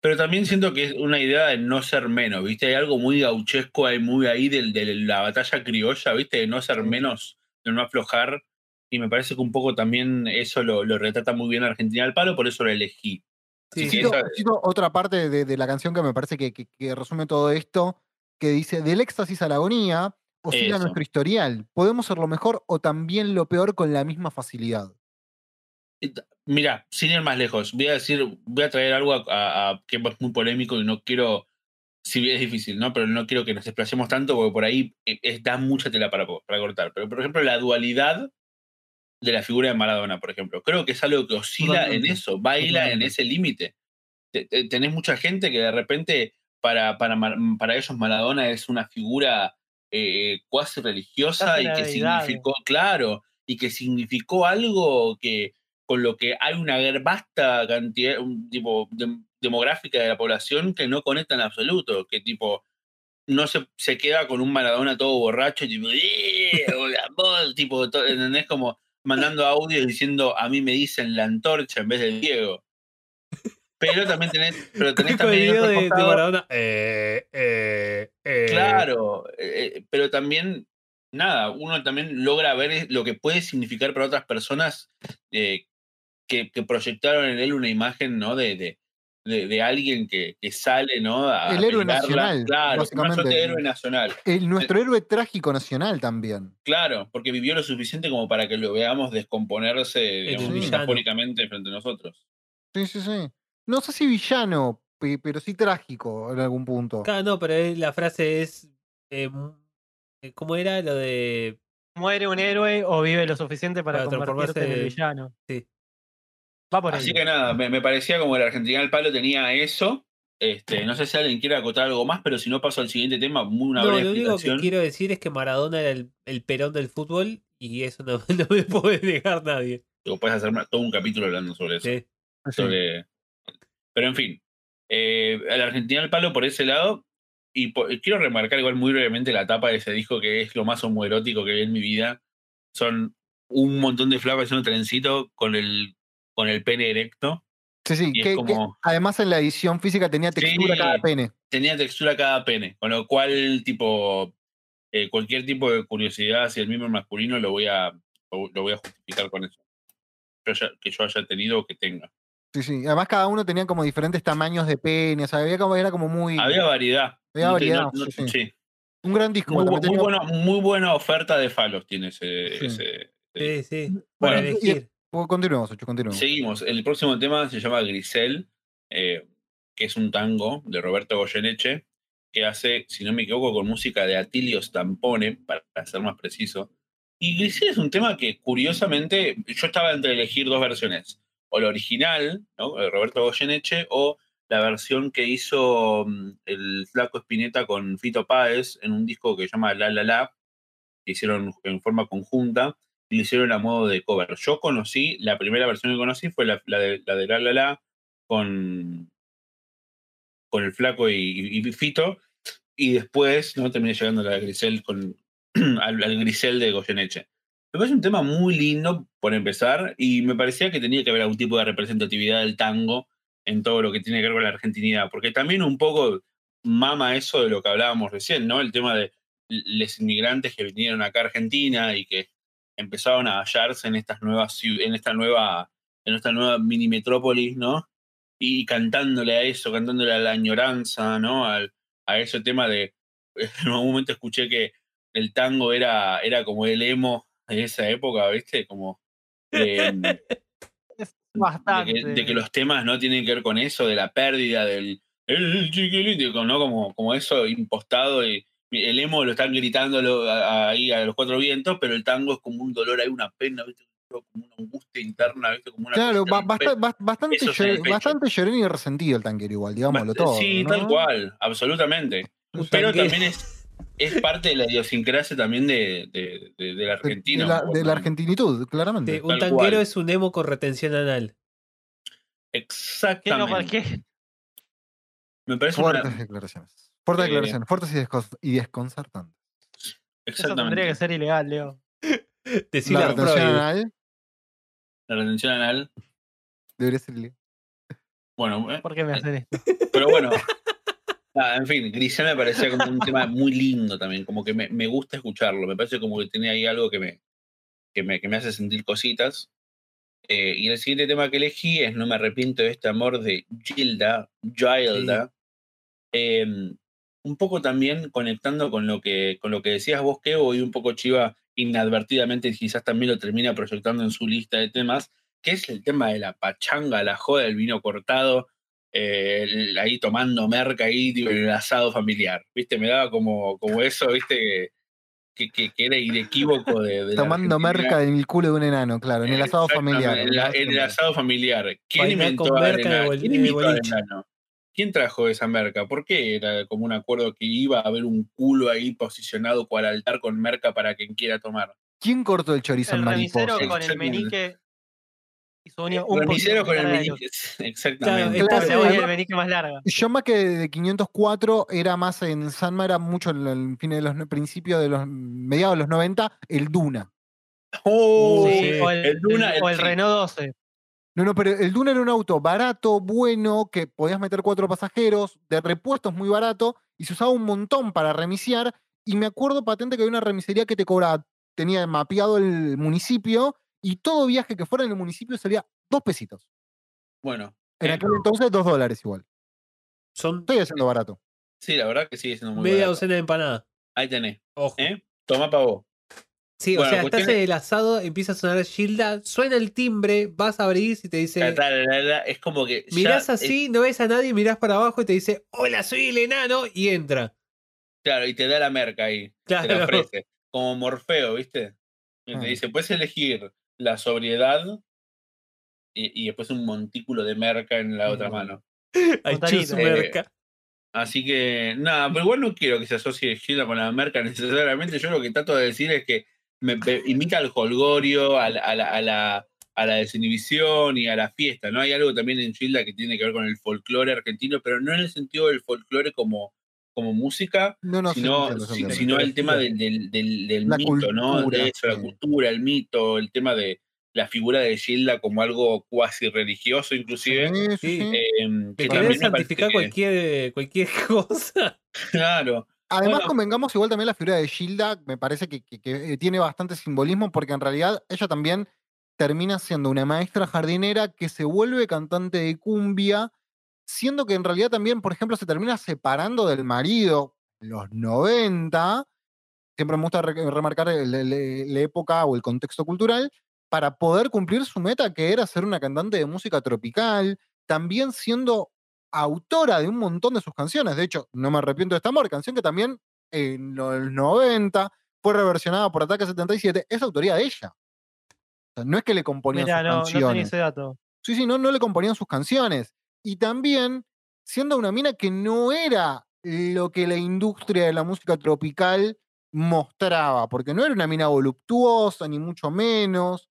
Pero también siento que es una idea de no ser menos, ¿viste? Hay algo muy gauchesco, hay muy ahí del- de, la batalla criolla, ¿viste? De no ser menos, de no aflojar. Y me parece que un poco también eso lo, lo retrata muy bien Argentina al palo, por eso lo elegí. Sí, Cito, esa- cito otra parte de, de la canción que me parece que, que- que resume todo esto, que dice, del éxtasis a la agonía, oscila nuestro historial. Podemos ser lo mejor o también lo peor con la misma facilidad. Mira, sin ir más lejos, voy a decir, voy a traer algo a, a- a- que es muy polémico y no quiero, si bien es difícil, ¿no? Pero no quiero que nos desplacemos tanto porque por ahí eh, da mucha tela para, para cortar. Pero, por ejemplo, la dualidad de la figura de Maradona, por ejemplo, creo que es algo que oscila Totalmente, en eso, baila en ese límite. Te- te- Tenés mucha gente que de repente para, para, para ellos Maradona es una figura eh, cuasi religiosa y que significó, claro, y que significó algo que con lo que hay una vasta cantidad, un tipo dem- demográfica de la población que no conecta en absoluto, que tipo no se, se queda con un Maradona todo borracho, tipo, "Eh, hola, vos", tipo, to- ¿entendés? Como mandando audios diciendo a mí me dicen la antorcha en vez del Diego. Pero también tenés, pero tenés también el otro de, de costado- Maradona. Eh, eh, eh. Claro, eh, pero también, nada, uno también logra ver lo que puede significar para otras personas eh, que, que proyectaron en él una imagen, ¿no? De, de, de- de alguien que, que sale, ¿no? A El héroe nacional, Claro, básicamente. de héroe nacional. El, nuestro héroe trágico nacional también. Claro, porque vivió lo suficiente como para que lo veamos descomponerse, digamos, frente a nosotros. Sí, sí, sí. No sé si villano, pe- pero sí trágico en algún punto. Claro, no, pero es- la frase es. eh, eh, ¿Cómo era lo de muere un héroe o vive lo suficiente para, Para convertirte en el transformarse- villano. sí. Va por ahí. Así que nada, me, me parecía como la Argentina del Palo tenía eso. Este, no sé si alguien quiere acotar algo más, pero si no paso al siguiente tema, muy una No, breve lo único que quiero decir es que Maradona era el, el perón del fútbol y eso no, no me puede negar nadie. Digo, puedes hacer todo un capítulo hablando sobre eso. Sí. Sí. sobre- Pero en fin, eh, a la Argentina del Palo por ese lado. Y po- quiero remarcar igual muy brevemente la tapa de ese disco que es lo más homoerótico que vi en mi vida. Son un montón de flacos haciendo trencito con el, con el pene erecto. Sí, sí. Que- además en la edición física tenía textura Sí. cada pene. tenía textura cada pene, con lo cual, tipo, eh, cualquier tipo de curiosidad hacia el miembro masculino lo voy a, lo, lo voy a justificar con eso. Yo haya- que yo haya tenido o que tenga. Sí, sí. Además cada uno tenía como diferentes tamaños de pene. O sea, había como, era como muy. Había variedad. Había variedad, no- no- sí. Un gran disco. Muy, muy tenía- buena, muy buena oferta de falos tiene ese. Sí. ese- Sí, sí. Bueno, Para y- elegir. Pues Continuemos, Ocho, continuemos. Seguimos. El próximo tema se llama Grisel, eh, que es un tango de Roberto Goyeneche, que hace, si no me equivoco, con música de Atilio Stampone, para ser más preciso. Y Grisel es un tema que, curiosamente, yo estaba entre elegir dos versiones. O la original, ¿no? de Roberto Goyeneche, o la versión que hizo mm, el Flaco Espineta con Fito Páez en un disco que se llama La La La, que hicieron en forma conjunta y lo hicieron a modo de cover. Yo conocí, la primera versión que conocí fue la, de, la de La La con, con el flaco y, Fito, y después no terminé llegando a la Grisel con, al, al Grisel de Goyeneche. Me parece un tema muy lindo, por empezar, y me parecía que tenía que haber algún tipo de representatividad del tango en todo lo que tiene que ver con la argentinidad, porque también un poco mama eso de lo que hablábamos recién, ¿no? El tema de los inmigrantes que vinieron acá a Argentina y que empezaron a hallarse en estas nuevas en esta nueva en esta nueva mini metrópolis, ¿no? Y cantándole a eso, cantándole a la añoranza, ¿no? Al, a ese tema de en un momento escuché que el tango era era como el emo de esa época, ¿viste? Como de Bastante. que, de que los temas no tienen que ver con eso, de la pérdida del el chiquilín, ¿no? Como, como eso impostado y el emo lo están gritando a- ahí a los cuatro vientos, pero el tango es como un dolor, hay una pena, ¿viste? como una angustia interna, ¿viste? Como una Claro, ba- en bastante, en llor- bastante llorón y resentido el tanquero igual, digámoslo todo. Sí, ¿no? tal cual, absolutamente. Pero también es, es parte de la idiosincrasia también de, de, de- del De, la, de la argentinitud, claramente. Sí, un Tal tanquero cual. es un emo con retención anal. ¿Qué no? Exactamente. Me parece una- Fuertes declaraciones. Fuertes Eh, declaraciones, fuertes y, descon- y desconcertantes. Eso exactamente. tendría que ser ilegal, Leo. Decirle La retención Freud. anal La retención anal. debería ser ilegal. Bueno, eh, ¿Por qué me hacen esto? pero bueno. En fin, Grisel me parecía como un tema muy lindo también, como que me, me gusta escucharlo, me parece como que tiene ahí algo que me, que me, que me hace sentir cositas. Eh, y el siguiente tema que elegí es No me arrepiento de este amor de Gilda, Gilda. Eh, un poco también conectando con lo que, con lo que decías vos, Kevo, y un poco Chiva inadvertidamente quizás también lo termina proyectando en su lista de temas, que es el tema de la pachanga, la joda del vino cortado, eh, ahí tomando merca ahí tipo, en el asado familiar, ¿viste? Me daba como, como eso, ¿viste? Que, que, que era inequívoco de, de Tomando merca en el culo de un enano, claro, en el asado familiar. En, la- ¿no? en el asado familiar. ¿Quién inventó merca enano? ¿Quién de invitó al boliche. enano? ¿Quién trajo esa merca? ¿Por qué era como un acuerdo que iba a haber un culo ahí posicionado cual altar con merca para quien quiera tomar? ¿Quién cortó el chorizo El en mariposa? con el Exactamente. Y su uña un poquito con el meñique. Exactamente. Claro, en- del meñique más larga. Yo más que de 504 era más en Sanma, era mucho en el fin de los no- principios de los mediados de los 90, el Duna. ¡Oh! Sí, sí. o el, el Duna, o el. Renault 12. No, no, pero el Duna era un auto barato, bueno, que podías meter cuatro pasajeros, de repuestos muy barato, y se usaba un montón para remisiar. Y me acuerdo patente que había una remisería que te cobraba, tenía mapeado el municipio, y todo viaje que fuera en el municipio salía dos pesitos. Bueno, En eh, aquel entonces, dos dólares igual. Son Estoy haciendo barato. sí, la verdad que sigue siendo muy media barato. docena de empanadas. Ahí tenés. Ojo. ¿eh? Toma pa' vos. Sí, Bueno, o sea, cuestión estás es- en el asado, empieza a sonar Gilda, suena el timbre, vas a abrir y te dice, la, la, Es como que. ya mirás es- así, no ves a nadie, mirás para abajo y te dice, hola, soy el enano, y entra. claro, y te da la merca ahí. Te la Claro. ofrece. Como Morfeo, ¿viste? Y Ah. Te dice, puedes elegir la sobriedad y, y después un montículo de merca en la otra mano. Ay, chus, Eh, merca. Así que, nada, pero igual no quiero que se asocie Gilda con la merca necesariamente. Yo lo que trato de decir es que me, me imita al holgorio, a la, a, la, a, la, a la desinhibición y a la fiesta, ¿no? Hay algo también en Gilda que tiene que ver con el folclore argentino, pero no en el sentido del folclore como, como música, No, no, sino, sí, el tema del, del, del, del La mito, ¿no? cultura, De eso, la cultura, el mito, el tema de la figura de Gilda como algo cuasi religioso, inclusive. Eh, Que también santificar cualquier, cualquier cosa. Claro. Además, Bueno. convengamos igual también la figura de Gilda, me parece que, que- que, eh, tiene bastante simbolismo porque en realidad ella también termina siendo una maestra jardinera que se vuelve cantante de cumbia, siendo que en realidad también, por ejemplo, se termina separando del marido en los 90. Siempre me gusta re- remarcar la época o el contexto cultural para poder cumplir su meta, que era ser una cantante de música tropical, también siendo autora de un montón de sus canciones. De hecho, No me arrepiento de este amor, canción que también en los 90 fue reversionada por Ataque 77, es autoría de ella. O sea, no es que le componían sus no, no tenía canciones. ese dato. Sí, sí, no, no le componían sus canciones. Y también siendo una mina que no era lo que la industria de la música tropical mostraba, porque no era una mina voluptuosa, ni mucho menos,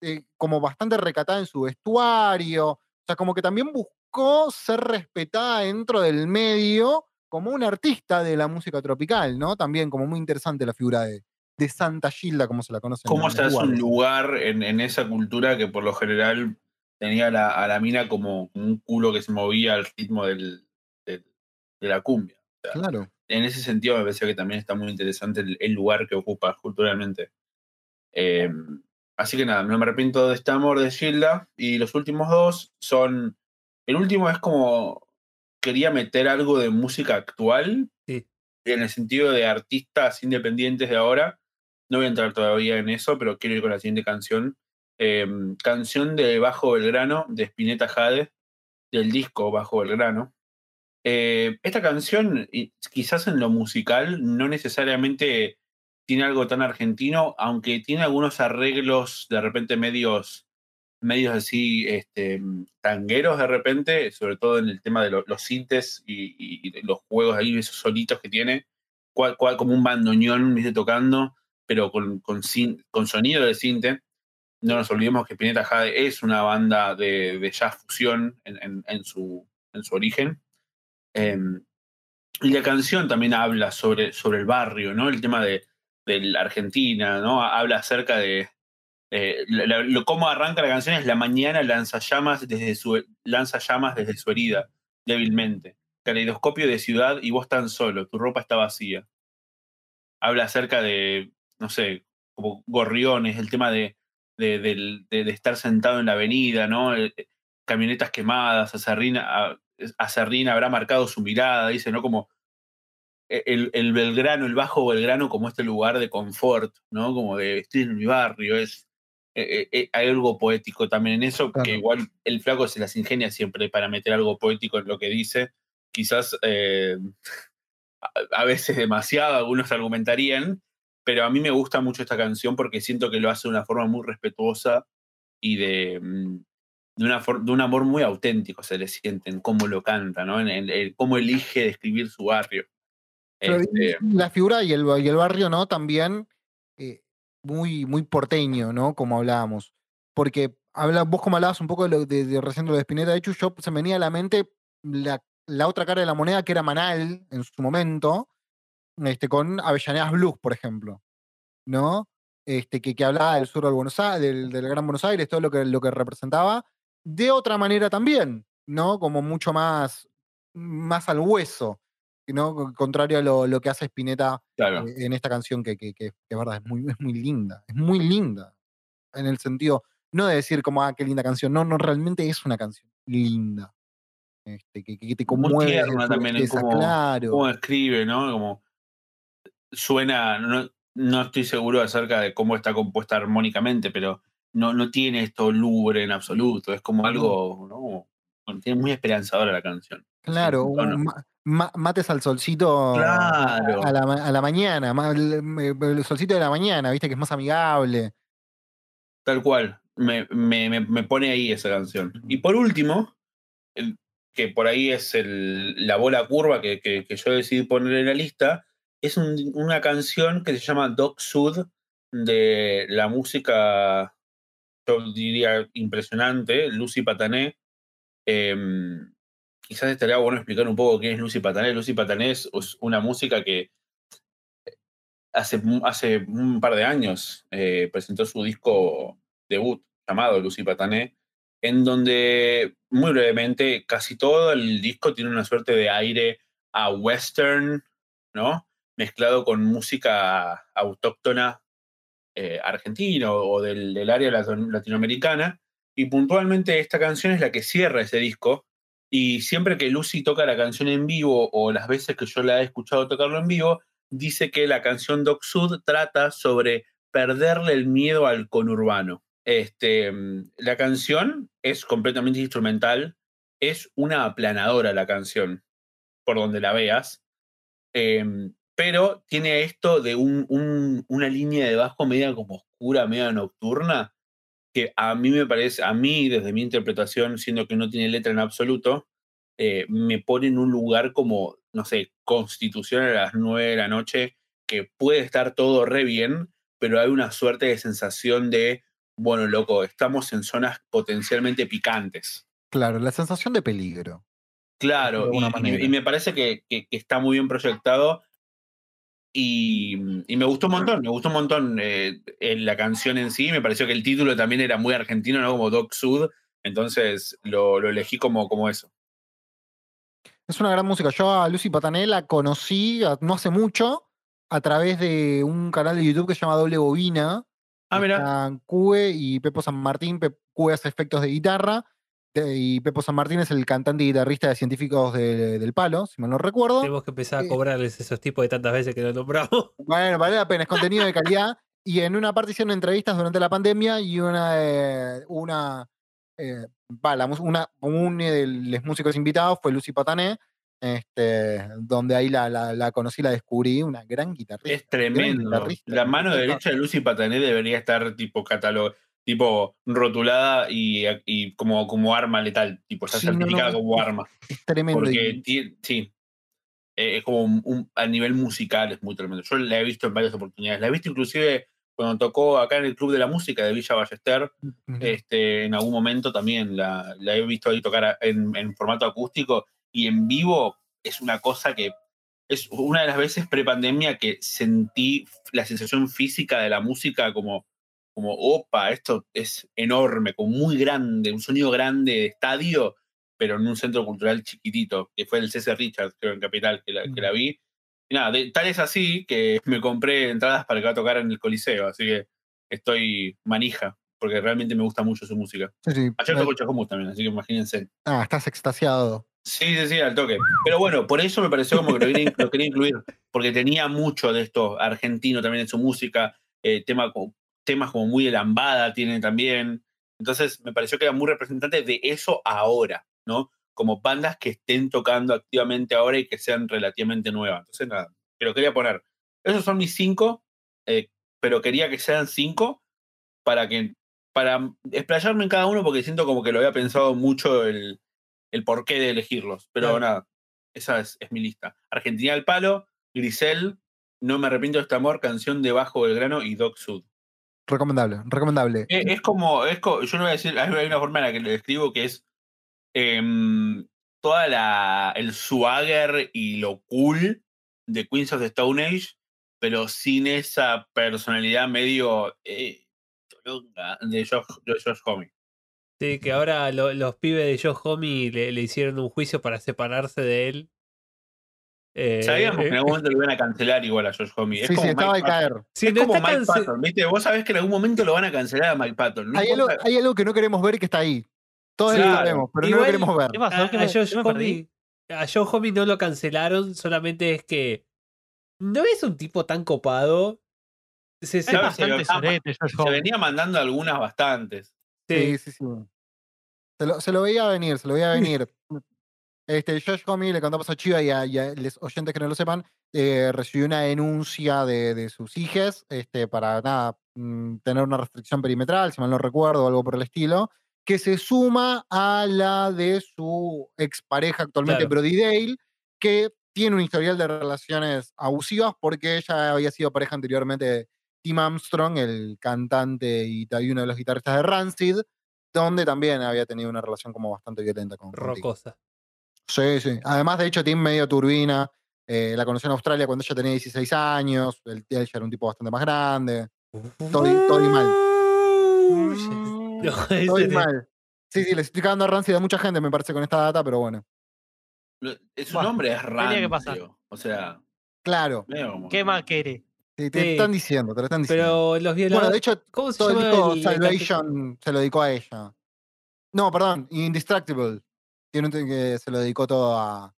eh, como bastante recatada en su vestuario. O sea, como que también buscó ser respetada dentro del medio como una artista de la música tropical, ¿no? También como muy interesante la figura de, de Santa Gilda, como se la conoce. en ¿Cómo se hace un lugar en, en esa cultura que por lo general tenía a la, a la mina como un culo que se movía al ritmo del, del- de la cumbia? O sea, Claro. en ese sentido me parece que también está muy interesante el, el lugar que ocupa culturalmente. Eh, así que nada, no me arrepiento de este amor de Gilda. Y los últimos dos son. El último es como. Quería meter algo de música actual. Sí. En el sentido de artistas independientes de ahora. No voy a entrar todavía en eso, pero quiero ir con la siguiente canción. Eh, canción de Bajo Belgrano, de Spinetta Jade, del disco Bajo Belgrano. Eh, esta canción, quizás en lo musical, no necesariamente tiene algo tan argentino, aunque tiene algunos arreglos de repente medios, medios así, este, tangueros de repente, sobre todo en el tema de lo- los sintes y, y- los juegos ahí, esos solitos que tiene, como un bandoneón, tocando, pero con, con, con sonido de sinte. No nos olvidemos que Pineta Jade es una banda de, de jazz fusión en- en- su, en su origen. Em, y la canción también habla sobre, sobre el barrio, ¿no? El tema de, de la Argentina, ¿no? Habla acerca de eh, cómo arranca la canción es la mañana lanza llamas desde su lanza llamas desde su herida, débilmente. Caleidoscopio de ciudad y vos tan solo, tu ropa está vacía. Habla acerca de, no sé, como gorriones, el tema de, de, del- de- de estar sentado en la avenida, ¿no? Eh, camionetas quemadas, Acerrina, a- Acerrina habrá marcado su mirada, dice, ¿no? Como e, el, el Belgrano, el Bajo Belgrano como este lugar de confort, ¿no? Como de estoy en mi barrio, es eh, eh, eh, hay algo poético también en eso, Claro. que igual el flaco se las ingenia siempre para meter algo poético en lo que dice, quizás eh, a, a veces demasiado, algunos argumentarían, pero a mí me gusta mucho esta canción porque siento que lo hace de una forma muy respetuosa y de, mm, de, una de un amor muy auténtico se le siente en cómo lo canta, ¿no? En, cómo elige describir su barrio. Este, la figura y el, y el barrio, ¿no? También eh, muy, muy porteño, ¿no? Como hablábamos. Porque habla, vos como hablabas un poco de, lo, de, de recién de lo de Spinetta, de hecho, yo se me venía a la mente la, la otra cara de la moneda que era Manal en su momento, este, con Avellanedas Blues, por ejemplo. ¿No? Este, que, que hablaba del sur del, Buenos Aires, del, del Gran Buenos Aires, todo lo que, lo que representaba, de otra manera también, ¿no? Como mucho más, más al hueso. ¿no? Con- Contrario a lo, lo que hace Spinetta claro. eh, en esta canción que, que, que- que es verdad, es muy, es muy linda, es muy linda. En el sentido, no de decir como, ah, qué linda canción, no, no, realmente es una canción linda. Este, que, que te Muy conmueve. desde tierna también belleza, cómo- claro. cómo escribe, ¿no? Como suena, no, no estoy seguro acerca de cómo está compuesta armónicamente, pero no, no tiene esto lubre en absoluto, es como algo, ¿no? Tiene muy esperanzadora la canción. Claro, un- ma- mates al solcito a- Claro. a, la, a la mañana, ma- el, solcito de la mañana, viste que es más amigable. Tal cual. Me, me- me- me pone ahí esa canción. Y por último, el- que por ahí es el- la bola curva que, que- que yo decidí poner en la lista, es un- una canción que se llama Dog Sud de la música, yo diría, impresionante, Lucy Patané. Em, quizás estaría bueno explicar un poco quién es Lucy Patané. Lucy Patané es, una música que hace, mu- hace un par de años eh, presentó su disco debut llamado Lucy Patané, en donde muy brevemente casi todo el disco tiene una suerte de aire a western, ¿no? Mezclado con música autóctona eh, argentina o, del, área latinoamericana. Y puntualmente esta canción es la que cierra ese disco. Y siempre que Lucy toca la canción en vivo o las veces que yo la he escuchado tocarlo en vivo, dice que la canción Doc Sud trata sobre perderle el miedo al conurbano. Este, la canción es completamente instrumental, es una aplanadora la canción, por donde la veas, Em, pero tiene esto de un- un- una línea de bajo media como oscura, media nocturna, que a mí me parece, a mí desde mi interpretación, siendo que no tiene letra en absoluto, eh, me pone en un lugar como, no sé, constitución a las nueve de la noche, que puede estar todo re bien, pero hay una suerte de sensación de, bueno, loco, estamos en zonas potencialmente picantes. Claro, la sensación de peligro. Claro, de y, y- me parece que, que- que está muy bien proyectado y, y me gustó un montón, me gustó un montón eh, eh, la canción en sí, me pareció que el título también era muy argentino, ¿no? Como Doc Sud, entonces lo, lo elegí como, como eso. Es una gran música. Yo a Lucy Patané la conocí a- no hace mucho a través de un canal de YouTube que se llama Doble Bobina. Ah, mira, Cue y Pepo San Martín. Cue hace efectos de guitarra y Pepo San Martín es el cantante y guitarrista de Científicos de- del Palo, si mal no recuerdo. Tenemos que empezar a Eh, cobrarles esos tipos de tantas veces que lo nombramos. Bueno, vale la pena, es contenido de calidad. Y en una parte hicieron entrevistas durante la pandemia y una, eh, una, eh, va, la una, uno de los músicos invitados fue Lucy Patané, este, donde ahí la, la, la conocí, la descubrí, una gran guitarrista. es tremendo. guitarrista, La mano guitarrista. derecha de Lucy Patané debería estar tipo catalog, tipo rotulada y, y como, como arma letal, tipo está Sí, no, no, certificada como arma. Es tremendo. Porque sí, eh, es como un, un- a nivel musical es muy tremendo. Yo la he visto en varias oportunidades. La he visto inclusive cuando tocó acá en el Club de la Música de Villa Ballester. Ujú. Este, en algún momento también la, la he visto ahí tocar en, en formato acústico y en vivo es una cosa que es una de las veces pre-pandemia que sentí la sensación física de la música como, como, opa, esto es enorme, como muy grande, un sonido grande de estadio, pero en un centro cultural chiquitito, que fue el C.C. Richards, creo, en Capital, que la, que la vi. Y nada, de- tal es así que me compré entradas para que va a tocar en el Coliseo, así que estoy manija, porque realmente me gusta mucho su música. sí, sí. Ayer tocó Chacomús también, así que imagínense. Ah, estás extasiado. Sí, sí, sí, al toque. Pero bueno, por eso me pareció como que lo, quería- lo quería incluir, porque tenía mucho de esto argentino también en su música, eh, tema, temas como muy de lambada tiene también. Entonces me pareció que era muy representante de eso ahora, ¿no? Como bandas que estén tocando activamente ahora y que sean relativamente nuevas. Entonces, nada, lo quería poner. Esos son mis cinco, eh, pero quería que sean cinco para que para explayarme en cada uno porque siento como que lo había pensado mucho el, el porqué de elegirlos. Pero Claro. nada, esa es, es mi lista. Argentina al palo, Grisel, No me arrepiento de este amor, Canción debajo del grano y Dog Sud. Recomendable, recomendable. Eh, Es, como, es co- yo no voy a decir, hay una forma en la que lo describo que es em, toda la el swagger y lo cool de Queens of the Stone Age, pero sin esa personalidad medio eh, tolonga de Josh, de Josh Homme. Sí, que ahora lo- los pibes de Joe Homie le, le hicieron un juicio para separarse de él. Eh, Sabíamos que en algún momento lo iban a cancelar igual a Josh Homme. Es sí, como sí, estaba de caer. Es no como Mike cance- Patton, ¿viste? Vos sabés que en algún momento lo van a cancelar a Mike Patton. No Hay algo, importa- hay algo que no queremos ver y que está ahí. Todos lo Claro. sabemos, pero no lo queremos ver. ¿Qué pasó? a, ¿Qué a me, Josh qué me perdí? Homme, a Joe Homme no lo cancelaron, solamente es que no es un tipo tan copado. Se, se- ¿Sabes? Se lo- sorete, venía mandando algunas bastantes. sí. Sí, sí, sí. Se lo, se lo veía venir, se lo veía venir. Este, Josh Homme, le contamos a Chiva y a, y a los oyentes que no lo sepan, eh, recibió una denuncia de, de sus hijas este, para nada, mm, tener una restricción perimetral, si mal no recuerdo, o algo por el estilo, que se suma a la de su expareja actualmente, Claro. Brody Dale, que tiene un historial de relaciones abusivas porque ella había sido pareja anteriormente de Tim Armstrong, el cantante y y uno de los guitarristas de Rancid, donde también había tenido una relación como bastante violenta con, Tim. Sí, sí. Además, de hecho, Tim medio turbina. eh, la conoció en Australia cuando ella tenía 16 años. Él, él ya era un tipo bastante más grande. Todo, todo y mal. Todo y mal. Sí, sí, le estoy cagando a Rancid a mucha gente, me parece, con esta data, pero bueno. Eh, Su nombre es tenía que pasar. rancio. O sea, Claro. ¿Qué más querés? Sí, te Sí. están diciendo, te lo están diciendo. Pero los bueno, violadores. de hecho, ¿Cómo se todo el llama disco el- el Salvation se lo dedicó a ella. No, perdón, Indistractable. Tiene un que se lo dedicó todo a,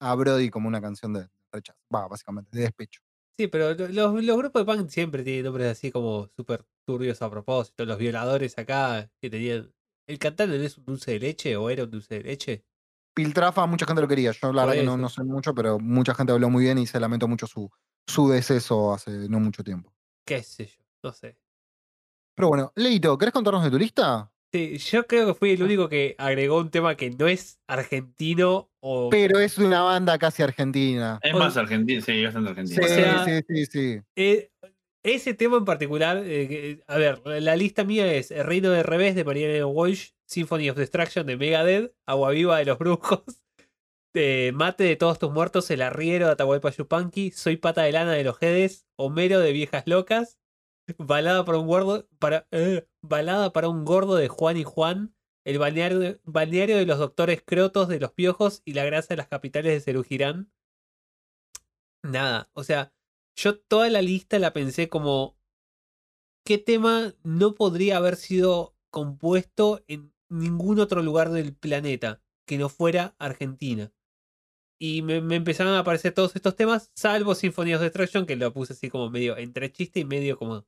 a Brody como una canción de rechazo. Va, básicamente, de despecho. Sí, pero lo- los, los grupos de punk siempre tienen nombres así como súper turbios a propósito. Los violadores acá que tenían. ¿El cantante es un dulce de leche o era un dulce de leche? Piltrafa, mucha gente lo quería. Yo la Por verdad que no, no sé mucho, pero mucha gente habló muy bien y se lamentó mucho su, su deceso hace no mucho tiempo. ¿Qué sé yo? No sé. Pero bueno, Leito, ¿querés contarnos de tu lista? Sí, yo creo que fui el único que agregó un tema que no es argentino o. Pero es una banda casi argentina. Es O- más argentino, sí, bastante Sí, argentino. sea- sí, sí, sí. Eh, ese tema en particular, eh, a ver, la lista mía es El Reino de Revés de Mariana Walsh, Symphony of Destruction de Megadeth, Agua Viva de los Brujos, eh, Mate de Todos Tus Muertos, El Arriero de Atahualpa Yupanqui, Soy Pata de Lana de los Jedes, Homero de Viejas Locas, Balada para un gordo, para, eh, balada para un gordo de Juan y Juan, El balneario de, balneario de los doctores Crotos de los Piojos y La grasa de las capitales de Cerugirán. Nada, o sea, yo toda la lista la pensé como qué tema no podría haber sido compuesto en ningún otro lugar del planeta que no fuera Argentina. Y me, me empezaron a aparecer todos estos temas, salvo Symphony of Destruction, que lo puse así como medio entre chiste y medio como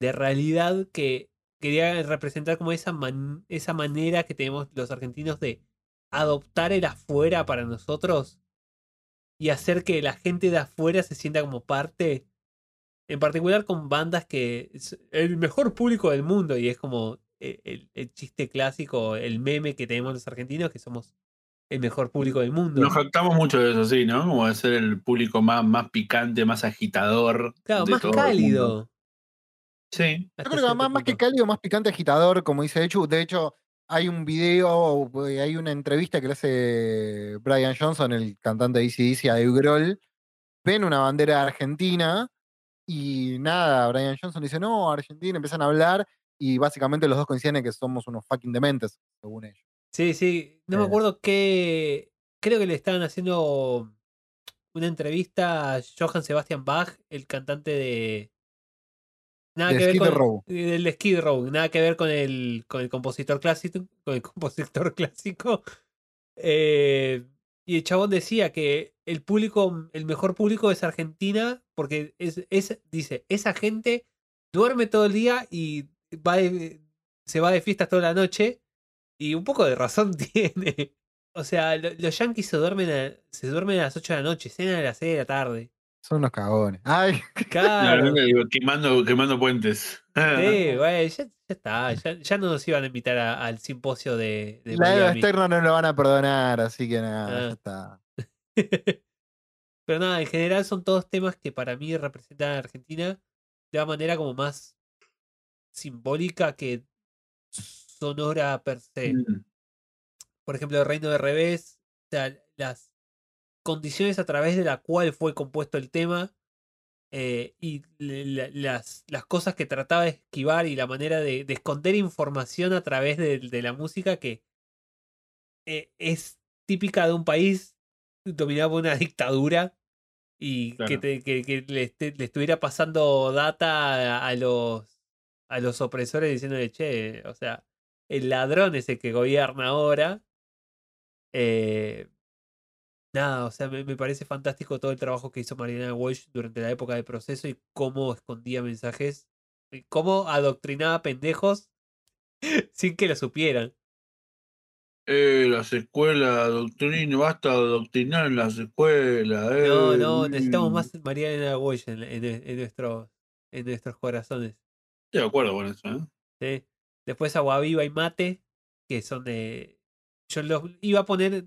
de realidad que quería representar como esa, man- esa manera que tenemos los argentinos de adoptar el afuera para nosotros y hacer que la gente de afuera se sienta como parte, en particular con bandas que es el mejor público del mundo y es como el, el- el chiste clásico, el meme que tenemos los argentinos, que somos el mejor público del mundo. Nos jactamos mucho de eso, sí, ¿no? Como de ser el público más, más picante, más agitador. Claro, de más todo cálido. Sí. Yo creo que cierto más, que cálido, más picante agitador, como dice Echu. De hecho, hay un video, eh, hay una entrevista que le hace Brian Johnson, el cantante de ACDC, a Dave Grohl. Ven una bandera argentina y nada, Brian Johnson dice, no, Argentina, empiezan a hablar y básicamente los dos coinciden en que somos unos fucking dementes, según ellos. Sí, sí. No me Eh. acuerdo qué. Creo que le estaban haciendo una entrevista a Johann Sebastian Bach, el cantante de. Nada De que ver con Row. de Skid Row, nada que ver con el con el compositor clásico, con el compositor clásico. Eh, y el chabón decía que el público, el mejor público es Argentina, porque es, es dice, esa gente duerme todo el día y va de- se va de fiestas toda la noche. Y un poco de razón tiene. O sea, lo- los yankees se duermen a, se duermen a las 8 de la noche, cenan a las 6 de la tarde. Son unos cagones. Ay, Claro. Digo, quemando, quemando puentes. Sí, güey, ya, ya está. Ya, ya no nos iban a invitar a- al simposio de, de la Eva Miami. externa no lo van a perdonar, así que nada, Ah. ya está. Pero nada, en general son todos temas que para mí representan a Argentina de una manera como más simbólica que sonora per se. Mm. Por ejemplo, el Reino de Revés, o sea, las condiciones a través de la cual fue compuesto el tema eh, y las, las cosas que trataba de esquivar y la manera de, de esconder información a través de, de la música que eh, es típica de un país dominado por una dictadura y que, Claro. te- que, que le, estuviera pasando data a, a los a los opresores diciéndole, che, o sea, el ladrón es el que gobierna ahora. Eh, nada, o sea, me, me parece fantástico todo el trabajo que hizo Mariana Walsh durante la época del proceso y cómo escondía mensajes, y cómo adoctrinaba pendejos sin que lo supieran. Eh, las escuelas, doctrina, basta de doctrinar en las escuelas. No, eh, no, necesitamos mm. más María Elena Walsh en, en, en nuestros, en nuestros corazones. Estoy de acuerdo con eso, ¿eh? ¿sí? Después Agua Viva y Mate, que son de. Yo los iba a poner.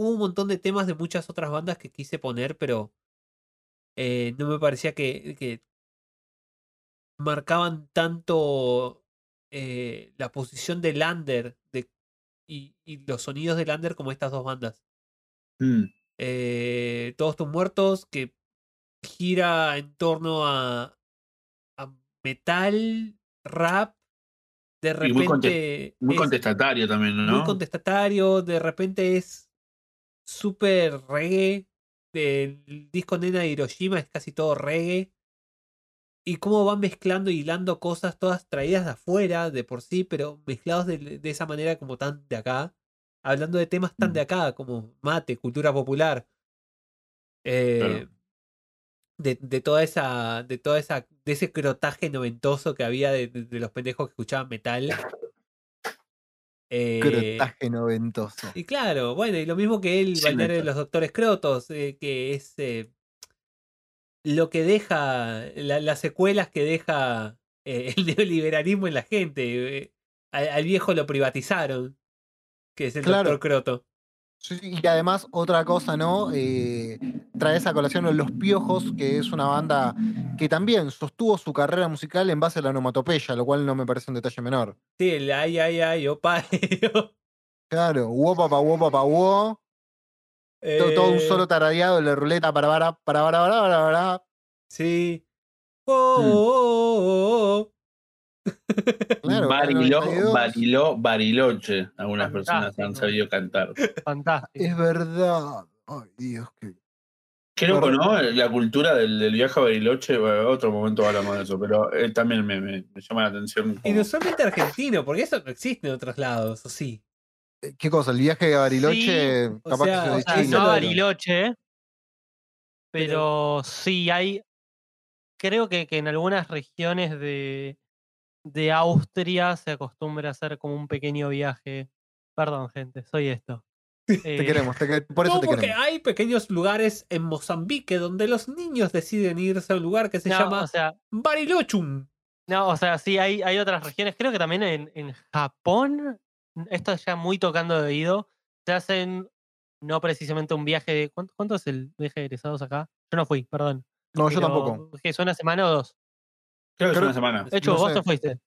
Hubo un montón de temas de muchas otras bandas que quise poner, pero eh, no me parecía que, que marcaban tanto eh, la posición de Lander de, y, y los sonidos de Lander como estas dos bandas. Mm. Eh, Todos tus muertos, que gira en torno a, a metal, rap, de Y muy, conte- repente muy es contestatario también, muy ¿no? contestatario, de repente es súper reggae. El disco Nena de Hiroshima es casi todo reggae. Y cómo van mezclando y hilando cosas todas traídas de afuera, de por sí, pero mezclados de, de esa manera como tan de acá. Hablando de temas tan Mm. de acá, como mate, cultura popular. Eh, de, de toda esa, de toda esa, de ese crotaje noventoso que había de los pendejos que escuchaban metal. Eh, Crotaje noventoso. y claro, bueno, y lo mismo que el Sí, balneario de los doctores Crotos, eh, que es eh, lo que deja, la- las secuelas que deja eh, el neoliberalismo en la gente. eh, al, al viejo lo privatizaron, que es el Claro. doctor Croto. Sí, Y además, otra cosa, ¿no? Eh, trae esa colación a Los Piojos, que es una banda que también sostuvo su carrera musical en base a la onomatopeya, lo cual no me parece un detalle menor. Sí, el ay, ay, ay, opa. Claro, wo pa pa wo pa wo, to- todo un Eh, solo tarareado de la ruleta para para para para para para para. Sí. Oh, Mm. oh, oh, oh. Claro, Bariló, 92. Bariló, Bariloche. Algunas personas han sabido cantar. Fantástico. Es verdad. Ay, Dios, qué. Qué loco, ¿no? La cultura del, del viaje a Bariloche, bueno, otro momento hablamos de eso, pero eh, también me, me- me llama la atención. Y como- no solamente argentino, porque eso no existe en otros lados, ¿o sí? ¿Qué cosa? El viaje a Bariloche, Sí, o capaz sea, que o se sea, Ah, Chile, no a lo- Bariloche, pero sí hay. Creo que, que en algunas regiones de, de Austria se acostumbra a hacer como un pequeño viaje. Perdón, gente, soy esto. Te Eh, queremos, te que- por eso No, te porque queremos. hay pequeños lugares en Mozambique donde los niños deciden irse a un lugar que se no, llama o sea, Barilochum. no, o sea, sí hay, hay otras regiones. Creo que también en, en Japón, esto es ya muy tocando de oído, se hacen no precisamente un viaje de. ¿Cuánto, cuánto es el viaje de egresados acá? Yo no fui, perdón. No, yo tampoco. ¿qué, ¿Es una semana o dos? Creo que es una semana. De hecho, No vos sé. te fuiste.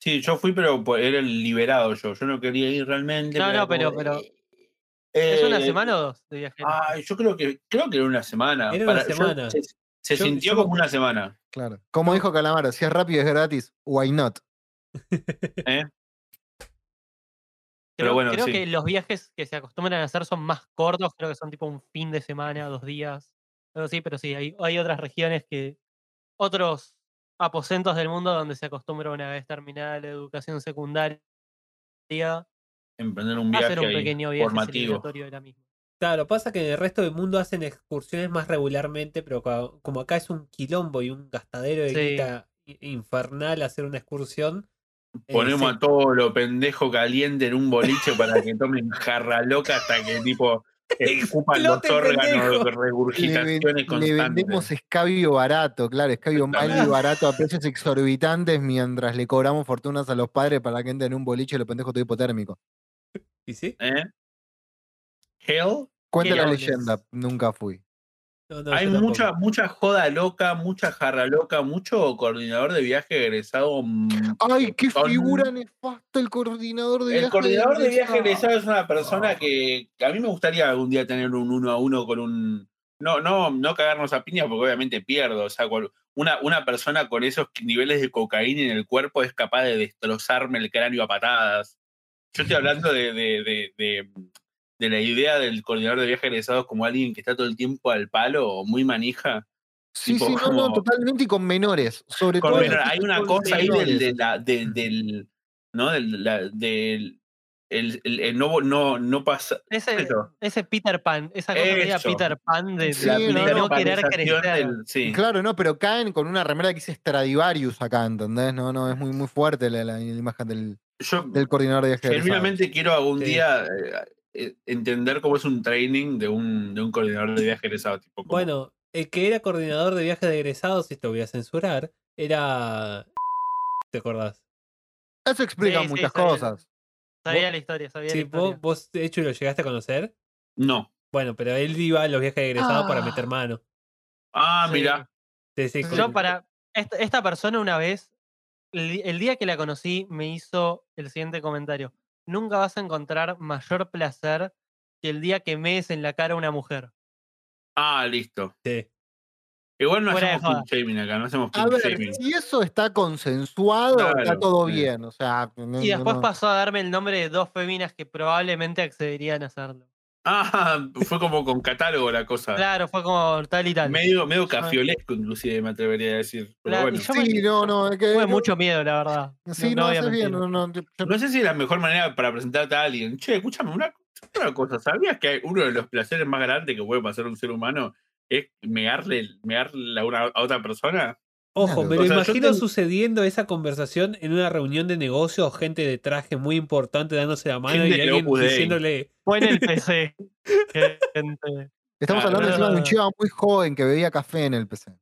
Sí, yo fui, pero por- era el liberado yo. Yo no quería ir realmente. No, no, pero- como, pero- eh, ¿Es una semana o dos de viaje? Ay, yo creo que creo que era una semana. Era una Para- yo- semana. se se Yo- sintió yo como una semana. Claro. Como dijo Calamaro, si es rápido y es gratis, why not? ¿eh? Creo, pero bueno, creo sí. que los viajes que se acostumbran a hacer son más cortos, creo que son tipo un fin de semana, dos días, algo así, pero sí, hay, hay otras regiones que, otros aposentos del mundo donde se acostumbra una vez terminada la educación secundaria Emprender un viaje hacer un pequeño viaje formativo. de la misma. Claro, pasa que en el resto del mundo hacen excursiones más regularmente, pero como acá es un quilombo y un gastadero de Sí. guita infernal hacer una excursión. eh, Ponemos sí. a todo lo pendejo caliente en un boliche para que tomen jarra loca hasta que tipo escupan los órganos pendejo. Le, regurgitaciones le vendemos escabio barato, claro, escabio mal y barato a precios exorbitantes mientras le cobramos fortunas a los padres para que entren en un boliche y los pendejos todo hipotérmico. ¿Y sí? ¿Eh? Hell, Cuenta la leyenda, nunca fui. Hay mucha, mucha joda loca, mucha jarra loca, mucho coordinador de viaje egresado. mm, ¡Ay, qué con- figura nefasta el coordinador de viaje! El coordinador de viaje egresado! es una persona que, que a mí me gustaría algún día tener un uno a uno con un. No, no, no cagarnos a piñas porque obviamente pierdo. O sea, una, una persona con esos niveles de cocaína en el cuerpo es capaz de destrozarme el cráneo a patadas. Yo estoy hablando de, de, de, de- de la idea del coordinador de viaje egresado como alguien que está todo el tiempo al palo o muy manija. Sí, tipo sí, no, no, totalmente y con menores. Sobre Con todo. menor- hay una cosa ahí del, menores. de la- de- del, ¿no? Del, la- del el, el- el no, no, no pasa. Ese, ese Peter Pan, esa cosa media. Peter Pan de, Sí, no, de no, no querer crecer. del- sí. Claro, no, pero caen con una remera que dice Stradivarius acá, ¿entendés? No, no, es muy, muy fuerte la, la imagen del, Yo del coordinador de viajes egresados. genuinamente quiero algún Sí. día eh, entender cómo es un training de un, de un coordinador de viaje egresado. Tipo, Bueno, el que era coordinador de viajes de egresados, y esto voy a censurar, era. ¿Te acordás? Eso explica Sí, sí, muchas sabía. cosas. Sabía la historia, sabía Sí, la historia. vos, vos, de hecho, lo llegaste a conocer. No. Bueno, pero él iba a los viajes de egresados para Ah. meter mano. Ah, Sí. mira. Sí, sí, Sí. Yo para esta, esta persona una vez, el día que la conocí, me hizo el siguiente comentario. Nunca vas a encontrar mayor placer que el día que mees en la cara a una mujer. Ah, listo. sí. Igual no Fuera hacemos king shaming acá, no hacemos A king ver, shaming. si eso está consensuado, está todo sí. bien. O sea, no- Y después no- pasó a darme el nombre de dos féminas que probablemente accederían a hacerlo. Ah, fue como con catálogo la cosa. Claro, fue como tal y tal. Medio, medio cafiolesco, inclusive, me atrevería a decir. Pero Claro, bueno. Sí, no, no, es que. Tuve mucho miedo, la verdad. Sí, no, haces bien. No, no, No sé si es la mejor manera para presentarte a alguien. Che, escúchame, una, una cosa. ¿Sabías que uno de los placeres más grandes que puede pasar un ser humano es mearle, mearle a, una, a otra persona? Ojo, Claro. me lo imagino ten- sucediendo esa conversación en una reunión de negocios, gente de traje muy importante dándose la mano Gente y alguien diciéndole. Fue en el PC. gente. Estamos Ah, hablando de un no. chico muy joven que bebía café en el PC.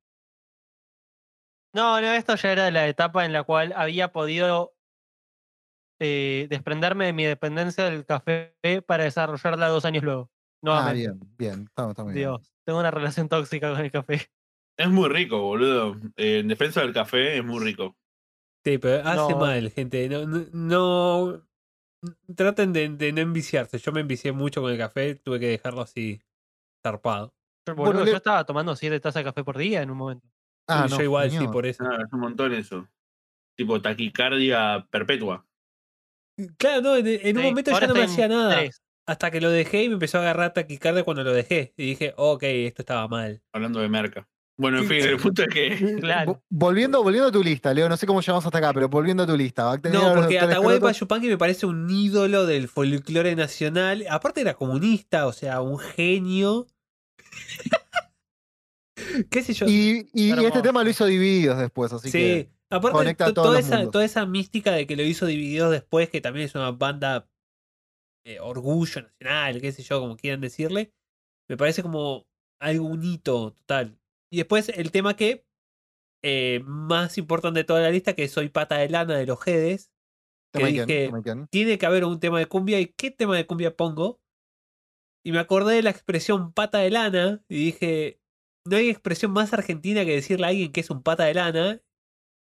No, no, esto ya era la etapa en la cual había podido eh, desprenderme de mi dependencia del café para desarrollarla dos años luego. Ah, Nuevamente. bien, bien. Está muy bien. Dios, tengo una relación tóxica con el café. Es muy rico, boludo. Eh, en defensa del café es muy rico. Sí, pero hace No. mal, gente. No, no, no- traten de, de no enviciarse. Yo me envicié mucho con el café, tuve que dejarlo así zarpado. Yo, Bueno, le- yo estaba tomando siete tazas de café por día en un momento. Ah, yo igual, sí, por eso. Ah, es un montón eso. Tipo taquicardia perpetua. Claro, no, en, en un Sí, momento ya no me hacía nada. tres. Hasta que lo dejé y me empezó a agarrar taquicardia cuando lo dejé. Y dije, ok, esto estaba mal. Hablando de merca. Bueno, en fin, el punto es que. Claro. Vo- Volviendo, volviendo a tu lista, Leo, no sé cómo llegamos hasta acá, pero volviendo a tu lista. No, porque Atahualpa. Yupanqui me parece un ídolo del folclore nacional. Aparte era comunista, o sea, un genio. ¿Qué sé yo? Y, y este tema lo hizo Divididos después, así sí, que. aparte conecta a to- todos toda, los esa, toda esa mística de que lo hizo Divididos después, que también es una banda eh, orgullo nacional, qué sé yo, como quieran decirle, me parece como algo un hito total. Y después el tema que eh, más importante de toda la lista, que soy pata de lana de los Jedes, que dije, Jamaican. tiene que haber un tema de cumbia y qué tema de cumbia pongo. Y me acordé de la expresión pata de lana y dije, no hay expresión más argentina que decirle a alguien que es un pata de lana.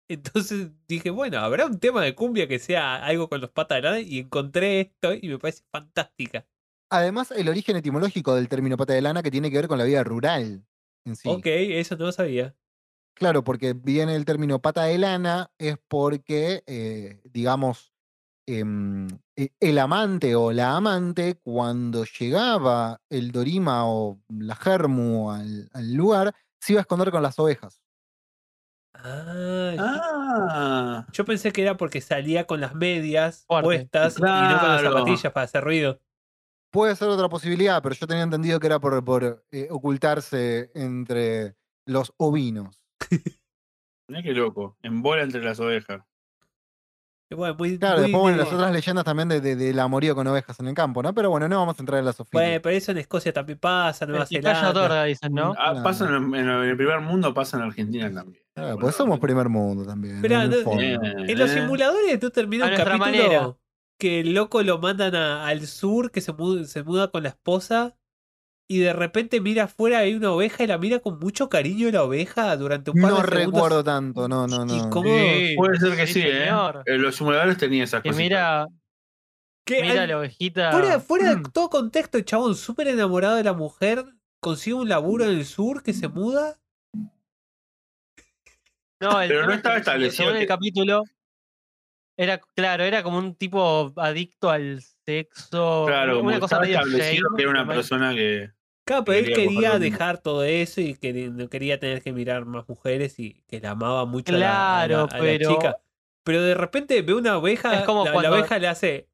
Entonces dije, bueno, habrá un tema de cumbia que sea algo con los patas de lana y encontré esto y me parece fantástica. Además, el origen etimológico del término pata de lana que tiene que ver con la vida rural en sí. Ok, eso no lo sabía. Claro, porque viene el término pata de lana, es porque, eh, digamos, em, e- el amante o la amante, cuando llegaba el Dorima o la Germu al, al lugar, se iba a esconder con las ovejas. Ah, yo- Ah. yo pensé que era porque salía con las medias Fuerte. puestas y no con las zapatillas para hacer ruido. Puede ser otra posibilidad, pero yo tenía entendido que era por, por, eh, ocultarse entre los ovinos. Mirá qué loco. En bola entre las ovejas. Bueno, muy- Claro, muy después bueno, las otras leyendas también de, de- del amorío con ovejas en el campo, ¿no? Pero bueno, no vamos a entrar en la Sofía. Bueno, pero eso en Escocia también pasa, Nueva Zelanda. otorga, dicen, ¿no? Ah, Claro. pasa en, en el primer mundo, pasa en Argentina también. Claro, pues somos primer mundo también. Pero, en no-. Eh, los eh. simuladores tú terminas A un capítulo manera. Que el loco lo mandan a- al sur, que se muda, se muda con la esposa y de repente mira afuera hay una oveja y la mira con mucho cariño la oveja durante un par No de segundos. recuerdo tanto, no, no, ¿Y no. cómo? Sí, Puede ser que sí, sí, ¿eh? En los simuladores tenía esas Que cosas. mira, ¿Qué? mira Al- la ovejita. fuera, fuera de todo contexto, el chabón súper enamorado de la mujer, consigue un laburo en el sur que se muda. No, el Pero no estaba establecido Según el capítulo, era, claro, era como un tipo adicto al sexo. Claro, como una cosa medio que era una persona que. Claro, pero él Quería dejar todo eso y que no quería tener que mirar más mujeres y que la amaba mucho a la- a la, la pero- chica. Pero de repente ve una oveja, Es como la, la cuando- oveja le hace,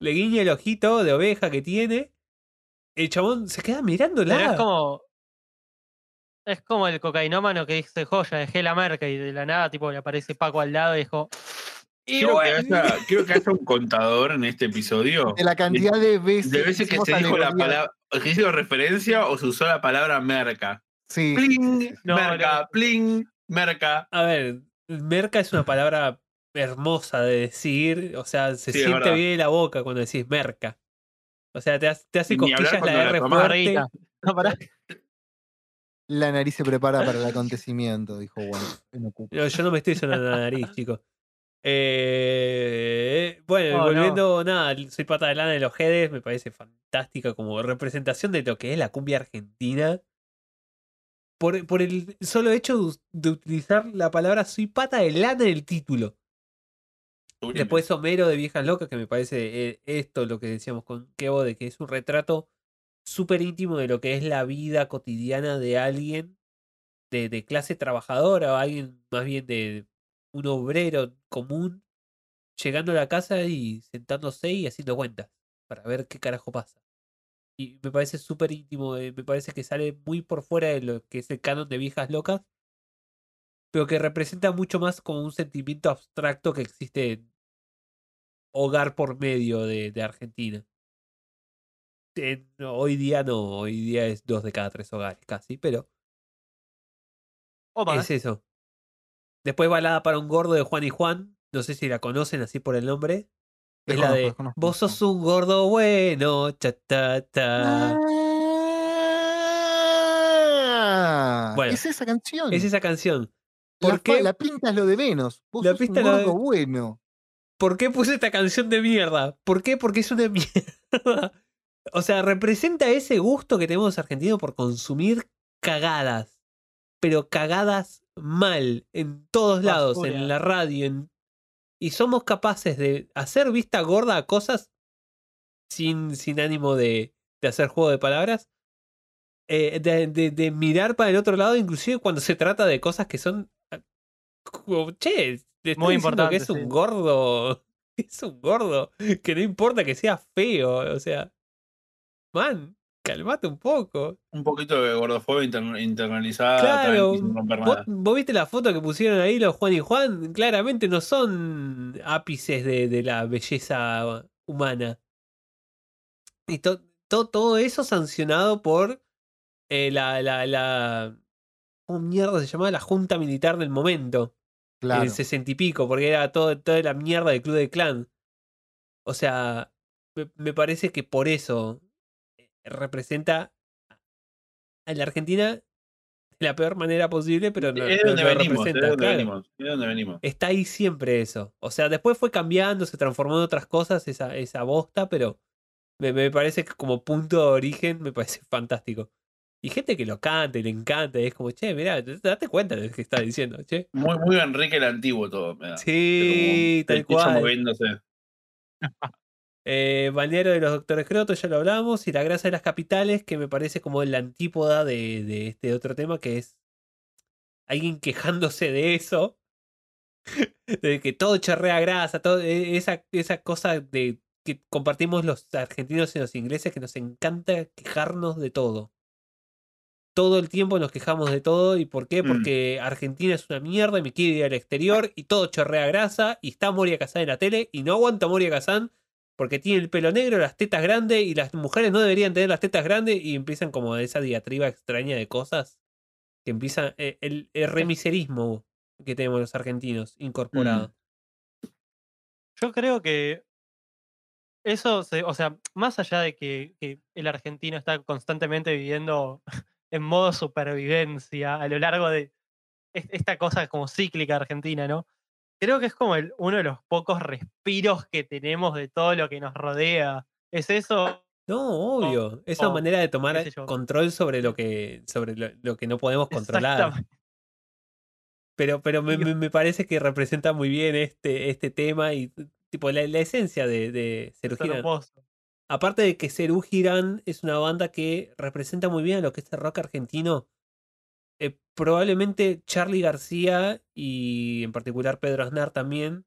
le guiña el ojito de oveja que tiene, el chabón se queda mirándola. Pero es como. Es como el cocainómano que dice, joya, dejé la merca y de la nada, tipo, le aparece Paco al lado y dijo, Quiero que, haya, quiero que haya un contador en este episodio De la cantidad de veces, de veces que se dijo la palabra, que hizo referencia o se usó la palabra merca. Sí. Pling, No, merca, no. pling, merca. A ver, merca es una palabra hermosa de decir, o sea, se Sí, siente bien en la boca cuando decís merca. O sea, te, hace- te hace cosquillas la R fuerte. Margarita. No, pará. La nariz se prepara para el acontecimiento, dijo Juan. en Ocupa. No, yo no me estoy sonando la nariz, chicos. Eh, bueno, Oh, volviendo, nada, soy pata de lana de los Jedes, me parece fantástica como representación de lo que es la cumbia argentina. Por, por el solo hecho de, utilizar la palabra soy pata de lana en el título. Después Homero de Viejas Locas, que me parece eh, esto, lo que decíamos con Kevo, de que es un retrato súper íntimo de lo que es la vida cotidiana de alguien de, de clase trabajadora o alguien más bien de un obrero común, llegando a la casa y sentándose y haciendo cuentas para ver qué carajo pasa. Y me parece súper íntimo, eh, me parece que sale muy por fuera de lo que es el canon de Viejas Locas, pero que representa mucho más como un sentimiento abstracto que existe en hogar por medio de, de Argentina. Hoy día no, hoy día es dos de cada tres hogares casi, pero es eso. Después balada para un gordo de Juan y Juan, no sé si la conocen así por el nombre. Es la de. Vos sos un gordo bueno, cha ta ta. Ah, Bueno, es esa canción. Es esa canción. la, ¿Por fa- qué, la pinta es lo de menos. Vos La sos un lo de- gordo bueno. ¿Por qué puse esta canción de mierda? ¿Por qué? Porque es una mierda. O sea, representa ese gusto que tenemos los argentinos por consumir cagadas. Pero cagadas mal, en todos lados, Basura. en la radio. En... Y somos capaces de hacer vista gorda a cosas sin, sin ánimo de, de hacer juego de palabras. eh, de, de- de mirar para el otro lado, inclusive cuando se trata de cosas que son... ah, che, Muy diciendo que importante, es un gordo. Es un gordo. Que no importa que sea feo. O sea. Man, calmate un poco. Un poquito de gordofobia inter- internalizada, Claro, tranqui, sin romper ¿Vos, nada. vos viste la foto que pusieron ahí los Juan y Juan? Claramente no son ápices de, de la belleza humana. Y to- to- todo eso sancionado por eh, la, la, la. ¿Cómo mierda se llamaba? La Junta Militar del momento. Claro. En el sesenta y pico, porque era todo, toda la mierda del Club de Clan. O sea, me, me parece que por eso representa a la Argentina de la peor manera posible, pero no, es donde no venimos, es representa, donde claro. venimos, es de donde venimos. Está ahí siempre eso. O sea, después fue cambiando, se transformó en otras cosas esa, esa bosta, pero me, me parece que como punto de origen me parece fantástico. Y gente que lo canta y le encanta, y es como, che, mirá, date cuenta de lo que está diciendo, che. Muy, muy Enrique el Antiguo todo. me da. Sí, Como tal cual. moviéndose. Eh, Balneario de los Doctores Crotos, ya lo hablamos. Y La Grasa de las Capitales, que me parece como la antípoda de, de este otro tema, que es alguien quejándose de eso. De que todo chorrea grasa, todo, e- esa, esa cosa de que compartimos los argentinos y los ingleses, que nos encanta quejarnos de todo. Todo el tiempo nos quejamos de todo. ¿Y por qué? Mm. Porque Argentina es una mierda y me quiere ir al exterior y todo chorrea grasa y está Moria Kazan en la tele y no aguanta Moria Kazan porque tiene el pelo negro, las tetas grandes y las mujeres no deberían tener las tetas grandes y empiezan como esa diatriba extraña de cosas que empiezan eh, el, el remiserismo que tenemos los argentinos incorporado. Yo creo que eso, se- o sea, más allá de que, que el argentino está constantemente viviendo en modo supervivencia a lo largo de es- esta cosa como cíclica argentina, ¿no? Creo que es como el- uno de los pocos respiros que tenemos de todo lo que nos rodea. ¿Es eso? No, obvio. Es una o, manera de tomar control sobre lo que, sobre lo, lo que no podemos controlar. Pero, pero me, parece que representa muy bien este, este tema y tipo la, la esencia de, de Serú Girán. Aparte de que Serú Girán es una banda que representa muy bien a lo que es el rock argentino. Eh, probablemente Charlie García y en particular Pedro Aznar también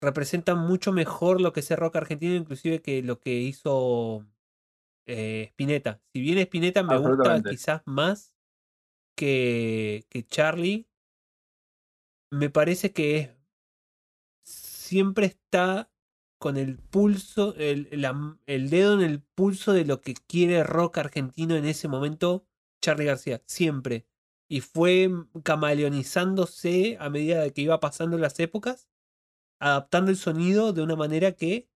representan mucho mejor lo que es el rock argentino, inclusive que lo que hizo eh, Spinetta. Si bien Spinetta me gusta quizás más que, que Charlie, me parece que es siempre está con el pulso, el, la- el dedo en el pulso de lo que quiere rock argentino en ese momento, Charlie García, siempre. Y fue camaleonizándose a medida de que iba pasando las épocas, adaptando el sonido de una manera que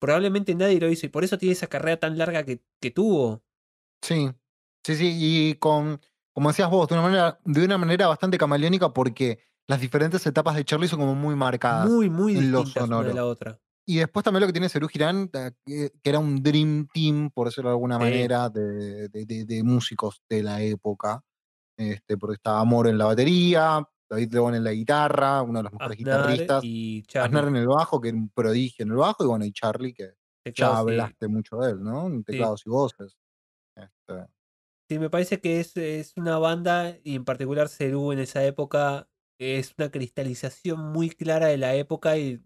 probablemente nadie lo hizo. Y por eso tiene esa carrera tan larga que, que tuvo. Sí, sí, sí, y con, como decías vos, de una manera, de una manera bastante camaleónica porque las diferentes etapas de Charlie son como muy marcadas. Muy, muy distintas una de la otra. Y después también lo que tiene Serú Girán, eh, que era un dream team, por decirlo de alguna Sí. manera, de- de músicos de la época. Este, porque estaba Moro en la batería, David León en la guitarra, uno de los mejores Aznar guitarristas, y Aznar en el bajo, que era un prodigio en el bajo, y bueno, y Charlie, que ya Teclados y- hablaste mucho de él, ¿no? En teclados y voces. Este, Sí, me parece que es, es una banda, y en particular Cerú en esa época, es una cristalización muy clara de la época y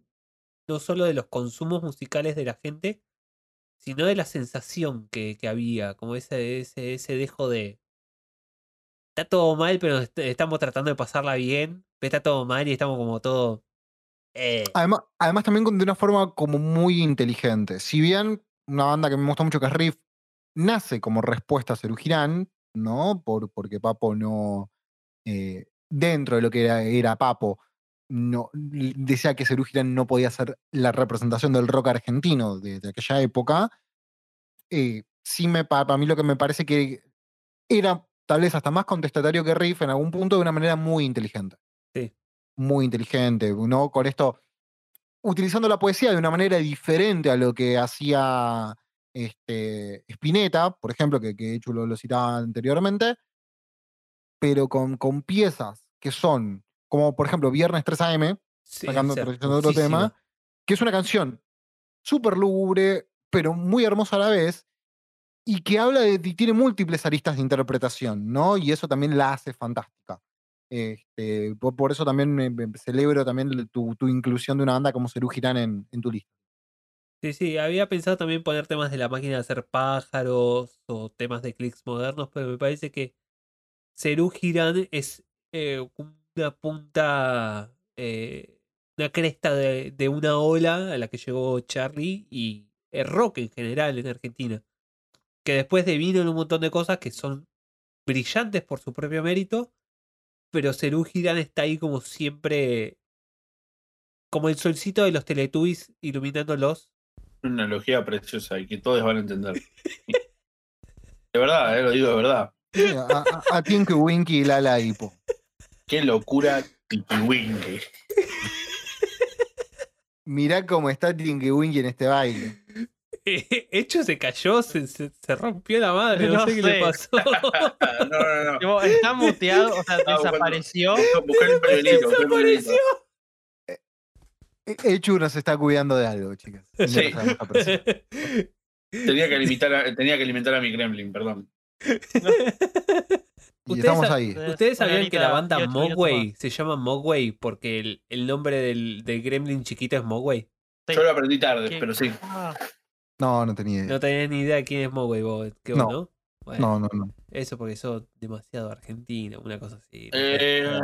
no solo de los consumos musicales de la gente, sino de la sensación que, que había, como ese, ese, ese dejo de... Está todo mal, pero est- estamos tratando de pasarla bien, pero está todo mal y estamos como todo... eh, Además, además también de una forma como muy inteligente. Si bien una banda que me gusta mucho que es Riff nace como respuesta a Serú Girán, ¿no? Por, porque Papo no, eh, dentro de lo que era, Papo, no, decía que Serú Girán no podía ser la representación del rock argentino de, aquella época. Eh, sí me, pa- para mí lo que me parece que era tal vez hasta más contestatario que Riff en algún punto de una manera muy inteligente. Sí. Muy inteligente, ¿no? Con esto, utilizando la poesía de una manera diferente a lo que hacía este, Spinetta, por ejemplo, que, que Hecho lo, lo citaba anteriormente, pero con, con piezas que son, como por ejemplo Viernes 3 AM, sí, sacando trayendo otro tema, que es una canción súper lúgubre, pero muy hermosa a la vez, y que habla de, tiene múltiples aristas de interpretación, ¿no? Y eso también la hace fantástica. Este, por, eso también me, celebro también tu, inclusión de una banda como Serú Girán en, tu lista. Sí, sí, había pensado también poner temas de la máquina de hacer pájaros o temas de clics modernos, pero me parece que Serú Girán es eh, una punta, eh, una cresta de, de una ola a la que llegó Charlie y el rock en general en Argentina. Que después devino en un montón de cosas que son brillantes por su propio mérito, pero Serú Girán está ahí como siempre, como el solcito de los Teletubbies iluminándolos Una analogía preciosa y que todos van a entender. De verdad, eh, lo digo de verdad. Sí, A, a, a Tinky Winky y Lala Hipo. Qué locura Tiki Winky. Mirá cómo está Tinky Winky en este baile. Hecho se cayó, se, se, se rompió la madre, no, No sé qué le pasó. No, no, no. Está muteado, o sea, Estaba buscando- desapareció. Buscar el pañuelito, buscar el pañuelito. E- Echu nos está cuidando de algo, chicas. Sí. Tenía que alimentar a, tenía que alimentar a mi Gremlin, perdón. Y Ustedes estamos ahí. ¿Ustedes sabían que la banda Margarita, 18 minutos Mogwai se llama Mogwai porque el, el nombre del, del gremlin chiquito es Mogwai? Sí. Yo lo aprendí tarde, ¿Qué? pero sí. Ah, No, no tenía idea. No tenés ni idea quién es Mogwai, vos. ¿Qué No. vos, no? Bueno, No, no, no. Eso porque sos demasiado argentino, una cosa así. Eh.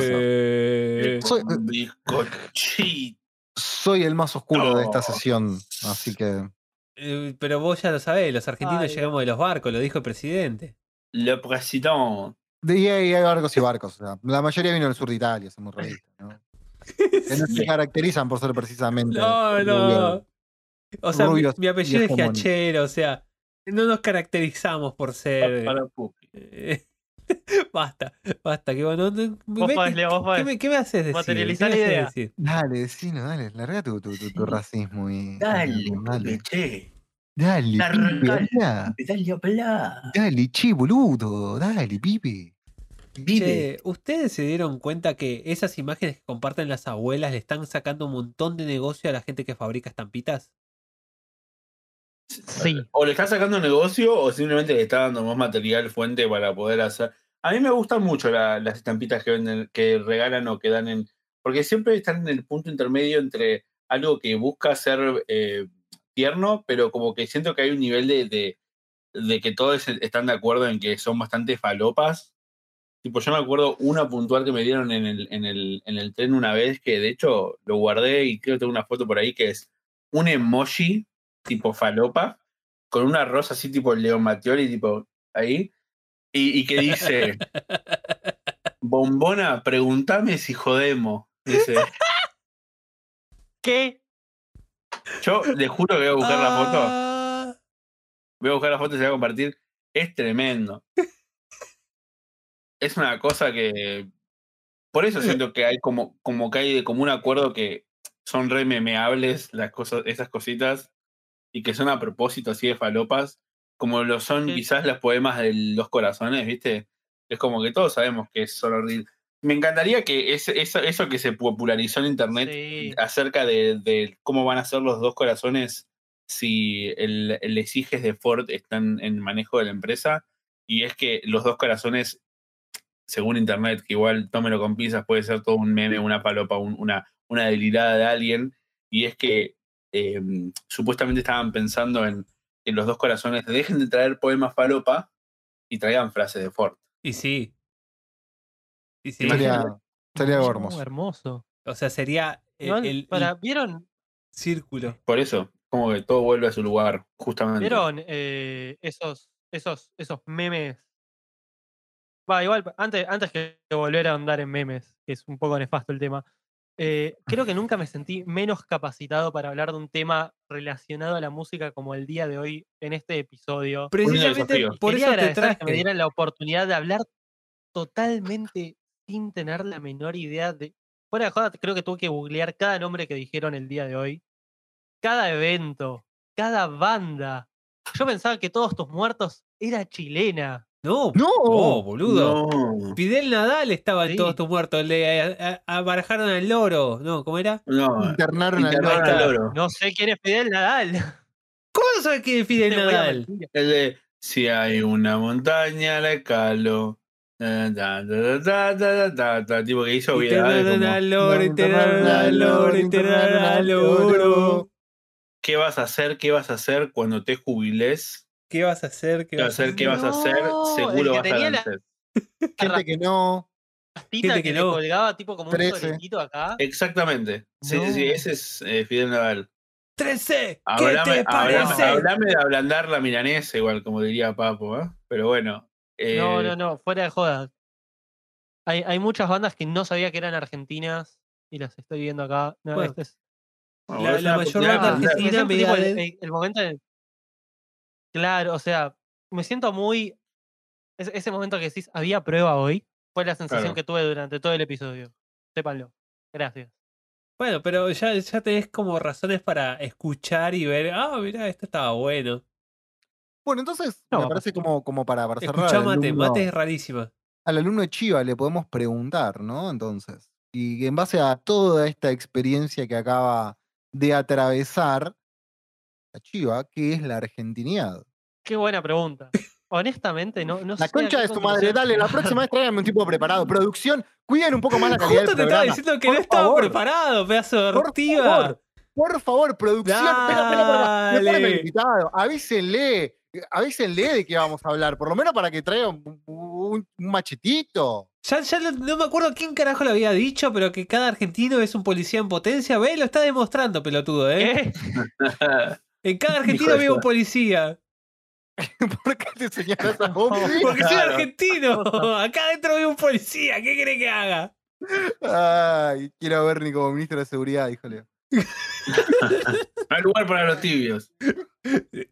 Eh, Soy- bizcochito. Soy el más oscuro de esta sesión, así que. eh, pero vos ya lo sabés, los argentinos Ay, llegamos de los barcos, lo dijo el presidente. Le presidente. De y hay, hay barcos y barcos. o sea, la mayoría vino del sur de Italia, somos realistas, ¿no? Que no se caracterizan por ser precisamente. No, no. O sea, mi, rubios mi y apellido es. Giachero, o sea, no nos caracterizamos por ser. Para eh, basta, basta, que bueno. no- Vos podés, que- vos ¿qué, me, qué me haces decir? Materializá ¿Qué la idea. decir? Dale, vecino, dale, larga tu, tu, tu, tu racismo y. Dale, dale. Che. Dale, pibe, Largale. habla. Dale, habla. Dale, che, boludo. Dale, pibe. Vive. Che, ¿ustedes se dieron cuenta que esas imágenes que comparten las abuelas le están sacando un montón de negocio a la gente que fabrica estampitas? Sí. O le está sacando negocio o simplemente le está dando más material fuente para poder hacer. A mí me gustan mucho la- las estampitas que venden, que regalan o que dan en. Porque siempre están en el punto intermedio entre algo que busca ser eh, tierno, pero como que siento que hay un nivel de, de, que todos están de acuerdo en que son bastante falopas. Tipo, yo me acuerdo una puntual que me dieron en el, en el, en el tren una vez, que de hecho lo guardé y creo que tengo una foto por ahí, que es un emoji tipo falopa, con una rosa así tipo León Mattioli, tipo ahí, y, y que dice, bombona, pregúntame si jodemos. Dice, ¿Qué? yo le juro que voy a buscar la foto. Ah, Voy a buscar la foto y se la voy a compartir. Es tremendo. Es una cosa que. Por eso siento que hay como, como que hay de común acuerdo que son re memeables las cosas, esas cositas, y que son a propósito así de falopas, como lo son Sí. quizás los poemas de los corazones, ¿viste? Es como que todos sabemos que son horribles. Me encantaría que ese- eso, eso que se popularizó en internet Sí. acerca de, de cómo van a ser los dos corazones si el, el exiges de Ford están en manejo de la empresa. Y es que los dos corazones, según internet, que igual tómelo con pinzas, puede ser todo un meme, una palopa, un- una, una delirada de alguien. Y es que eh, supuestamente estaban pensando en que los dos corazones dejen de traer poemas palopa y traigan frases de Ford. Y sí. Y sí. Sería, sería algo No, hermoso. hermoso. O sea, sería el, Igual, el- el para, ¿Vieron, círculo. Por eso, como que todo vuelve a su lugar, justamente. ¿vieron eh, esos, esos, esos memes? Va, igual, antes, antes que volver a andar en memes, que es un poco nefasto el tema, eh, creo que nunca me sentí menos capacitado para hablar de un tema relacionado a la música como el día de hoy en este episodio. Precisamente por Quería eso te agradecer traje. que me dieran la oportunidad de hablar totalmente sin tener la menor idea de. Fuera de joda, creo que tuve que googlear cada nombre que dijeron el día de hoy. Cada evento, cada banda. Yo pensaba que todos tus muertos era chilena. No, ¡No! no, boludo. No, Fidel Nadal estaba en Sí. todos tus muertos. Le a- a- abarajaron al loro. No, ¿cómo era? no. Internaron al Internaron al loro. No sé quién es Fidel Nadal. ¿Cómo no sabes quién es Fidel Nadal? El de si hay una montaña, la calo. Da, da, da, da, da, da, da, Tipo que hizo obviedades Internaron como, al loro, internaron al loro, internaron al loro. ¿Qué vas a hacer? ¿Qué vas a hacer cuando te jubiles? ¿Qué vas a hacer? ¿Qué vas a hacer? ¿Qué vas a hacer? No, Seguro que vas a tenía la- vencer. Gente que no. Pastita Gente que, que le no. colgaba tipo como un soletito acá. Exactamente. Sí, sí, sí, No. ese es eh, Fidel Nadal. 13. ¿Qué Hablame, te hablame- parece? hablame de ablandar la milanesa, igual como diría Papo, ¿eh? Pero bueno. eh, No, no, no, fuera de joda. Hay, hay muchas bandas que no sabía que eran argentinas y las estoy viendo acá. No, Bueno, este es- bueno, la- la mayor banda argentina- el, el- el momento en el- Claro, o sea, me siento muy. Ese, ese momento que decís, había prueba hoy, fue la sensación Claro. que tuve durante todo el episodio. Sépanlo. Gracias. Bueno, pero ya, ya tenés como razones para escuchar y ver. Ah, mirá, esto estaba bueno. Bueno, entonces, No, me parece como, como para, para cerrar. Escuchá al mate, alumno- mate es rarísima. al alumno de Chiva le podemos preguntar, ¿no? Entonces, y en base a toda esta experiencia que acaba de atravesar a Chiva, ¿qué es la argentinidad? Qué buena pregunta. Honestamente, no, no sé. La concha de su madre, dale, la próxima vez tráiganme un tipo preparado. Producción, cuiden un poco más la calidad Justo del te estaba programa. diciendo que Por no estaba favor, preparado, pedazo de Por ortiva. favor, por favor, producción, Dale. el invitado, avísenle, avísenle de qué vamos a hablar, por lo menos para que traiga un, un- un machetito. Ya, ya no, no me acuerdo quién carajo lo había dicho, pero que cada argentino es un policía en potencia. Ve, lo está demostrando, pelotudo, ¿eh? ¿Qué? En cada argentino había un policía. ¿Por qué te señalas a vos? Porque soy argentino. Acá adentro había un policía. ¿Qué quiere que haga? Ay, quiero ver ni como ministro de seguridad, híjole. No hay lugar para los tibios.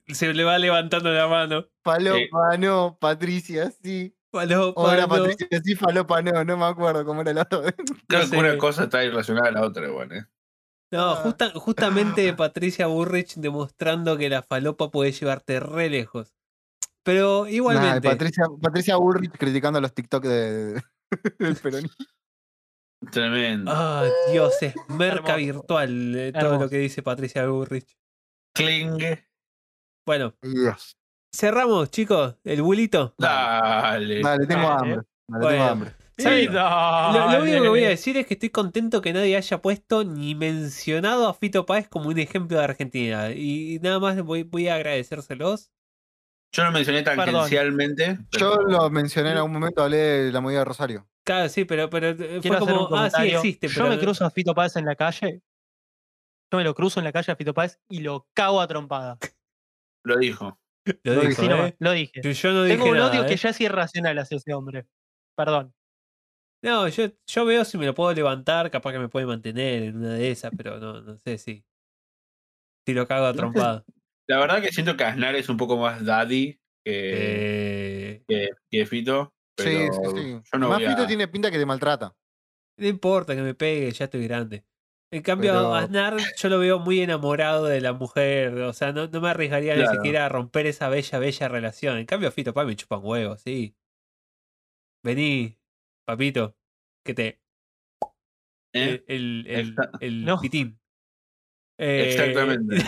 Se le va levantando la mano. Falopa, no, Patricia, sí. Falopa, O era no. Patricia, sí, falopa, no, no me acuerdo cómo era el otro. Creo No que una cosa está ahí relacionada a la otra, igual, ¿eh? No, Ah. justa- justamente Patricia Burrich demostrando que la falopa puede llevarte re lejos. Pero Nah, igualmente. Patricia, Patricia Burrich criticando los TikTok de, del peronismo. Tremendo. Ah, Dios, es merca Hermoso. virtual eh, todo lo que dice Patricia Burrich. Kling. Bueno, Dios. cerramos, chicos, el bulito. Dale. Dale, tengo Dale. hambre. Dale, Bueno. tengo hambre. Lo, lo único que voy a decir es que estoy contento que nadie haya puesto ni mencionado a Fito Páez como un ejemplo de Argentina. Y nada más voy, voy a agradecérselos. Yo lo mencioné tangencialmente. Yo pero- lo mencioné en algún momento, hablé de la movida de Rosario. Claro, sí, pero, pero eh, Quiero fue hacer un como, ah, sí comentario. existe, Yo pero me cruzo a Fito Páez en la calle. Yo me lo cruzo en la calle a Fito Páez y lo cago a trompada. Lo dijo. lo dijo, ¿eh? lo dije. Yo- Yo no dije Tengo un nada, odio ¿eh? que ya es irracional hacia ese hombre. Perdón. No, yo, yo veo si me lo puedo levantar, capaz que me puede mantener en una de esas, pero no, no sé si. Si lo cago a sé. trompada. La verdad que siento que Aznar es un poco más daddy que, Eh, que, que Fito. Pero sí, sí, sí. Yo no Más a- Fito tiene pinta que te maltrata. no importa que me pegue, ya estoy grande. En cambio, Pero- Aznar yo lo veo muy enamorado de la mujer. O sea, no, no me arriesgaría ni Claro. siquiera a romper esa bella, bella relación. En cambio, Fito Páez me chupan huevos, sí. Vení, papito, que te. ¿eh? El, el, el, Exacto. el No. pitín. Eh, Exactamente.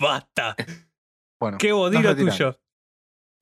Basta. Bueno, Qué bodilo tuyo.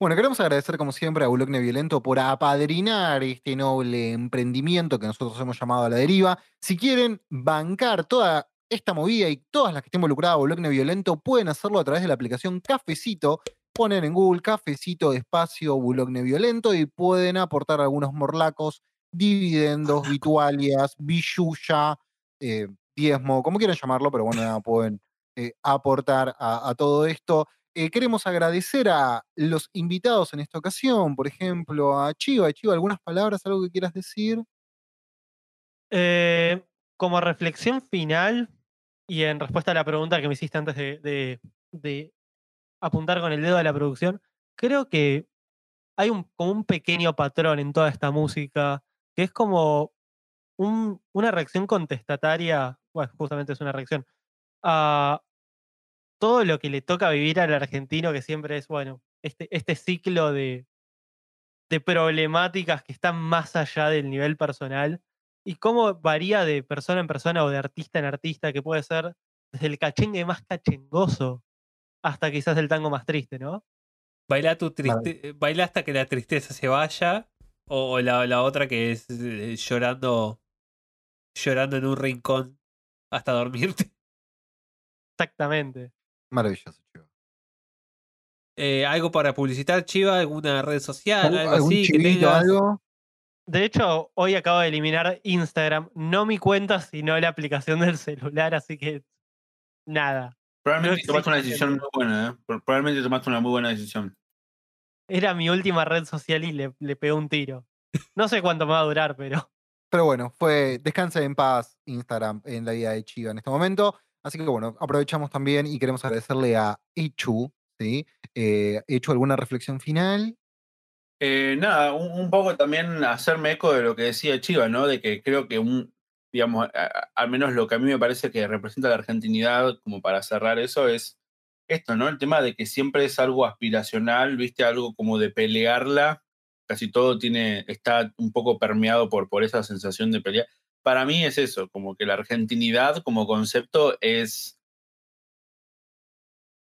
Bueno, queremos agradecer como siempre a Bulogne Violento por apadrinar este noble emprendimiento que nosotros hemos llamado a la deriva. Si quieren bancar toda esta movida y todas las que estén involucradas a Bulogne Violento, pueden hacerlo a través de la aplicación Cafecito. Ponen en Google Cafecito Espacio Bulogne Violento y pueden aportar algunos morlacos, dividendos, vitualias, billulla, eh, diezmo, como quieran llamarlo, pero bueno, nada, pueden eh, aportar a, a todo esto. Eh, queremos agradecer a los invitados en esta ocasión, por ejemplo, a Chiva. Chiva, ¿algunas palabras, algo que quieras decir? Eh, como reflexión final y en respuesta a la pregunta que me hiciste antes de, de- de apuntar con el dedo a la producción, creo que hay un, como un pequeño patrón en toda esta música que es como un- una reacción contestataria, bueno, justamente es una reacción, a todo lo que le toca vivir al argentino, que siempre es, bueno, este, este ciclo de, de problemáticas que están más allá del nivel personal y cómo varía de persona en persona o de artista en artista, que puede ser desde el cachengue más cachengoso hasta quizás el tango más triste, ¿no? Baila, tu triste... Baila hasta que la tristeza se vaya. O, o la, la otra que es eh, llorando. Llorando en un rincón hasta dormirte. Exactamente. Maravilloso, Chiva. Eh, ¿Algo para publicitar, Chiva? ¿Alguna red social? Algo ¿Algún así que chivito, tengas? algo? De hecho, hoy acabo de eliminar Instagram, no mi cuenta, sino la aplicación del celular, así que nada. Probablemente tomaste una decisión muy buena, ¿eh? Pro- Probablemente tomaste una muy buena decisión. Era mi última red social y le, le pegó un tiro. No sé cuánto me va a durar, pero Pero bueno, fue descanse en paz Instagram en la vida de Chiva en este momento. Así que bueno, aprovechamos también y queremos agradecerle a Echu, ¿sí? Eh, Echu, ¿alguna reflexión final? Eh, nada, un, un poco también hacerme eco de lo que decía Chiva, ¿no? De que creo que un, digamos, al menos lo que a mí me parece que representa la argentinidad, como para cerrar eso, es esto, ¿no? El tema de que siempre es algo aspiracional, ¿viste? Algo como de pelearla. Casi todo tiene, está un poco permeado por, por esa sensación de pelear. Para mí es eso, como que la argentinidad como concepto es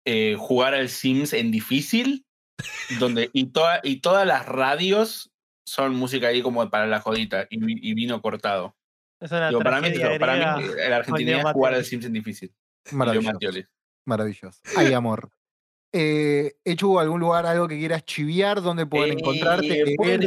eh, jugar al Sims en difícil, donde y, toda, y todas las radios son música ahí como para la jodita y vino cortado. Es una Digo, para mí, es eso, para mí griega eh, es jugar al. Sims en difícil. Maravilloso. Maravilloso. Hay amor. Eh, Echu, ¿algún lugar, algo que quieras chiviar? ¿Dónde pueden encontrarte? Eh, pueden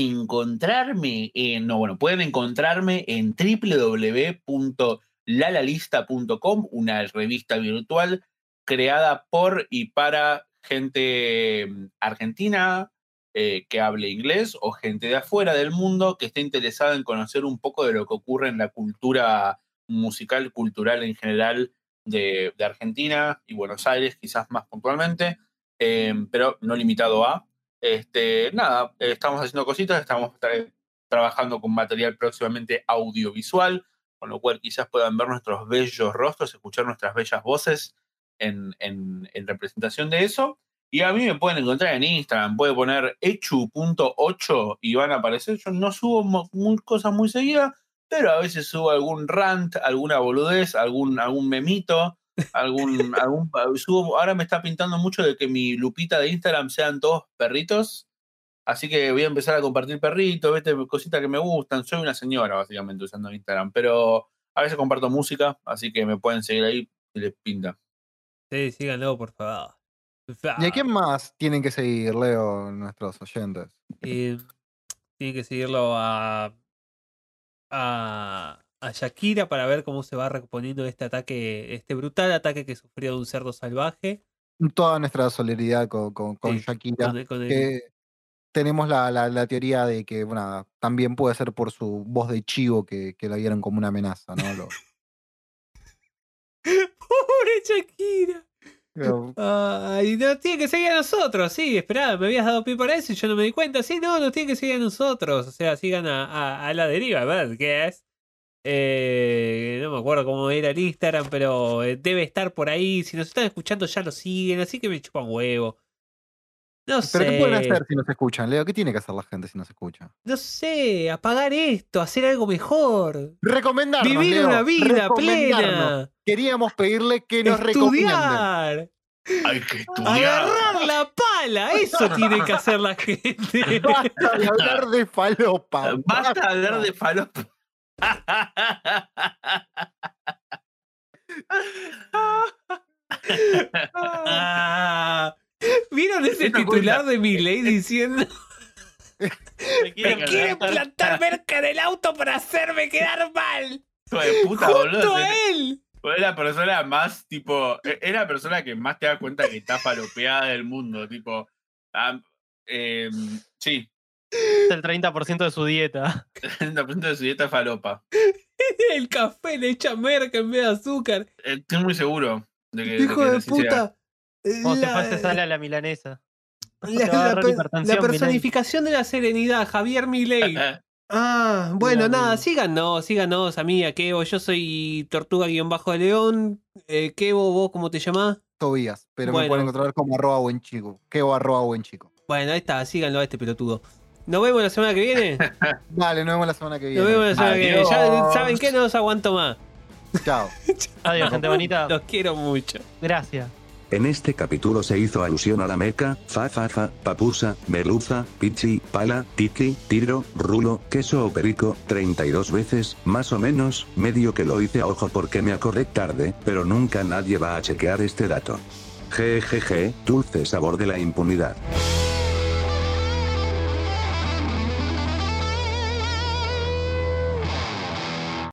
encontrarme en, no, bueno, pueden encontrarme en www.lalalista.com, una revista virtual creada por y para gente mm, argentina eh, que hable inglés o gente de afuera del mundo que esté interesada en conocer un poco de lo que ocurre en la cultura musical, cultural en general de, de Argentina y Buenos Aires, quizás más puntualmente, eh, pero no limitado a. Este, nada, eh, estamos haciendo cositas, estamos tra- trabajando con material próximamente audiovisual, con lo cual quizás puedan ver nuestros bellos rostros, escuchar nuestras bellas voces en, en- en representación de eso. Y a mí me pueden encontrar en Instagram, puede poner echu.8 y van a aparecer. Yo no subo muy, cosas muy seguidas, pero a veces subo algún rant, alguna boludez, algún, algún memito, algún, algún subo, ahora me está pintando mucho de que mi lupita de Instagram sean todos perritos. Así que voy a empezar a compartir perritos, vete, cositas que me gustan. Soy una señora, básicamente, usando Instagram. Pero a veces comparto música, así que me pueden seguir ahí si les pinta. Sí, síganlo, por favor. ¿Y a quién más tienen que seguir, Leo, nuestros oyentes? Eh, tiene que seguirlo a, a, a Shakira para ver cómo se va reponiendo este ataque, este brutal ataque que sufrió de un cerdo salvaje. Toda nuestra solidaridad con, con, con Sí, Shakira. con el- con el- que tenemos la, la- la teoría de que bueno, también puede ser por su voz de chivo que, que la vieron como una amenaza, ¿no? Lo- ¡Pobre Shakira! Pero- Ay, no, tiene que seguir a nosotros, sí, esperá, me habías dado pie para eso y yo no me di cuenta. Sí, no, nos tiene que seguir a nosotros. O sea, sigan a, a- a la deriva, ¿verdad? ¿Qué es? Eh, no me acuerdo cómo era el Instagram, pero eh, debe estar por ahí. Si nos están escuchando ya lo siguen, así que me chupan huevo. No sé. ¿Pero qué pueden hacer si nos escuchan, Leo? ¿Qué tiene que hacer la gente si nos escucha? No sé, apagar esto, hacer algo mejor. Recomendarnos, Vivir Leo, una vida plena. Queríamos pedirle que nos recomienden. Estudiar. Hay que estudiar. Agarrar la pala, eso tiene que hacer la gente. Basta de hablar de falopa. Basta de hablar de falopa. ¿Vieron ese titular de mi ley diciendo Me quiere me quiere cagar. plantar merca en el auto para hacerme quedar mal? Hijo de puta, boludo. Junto a él. Es la persona más, tipo, e- es la persona que más te da cuenta que está falopeada del mundo, tipo, em, sí, Es el 30% de su dieta. el 90% de su dieta es falopa. El café le echa merca en vez de azúcar. Estoy muy seguro de que. Hijo que de así se La- fuese sale a la milanesa. la, la la personificación de la serenidad, Javier Milei. Ah, bueno, nada, síganos, síganos a mí, a Kevo. Yo soy Tortuga-León. Eh, Kevo, ¿vos cómo te llamás? Tobías, pero Bueno. me pueden encontrar como arroba buen chico. Que o arroba buen chico. Bueno, ahí está, síganlo a este peludo. Nos vemos la semana que viene. Dale, nos vemos la semana que viene. Nos vemos la semana que viene. Ya, Adiós. ¿Saben qué? No los aguanto más. Chao. Adiós, gente bonita. Los quiero mucho. Gracias. En este capítulo se hizo alusión a la meca, fa fa fa, papusa, merluza, pichi, pala, tiki, tiro, rulo, queso o perico, 32 veces, más o menos, medio que lo hice a ojo porque me acordé tarde, pero nunca nadie va a chequear este dato. Jejeje, dulce sabor de la impunidad.